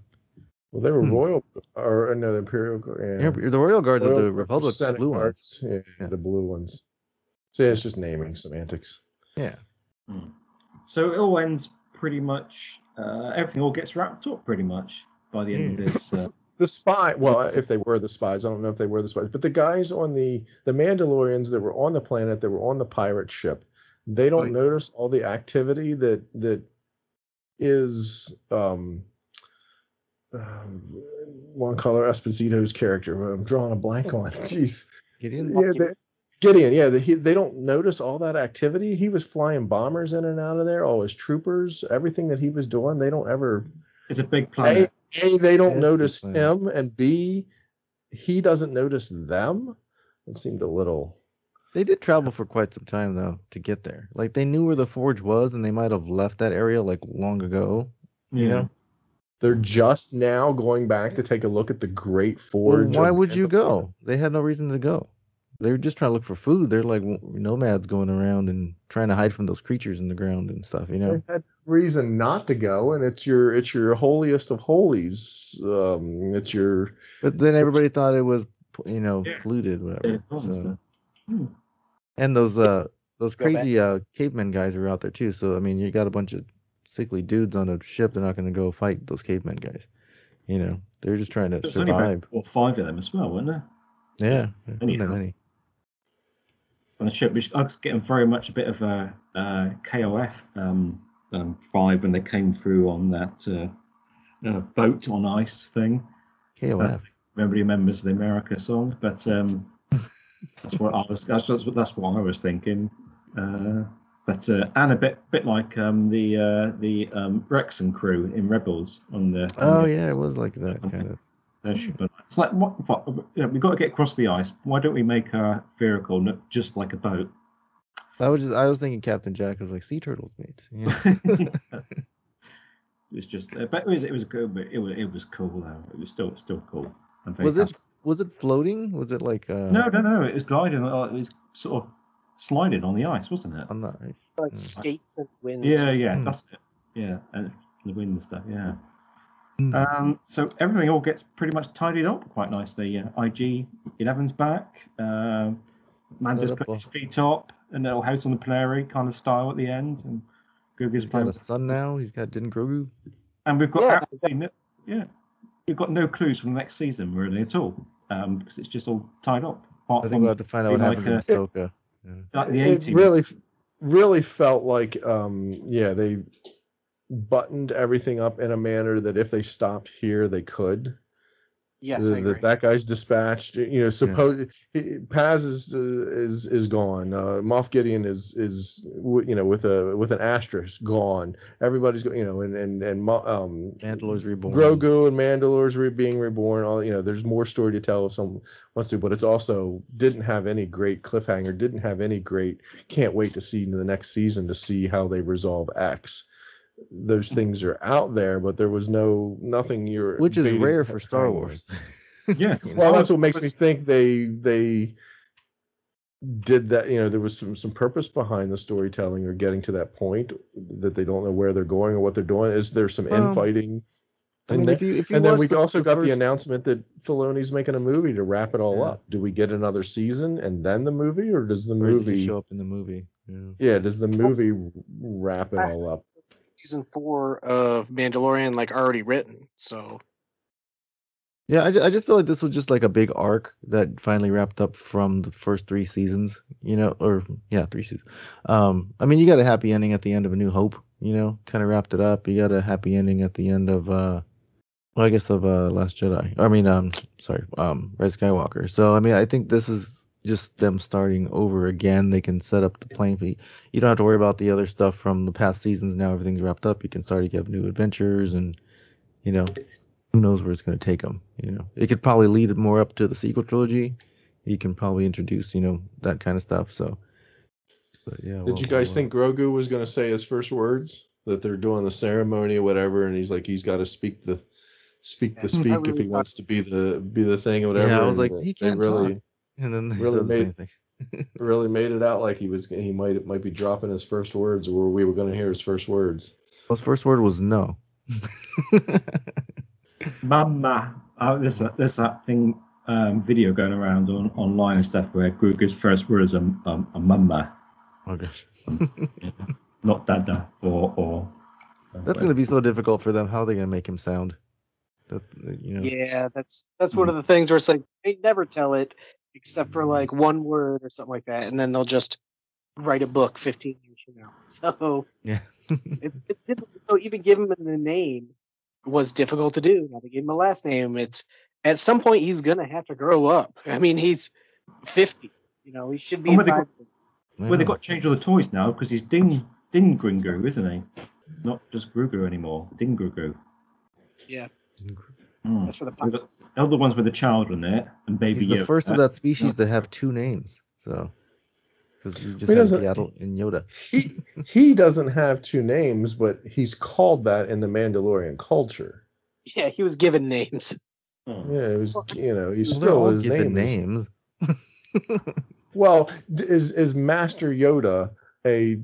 Well, they were Hmm. royal or uh, no, the imperial. Guard, Yeah. Emperor- the Royal Guards Royal of the Republic, the Senate blue ones. Guards, Yeah, the blue ones. So yeah, it's just naming semantics. Yeah. So it all ends pretty much. Uh, everything all gets wrapped up pretty much by the end of this. Uh, The spy, well, if they were the spies, I don't know if they were the spies, but the guys on the the Mandalorians that were on the planet, that were on the pirate ship, they don't notice all the activity that that is um, um Giancarlo Esposito's character. I'm drawing a blank on. Jeez. Gideon. Yeah, they, Gideon. Yeah, the, he, they don't notice all that activity. He was flying bombers in and out of there. All his troopers, everything that he was doing, they don't ever. it's a big planet. A they don't notice it's him, and B, he doesn't notice them. It seemed a little. They did travel for quite some time though to get there. Like they knew where the forge was, and they might have left that area like long ago. You Yeah. know. They're just now going back to take a look at the Great Well, Forge. why would you Mandalore. go? They had no reason to go. They were just trying to look for food. They're like nomads going around and trying to hide from those creatures in the ground and stuff. You know. They had reason not to go, and it's your it's your holiest of holies. Um, it's your But then everybody thought it was, you know, Yeah. polluted, whatever. Yeah, so- Hmm. And those uh those Go back. crazy uh cavemen guys are out there too. So I mean, you got a bunch of sickly dudes on a ship. They're not going to go fight those cavemen guys. You know, they're just trying to There's only survive. about four or five of them as well, weren't there? Yeah, there Anyhow. wasn't that many. On the ship, which I was getting very much a bit of a uh, KOF um, um, vibe when they came through on that uh, uh, boat on ice thing. KOF. Everybody remembers the America song, but um, that's what I was. That's, that's what that's what I was thinking. Uh, but uh, and a bit bit like um, the uh, the um, Wrexham crew in Rebels on the. on Oh the- yeah, it was like that kind of. Their ship. It's like what, what we've got to get across the ice. Why don't we make our vehicle look just like a boat? I was just I was thinking Captain Jack was like sea turtles, mate. You know? It's just, uh, but it was it was good, but it was it was cool though. It was still still cool. I'm was it was it floating? Was it like uh? No, no, no. It was gliding. uh, It was sort of sliding on the ice, wasn't it? I'm not. Like skates and wind. Yeah, yeah, Hmm. that's it. Yeah, and the wind stuff. Yeah. Hmm. Um, so everything all gets pretty much tidied up quite nicely. Uh, IG 11's back. Uh, man Set just put a- his feet up, a little house on the prairie kind of style at the end, and Google's He's got a son now. He's got Din Grogu. And we've got Yeah. absolutely no, yeah, we've got no clues for the next season really at all, um, because it's just all tied up. Apart I think we'll have to find out what like happens a- in Ahsoka. Yeah. like the it 18. really really felt like um yeah they buttoned everything up in a manner that if they stopped here they could Yes, The- I the- agree. that guy's dispatched you know suppose he- Paz is uh, is is gone uh, Moff Gideon is is w- you know with a with an asterisk gone everybody's go you know and and and um Mandalorian's reborn. Grogu and Mandalores re- being reborn. All you know, there's more story to tell if someone wants to, but it's also didn't have any great cliffhanger. Didn't have any great. Can't wait to see in the next season to see how they resolve X. Those things are out there, but there was no nothing. You're Which is rare for Star hanging. Wars. Yes. Well, that's what makes me think they they did that. You know, there was some some purpose behind the storytelling or getting to that point that they don't know where they're going or what they're doing. Is there some Well, infighting? I in mean, there? if you if you and then we the- also the got the announcement that Filoni's making a movie to wrap it all Yeah. up. Do we get another season and then the movie, or does the Or does movie? show up in the movie? Yeah. Yeah, does the movie wrap it all up? Season four of Mandalorian like already written, so Yeah, I, I just feel like this was just like a big arc that finally wrapped up from the first three seasons, you know, or yeah, three seasons. Um, I mean, you got a happy ending at the end of A New Hope, you know, kind of wrapped it up. You got a happy ending at the end of, uh, well, I guess of uh, Last Jedi. I mean, um, sorry, um, Rise Skywalker. So I mean, I think this is just them starting over again. They can set up the playing field. You don't have to worry about the other stuff from the past seasons. Now everything's wrapped up. You can start to have new adventures, and you know, who knows where it's going to take them. You know, it could probably lead more up to the sequel trilogy. You can probably introduce, you know, that kind of stuff. So, but yeah. Did well, you guys well, think Grogu was going to say his first words? That they're doing the ceremony or whatever, and he's like he's got to speak the speak the I speak if he wants to be the be the thing or whatever. Yeah, I was like, they- he can't really talk. And then they really said the made- same really made it out like he was he might might be dropping his first words or we were going to hear his first words. Well, his first word was no. Mama. Uh, there's a, there's that thing um, video going around on online and stuff where Grogu's first word is a, a, a mama, Oh gosh. not dada or or. That's going to be so difficult for them. How are they going to make him sound? That's, you know. Yeah, that's that's one of the things where it's like they never tell it except for like one word or something like that, and then they'll just write a book 15 years from now. So Yeah. it, it's difficult. So even give him a name was difficult to do. Now they gave him a last name. It's at some point he's gonna have to grow up. I mean, he's 50. You know, he should be. Oh, and where they in got, where they got to change all the toys now because he's Ding Ding Gringo, isn't he? Not just Grogu anymore. Din Grogu. Yeah. Mm. That's for the So the other ones with the child on it and baby He's the Yoda. first of that species to have two names. So, because you just He have doesn't- Seattle and Yoda. He he doesn't have two names, but he's called that in the Mandalorian culture. Yeah, he was given names. Yeah, it was you know he's Well, still his given name names. Well, is is Master Yoda a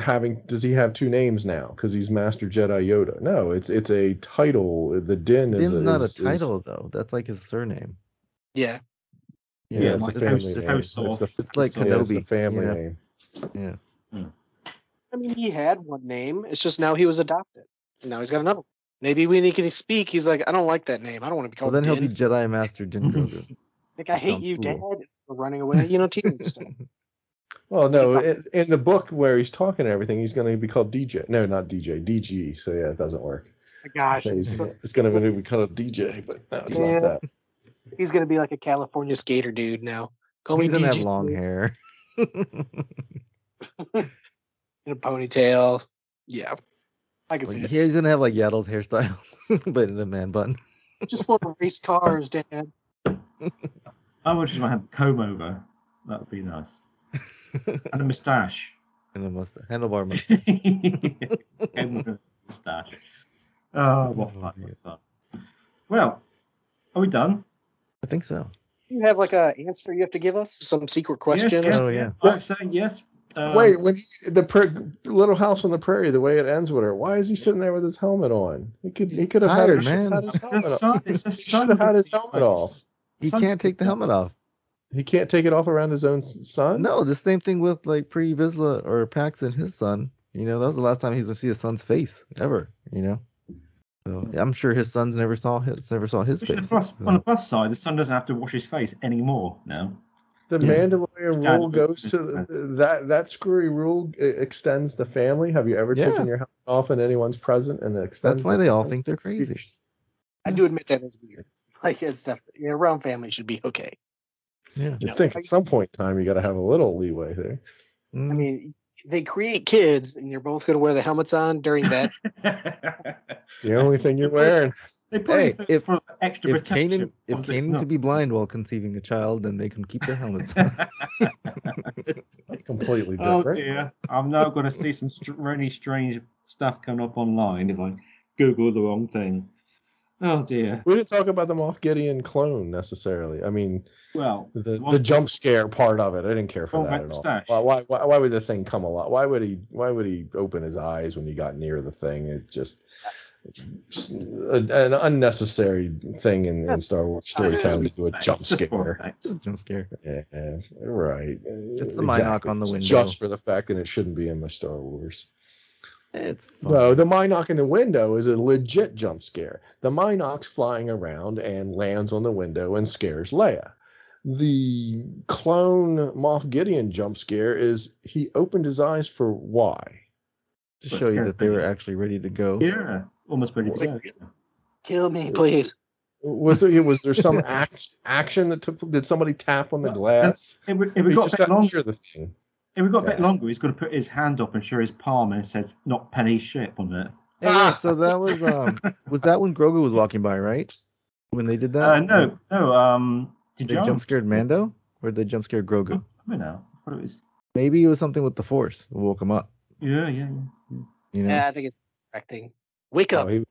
having? Does he have two names now? Because he's Master Jedi Yoda. No, it's it's a title. The Din is Din's not is- a title though. That's like his surname. Yeah. Yeah, Yeah, it's like the the family house- name. house It's, the, It's like yeah, it's the Kenobi, family yeah. name. Yeah. Hmm. I mean, he had one name. It's just now he was adopted. And now he's got another. one. Maybe when he can speak, he's like, I don't like that name. I don't want to be Well, called then he'll be Jedi Master Din Grogu. like, I hate you, cool. Dad, for running away. You know, teenage stuff. Well, no, in, in the book where he's talking and everything, he's going to be called DJ. No, not DJ, DG. So yeah, it doesn't work. Gosh, So he's, so- it's going to be called DJ, but no, it's Yeah. not that. he's gonna be like a California skater dude now. Call me He's gonna have long hair. in a ponytail. Yeah, I can see Like, he's gonna have like Yaddle's hairstyle, but in a man bun. Just want to race cars, Dad. I would just want to have a comb over. That would be nice. And a moustache. And a mustache, handlebar mustache. Comb with a moustache. Oh, what fun! What fun. Well, are we done? I think so. Do you have like a answer you have to give us? Some secret question? Yes, yes, Oh, yeah. I'm saying yes. Um, Wait, when he, the pra- little house on the prairie, the way it ends with her, why is he sitting there with his helmet on? He could he could have had, tired, he man. had his helmet off. sun, it's the He sun should have had his helmet off. He can't take the helmet off. He can't take it off around his own son. No, the same thing with like Pre Vizsla or Paz and his son. You know, that was the last time he's gonna see his son's face ever. You know, so I'm sure his sons never saw his never saw his Which on the face. plus, so- on the plus side, the son doesn't have to wash his face anymore now. The Yeah. Mandalorian Yeah. rule goes to the, that that screwy rule uh, extends the family. Have you ever Yeah. taken your helmet off and anyone's present and it extends? That's why the they all think they're crazy. I do admit that is weird. Like it's definitely yeah, around family should be okay. Yeah. You think at some point in time you got to have a little leeway there. Mm. I mean, they create kids, and you're both gonna wear the helmets on during that. It's the only thing you're wearing. They put Hey, it if- for extra If protection. Kanan, if Obviously it's Kanan could be blind while conceiving a child, then they can keep their helmets on. That's completely different. Oh different. dear, I'm now going to see some str- really strange stuff coming up online if I Google the wrong thing. Oh dear. We didn't talk about the Moff Gideon clone necessarily. I mean, Well, the the jump scare part of it, I didn't care for Oh, that at all. mustache. Why, why why why would the thing come a lot? Why would he why would he open his eyes when he got near the thing? It just just a, an unnecessary thing in, in Star Wars storytelling to do a jump Just for scare. Jump scare. Yeah, right. It's the Mynock on the window. Just for the fact that it shouldn't be in my Star Wars. It's fun. No, the Mynock in the window is a legit jump scare. The Mynock's flying around and lands on the window and scares Leia. The clone Moff Gideon jump scare is he opened his eyes for why? to show you that they were actually ready to go. Yeah, almost ready to like- go. Kill me, please. Was there was there some act action that took? Did somebody tap on the glass? If we, if we got just a bit got longer, the thing. If we got a bit longer, he's got to put his hand up and show his palm, and it says "not penny ship" on it. Hey, look, so that was um was that when Grogu was walking by, right? When they did that? Uh, no, no. Um, did They you jump scared Mando, or did they jump scare Grogu? I don't know. I thought it was. Maybe it was something with the Force that woke him up. Yeah, yeah, yeah. You know? Yeah, I think it's distracting. Wake up. Oh, he,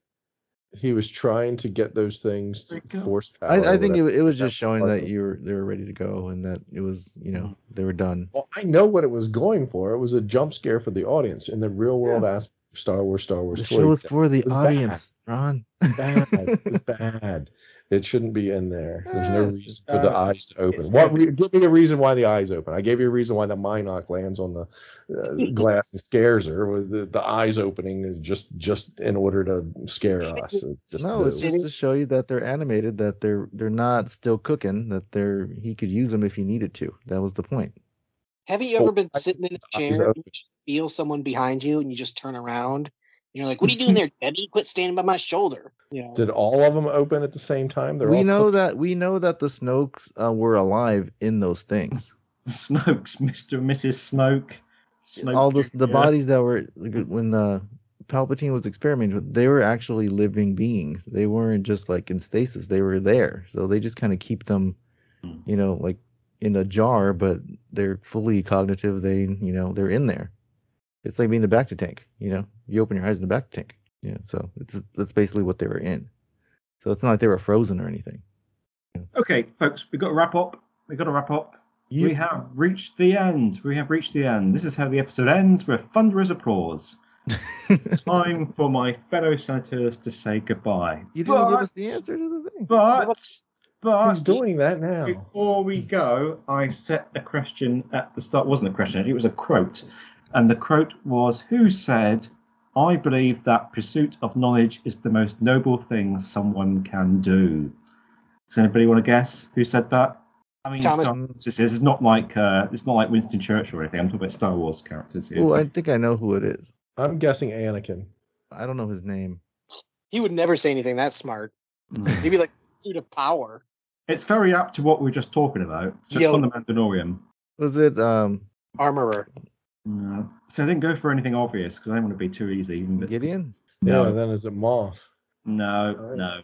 he was trying to get those things to Wake force power. I, I think it, it was just showing that you were they were ready to go and that it was you know they were done. Well, I know what it was going for. It was a jump scare for the audience in the real world aspect of Star Wars. Star Wars. The toy. show is for the It was audience, Ron. Bad. It was bad. It shouldn't be in there. There's no reason for the Uh, eyes to open. What? Re- give me a reason why the eyes open. I gave you a reason why the Mynock lands on the uh, glass and scares her. With The, the eyes opening is just just in order to scare us. It's just No, it's just to show you that they're animated, that they're they're not still cooking, that they're he could use them if he needed to. That was the point. Have you ever been sitting in a chair and you feel someone behind you and you just turn around? And you're like, what are you doing there, Debbie? Quit standing by my shoulder. You know, Did all of them open at the same time? They're we all know cooked. that we know that the Snokes uh, were alive in those things. Snokes, Mister and Mrs. Smoke. Snoke All the the Jr. bodies that were when uh, Palpatine was experimenting with, they were actually living beings. They weren't just like in stasis. They were there. So they just kind of keep them, Hmm. you know, like in a jar, but they're fully cognitive. They, you know, they're in there. It's like being in a to tank. You know, you open your eyes in a bacta tank. Yeah. So it's that's basically what they were in. So it's not like they were frozen or anything. Okay, folks, we've got to wrap up. We've got to wrap up. You- We have reached the end. We have reached the end. This is how the episode ends with thunderous applause. Time for my fellow senators to say goodbye. You didn't give us the answer to the thing. But, but He's doing that now. before we go, I set a question at the start. It wasn't a question, it was a quote. And the quote was Who said, I believe that pursuit of knowledge is the most noble thing someone can do? Does anybody want to guess who said that? I mean, Thomas- Star- this is it's not like uh, it's not like Winston Churchill or anything. I'm talking about Star Wars characters here. Oh, I think I know who it is. I'm guessing Anakin. I don't know his name. he would never say anything that smart. Mm. Maybe like pursuit of power. It's very apt to what we were just talking about. So it's Yo. on the Mandalorian. Was it um Armorer. No. So I didn't go for anything obvious because I didn't want to be too easy. But Gideon? Yeah, No. then is it Moff? no, Alright. no.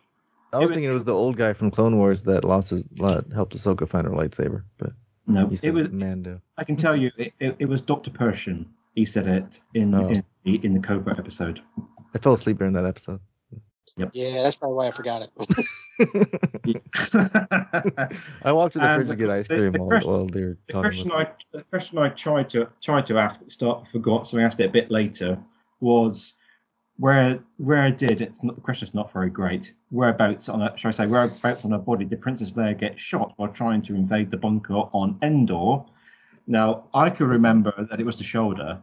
I was It was- thinking it was the old guy from Clone Wars that lost his uh, helped Ahsoka find her lightsaber, but No, you said it was. Mando. I can tell you, it, it, it was Doctor Pershing. He said it in Oh. in, in the Cobra episode. I fell asleep during that episode. Yeah, that's probably why I forgot it. I walked to the fridge to get ice cream the while, question- while they were The talking question about I the question I tried to tried to ask at the start, I forgot, so I asked it a bit later. Was where where did it's not the question's not very great. Whereabouts on a should I say whereabouts on her body did Princess Leia get shot while trying to invade the bunker on Endor? Now I could remember that it was the shoulder,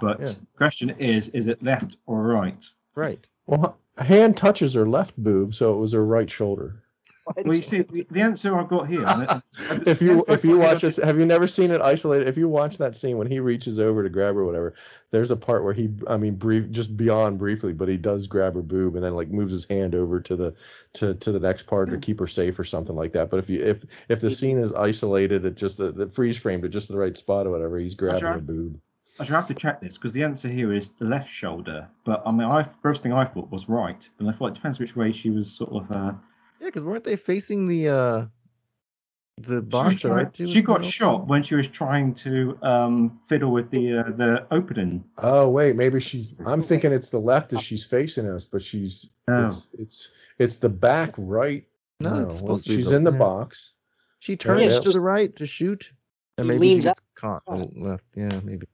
but Yeah. the question is is it left or right? Right. Well, a hand touches her left boob, so it was her right shoulder. Well, you see, the, the answer I've got here. and it- If you I've if you got here- watch this, have you never seen it isolated? If you watch that scene when he reaches over to grab her, or whatever, there's a part where he, I mean, brief, just beyond briefly, but he does grab her boob and then like moves his hand over to the to to the next part to keep her safe or something like that. But if you if if the scene is isolated at just the, the freeze framed at just the right spot or whatever, he's grabbing sure. her boob. I should have to check this because the answer here is the left shoulder. But I mean, I first thing I thought was right, and I thought it depends which way she was sort of. Uh, Yeah, because weren't they facing the uh the she trying- right? she got was- shot when she was trying to um, fiddle with the uh, the opening. Oh wait, maybe she. I'm thinking it's the left as she's facing us, but she's No. it's it's it's the back right. No, it's well, supposed to be she's the- in the yeah. box. She turns Yeah, to it's the right to shoot, and maybe leans she gets out. caught the left. Yeah, maybe.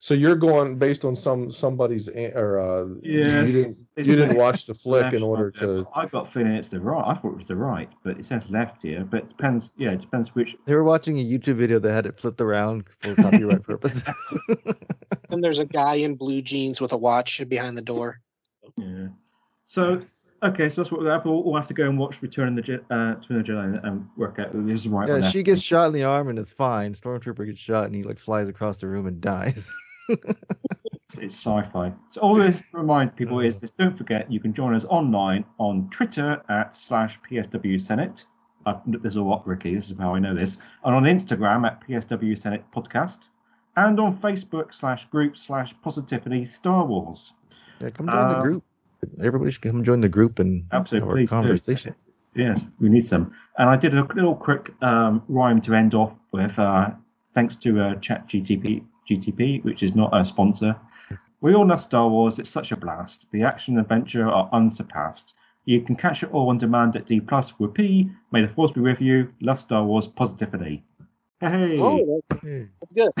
So you're going based on some somebody's an- or uh, Yeah. you didn't you didn't watch the flick in order to. but I got a feeling it's the right. I thought it was the right, but it says left here. But it depends. Yeah, it depends which. They were watching a YouTube video that had it flipped around for copyright purposes. and there's a guy in blue jeans with a watch behind the door. Yeah. So okay, so that's what we have. We'll, we'll have to go and watch Return of the Je- uh, Return of the Jedi and, and work out who this is right. yeah, she gets shot in the arm and is fine. Stormtrooper gets shot and he like flies across the room and dies. it's sci-fi. So all this to remind people is this: don't forget you can join us online on Twitter at slash PSW Senate. Uh, this is all what Ricky. This is how I know this. And on Instagram at PSW Senate Podcast, and on Facebook slash group slash Positivity Star Wars. Yeah, come join the Um, group. Everybody should come join the group and Absolutely, have a do. Yes, we need some. And I did a little quick um, rhyme to end off with, uh, thanks to uh, Chat GTP, GTP, which is not a sponsor. We all love Star Wars. It's such a blast. The action and adventure are unsurpassed. You can catch it all on demand at D Plus with P. May the Force be with you. Love Star Wars positivity. Hey, Oh, that's, hmm. that's good.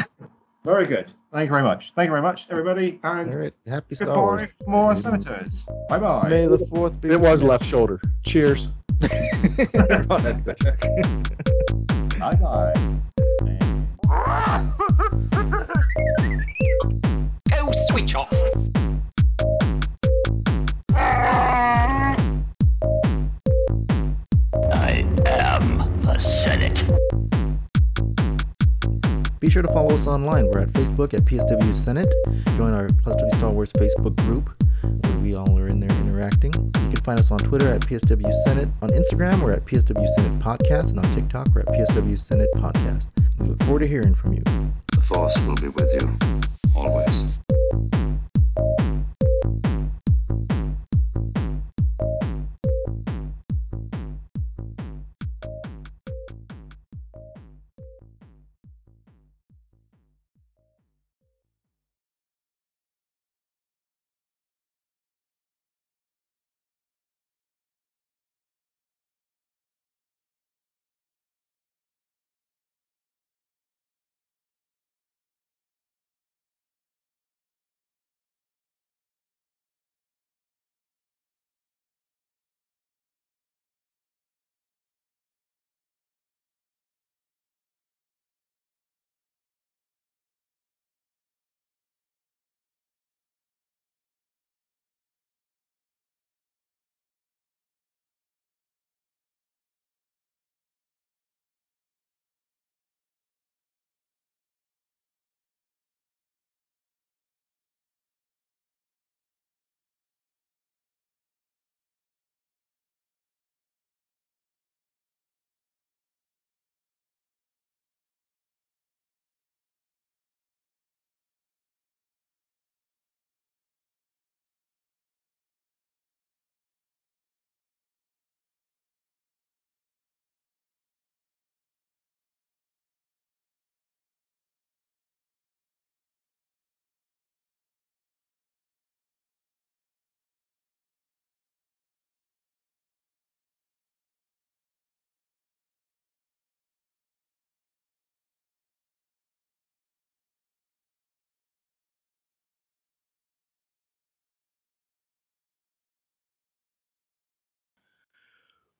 very good. Thank you very much. Thank you very much, everybody. And All right, happy Star goodbye Wars. from more senators. Bye bye. May the fourth be. It was left shoulder. Cheers. Bye bye. Be sure to follow us online. We're at Facebook at PSW Senate. Join our Plus W Star Wars Facebook group where we all are in there interacting. You can find us on Twitter at PSW Senate. On Instagram, we're at PSW Senate Podcast. And on TikTok, we're at PSW Senate Podcast. We look forward to hearing from you. The Force will be with you, always.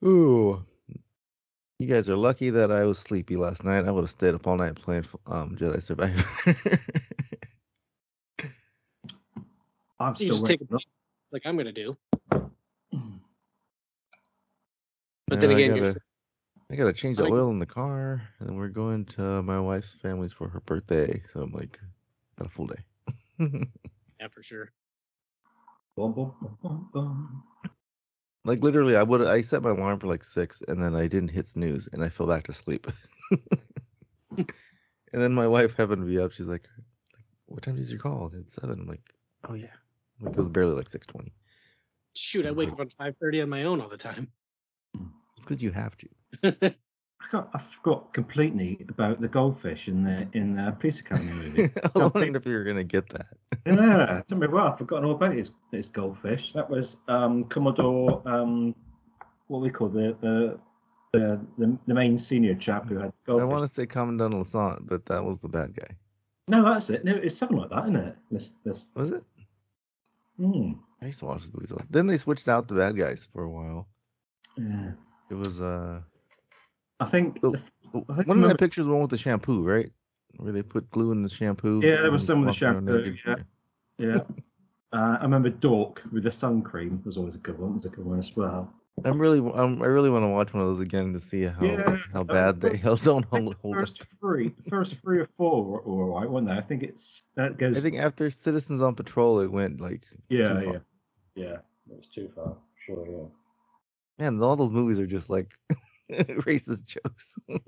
Ooh. You guys are lucky that I was sleepy last night. I would have stayed up all night playing um, Jedi Survivor. I'm You still just take a waking like I'm gonna do. But And then I again, you're gotta, I gotta change the I oil in the car, and then we're going to my wife's family's for her birthday. So I'm like, got a full day. yeah, for sure. Bum, bum, bum, bum, bum. Like literally, I would I set my alarm for like six, and then I didn't hit snooze, and I fell back to sleep. and then my wife happened to be up. She's like, "What time is your call?" It's seven. I'm like, "Oh yeah." Like it was barely like six twenty. Shoot, I wake up at 5:30 on my own all the time. It's because you have to. I, got, I forgot completely about the goldfish in the in the Police Academy movie. I wondered if you were gonna get that. yeah, me well, I've forgotten all about his, his goldfish. That was um, Commodore, um, what we call the the, the the the main senior chap who had goldfish. I want to say Commandant Lassard, but that was the bad guy. No, that's it. No, it's something like that, isn't it? This this. Was it? Hmm. I used to watch the movies. Then they switched out the bad guys for a while. Yeah. It was uh I think. Oh, oh, I one of remember- the pictures one with the shampoo, right? Where they put glue in the shampoo. Yeah, there was some with the shampoo. Yeah. Yeah. uh, I remember Dork with the sun cream was always a good one. Was a good one as well. I'm really, I'm, I really want to watch one of those again to see how Yeah, how uh, bad they first- held don't hold, hold. First three, the first three or four were all right, weren't they? I think it's that goes. I think after Citizens on Patrol, it went like yeah, too far. yeah, yeah. It was too far. Sure, yeah. Man, all those movies are just like racist jokes.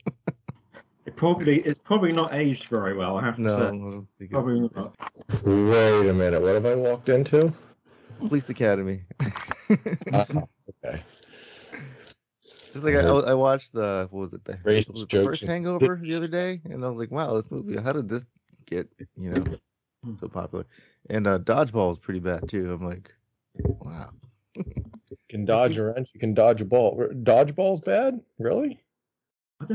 It probably it's probably not aged very well. I have to No, I don't think it- not. Wait a minute. What have I walked into? Police Academy. Uh, okay. Just like I, I watched the what was it the, Racist was it the first Hangover the other day, and I was like, wow, this movie, how did this get you know so popular? And uh, Dodgeball was pretty bad too. I'm like, wow. You can dodge a wrench. You can dodge a ball. Dodgeball's bad? Really?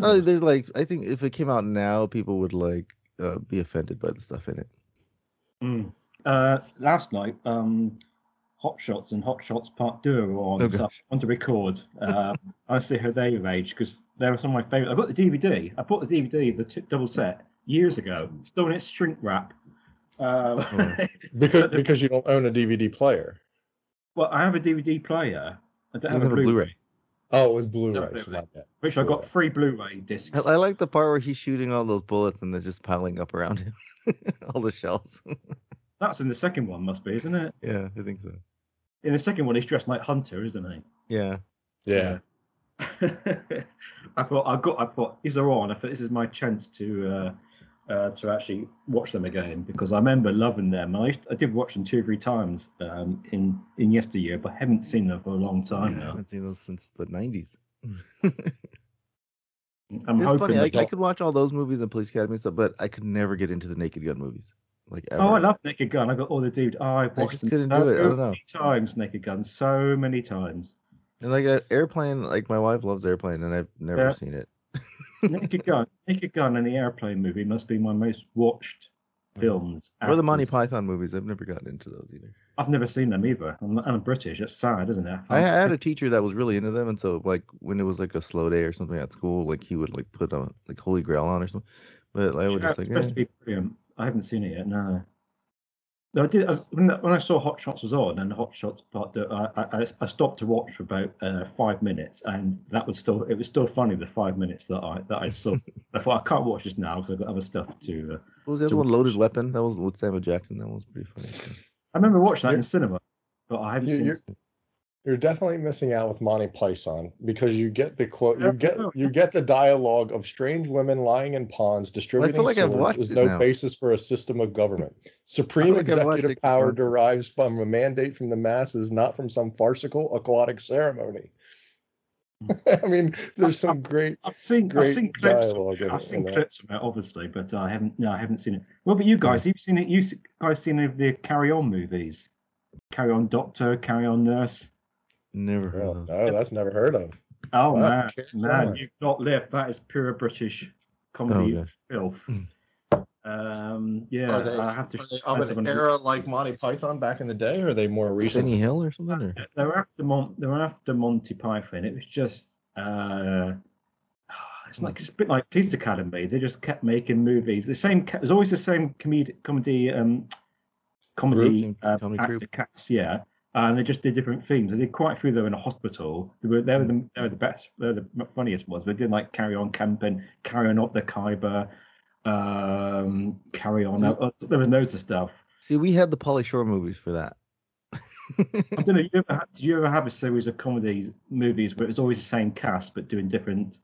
Uh, there's like I think if it came out now, people would like uh, be offended by the stuff in it. Mm. Uh, last night, um, Hot Shots and Hot Shots Part Two were on, Oh, so I want to record. Um, I see how they age because they were some of my favorite. I got the DVD. I bought the DVD, the t- double set, years ago. Still in its shrink wrap. Uh, Oh. Because because you don't own a DVD player. Well, I have a DVD player. I don't have a have a Blu-ray, Blu-ray. Oh, it was Blu-ray. No, so my bad. which I got free Blu-ray discs. I, I like the part where he's shooting all those bullets and they're just piling up around him, all the shells. That's in the second one, must be, isn't it? yeah, I think so. In the second one, he's dressed like Hunter, isn't he? Yeah. Yeah. I thought I got. I thought these are on. I thought this is my chance to uh, uh, to actually watch them again because I remember loving them. I used, I did watch them two or three times um, in in yesteryear, but haven't seen them for a long time I now. I haven't seen those since the 90s. I'm it's funny. I, I could watch all those movies and Police Academy and stuff, but I could never get into the Naked Gun movies. Like ever. Oh, I love Naked Gun. I got all the dude. Oh, I've I watched just couldn't so do it. I don't know. many times. Naked Gun, so many times. And like uh, Airplane, like my wife loves Airplane, and I've never Yeah. seen it. Naked Gun, Naked Gun, and the Airplane movie must be my most watched films. Or the Monty Python movies. I've never gotten into those either. I've never seen them either. I'm, I'm British. It's sad, isn't it? I had a teacher that was really into them, and so like when it was like a slow day or something at school, like he would like put on like Holy Grail on or something. But I would Yeah, just it's like, supposed eh. to be brilliant. I haven't seen it yet. No. No, I did. I, when, when I saw Hot Shots was on, and Hot Shots part, I, I I stopped to watch for about uh, five minutes, and that was still it was still funny the five minutes that I that I saw. I thought I can't watch this now because I've got other stuff to. Uh, what was the other one? watch. Loaded Weapon. That was with Samuel Jackson. That was pretty funny. I remember watching that in cinema, but I haven't You- seen. you're, it. You're definitely missing out with Monty Python because you get the quote, you get you get the dialogue of strange women lying in ponds distributing like swords is no now. basis for a system of government. Supreme like executive power before. derives from a mandate from the masses, not from some farcical aquatic ceremony. I mean, there's some great, I've seen I've great seen clips. dialogue in, I've seen that. clips of it, obviously, but uh, I haven't. No, I haven't seen it. What about you guys? You've seen it? You guys seen any of the Carry On movies? Carry On Doctor, Carry On Nurse. Never heard Oh, of. no, that's never heard of. Oh Wow, man, man, On. you've not lived. That is pure British comedy Oh, filth. Um, yeah, they, I have to. are they I have of an era like Monty Python back in the day, or are they more recent? Benny Hill or something? Or? They were after Mon- They were after Monty Python. It was just. Uh, it's like it's a bit like Police Academy. They just kept making movies. The same. ca- There's always the same comedy. Comedy. Um, comedy. Group, Uh, comedy actor group. cast. Yeah. And they just did different themes. They did quite a few though in a hospital. They were they were the they were the best. They were the funniest ones. They did like Carry On Camping, Carry On Up the Khyber, um, Carry On. Uh, there was loads of stuff. See, we had the Pauly Shore movies for that. I don't know. You ever, did you ever have a series of comedies movies where it was always the same cast but doing different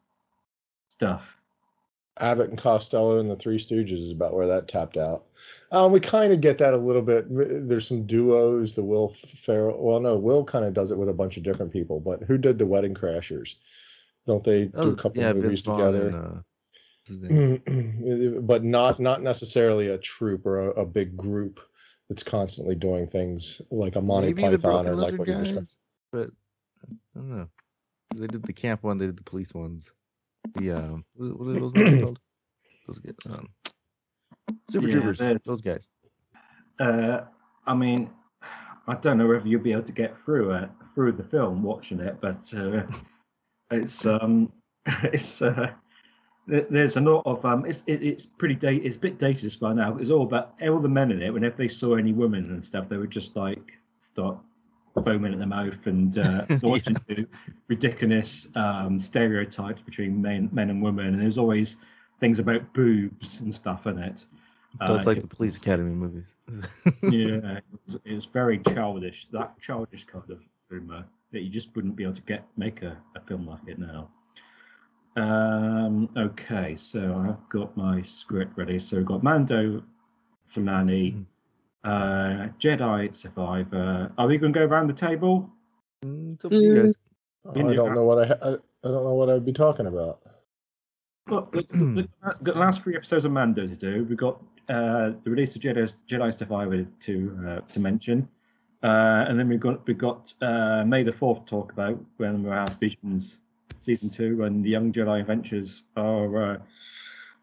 stuff? Abbott and Costello and the Three Stooges is about where that tapped out. Um, we kind of get that a little bit. There's some duos. The Will Ferrell. Well, no, Will kind of does it with a bunch of different people. But who did the Wedding Crashers? Don't they do Oh, a couple yeah, of movies together? and, uh, but not not necessarily a troupe or a, a big group that's constantly doing things like a Monty Maybe Python or like what you described. guys, but I don't know. They did the camp one, they did the police ones. The um, what are those movies called? Those get um, Super Yeah, Troopers. there's- Those guys. Uh, I mean, I don't know whether you'll be able to get through it through the film watching it, but uh, it's um, it's uh, there's a lot of um, it's it, it's pretty date it's a bit dated by now. It's all about all the men in it. Whenever they saw any women and stuff, they would just like start foaming at the mouth and uh, launching into ridiculous um, stereotypes between men, men and women. And there's always things about boobs and stuff in it. Don't Uh, like it the Police Academy movies. yeah, it was, it was very childish. That childish kind of humor that you just wouldn't be able to get make a, a film like it now. Um, okay, so I've got my script ready. So we've got Mando, Filani, uh, Jedi Survivor. Are we going to go around the table? Mm, it's up to you guys. Oh, I don't know what I, ha- I I don't know what I'd be talking about. Well, we- we- we've got the last three episodes of Mando to do. We've got uh, the release of Jedi, Jedi Survivor to uh, to mention, uh, and then we've got we've got uh, May the Fourth to talk about when we have Visions season two and the Young Jedi Adventures are uh, I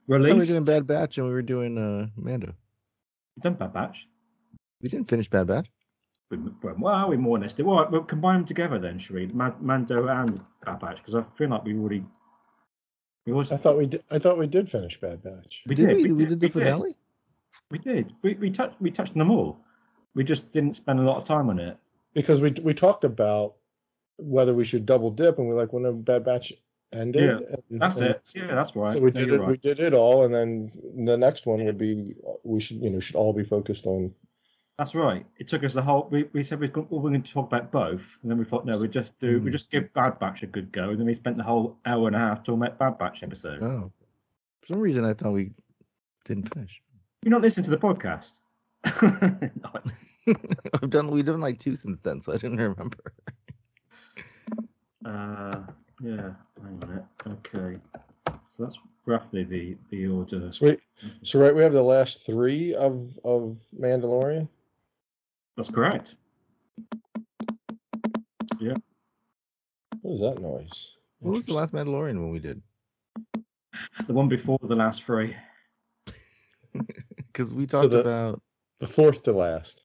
we were released. doing Bad Batch and we were doing uh, Mando. We've done Bad Batch. We didn't finish Bad Batch. We, well, we more or less did. Well, we'll combine them together then, shall we? Mando and Bad Batch, because I feel like we already. We always, I thought we did. I thought we did finish Bad Batch. we Did did. we? We did the we finale? We did. We we touched we touched them all. We just didn't spend a lot of time on it. because we we talked about whether we should double dip, and we're like, when the Bad Batch ended, Yeah, and- That's and it. Yeah, that's right. So we did you're it. We did it all, and then the next one would be we should you know should all be focused on. That's right. It took us the whole. We, we said we we're going to talk about both, and then we thought no, we just do we Hmm. just give Bad Batch a good go, and then we spent the whole hour and a half talking about Bad Batch episode. Oh. For some reason, I thought we didn't finish. You're not listening to the podcast. I've done we've done like two since then, so I didn't remember. Uh, yeah, hang on a minute. Okay, so that's roughly the the order. So, we, so right, we have the last three of of Mandalorian. That's correct. Yeah. What was that noise? What was the last Mandalorian one we did? The one before the last three. Because we So talked the- about The fourth to last.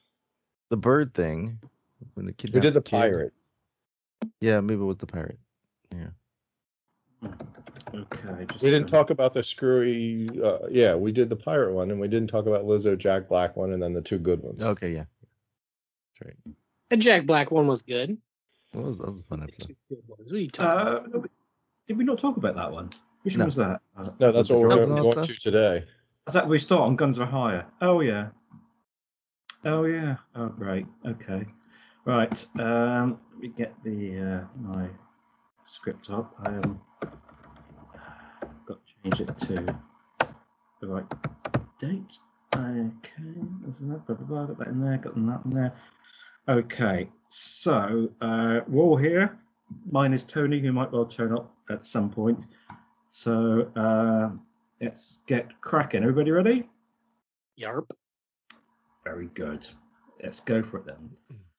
the bird thing when the kid. We did the pirate. Yeah, maybe it was the pirate. Yeah. Okay. Just We didn't talk about the screwy. Uh, yeah, we did the pirate one, and we didn't talk about Lizzo, Jack Black one, and then the two good ones. Okay, yeah. That's right. The Jack Black one was good. That was, that was a fun episode. What are you talking Uh, did we not talk about that one? Which No. one was that? Uh, No, that's what we're Nope. going, going to today. Is that we start on Guns for Hire? Oh yeah. Oh yeah. Oh great. Okay. Right. Um, let me get the uh, my script up. I um, got to change it to the right date. Okay. There's that. Blah, blah, blah. Got that in there. Got that in there. Okay. So uh, we're all here. Mine is Tony, who might well turn up at some point. So uh, let's get cracking. Everybody ready? Yarp. Very good. Let's go for it then.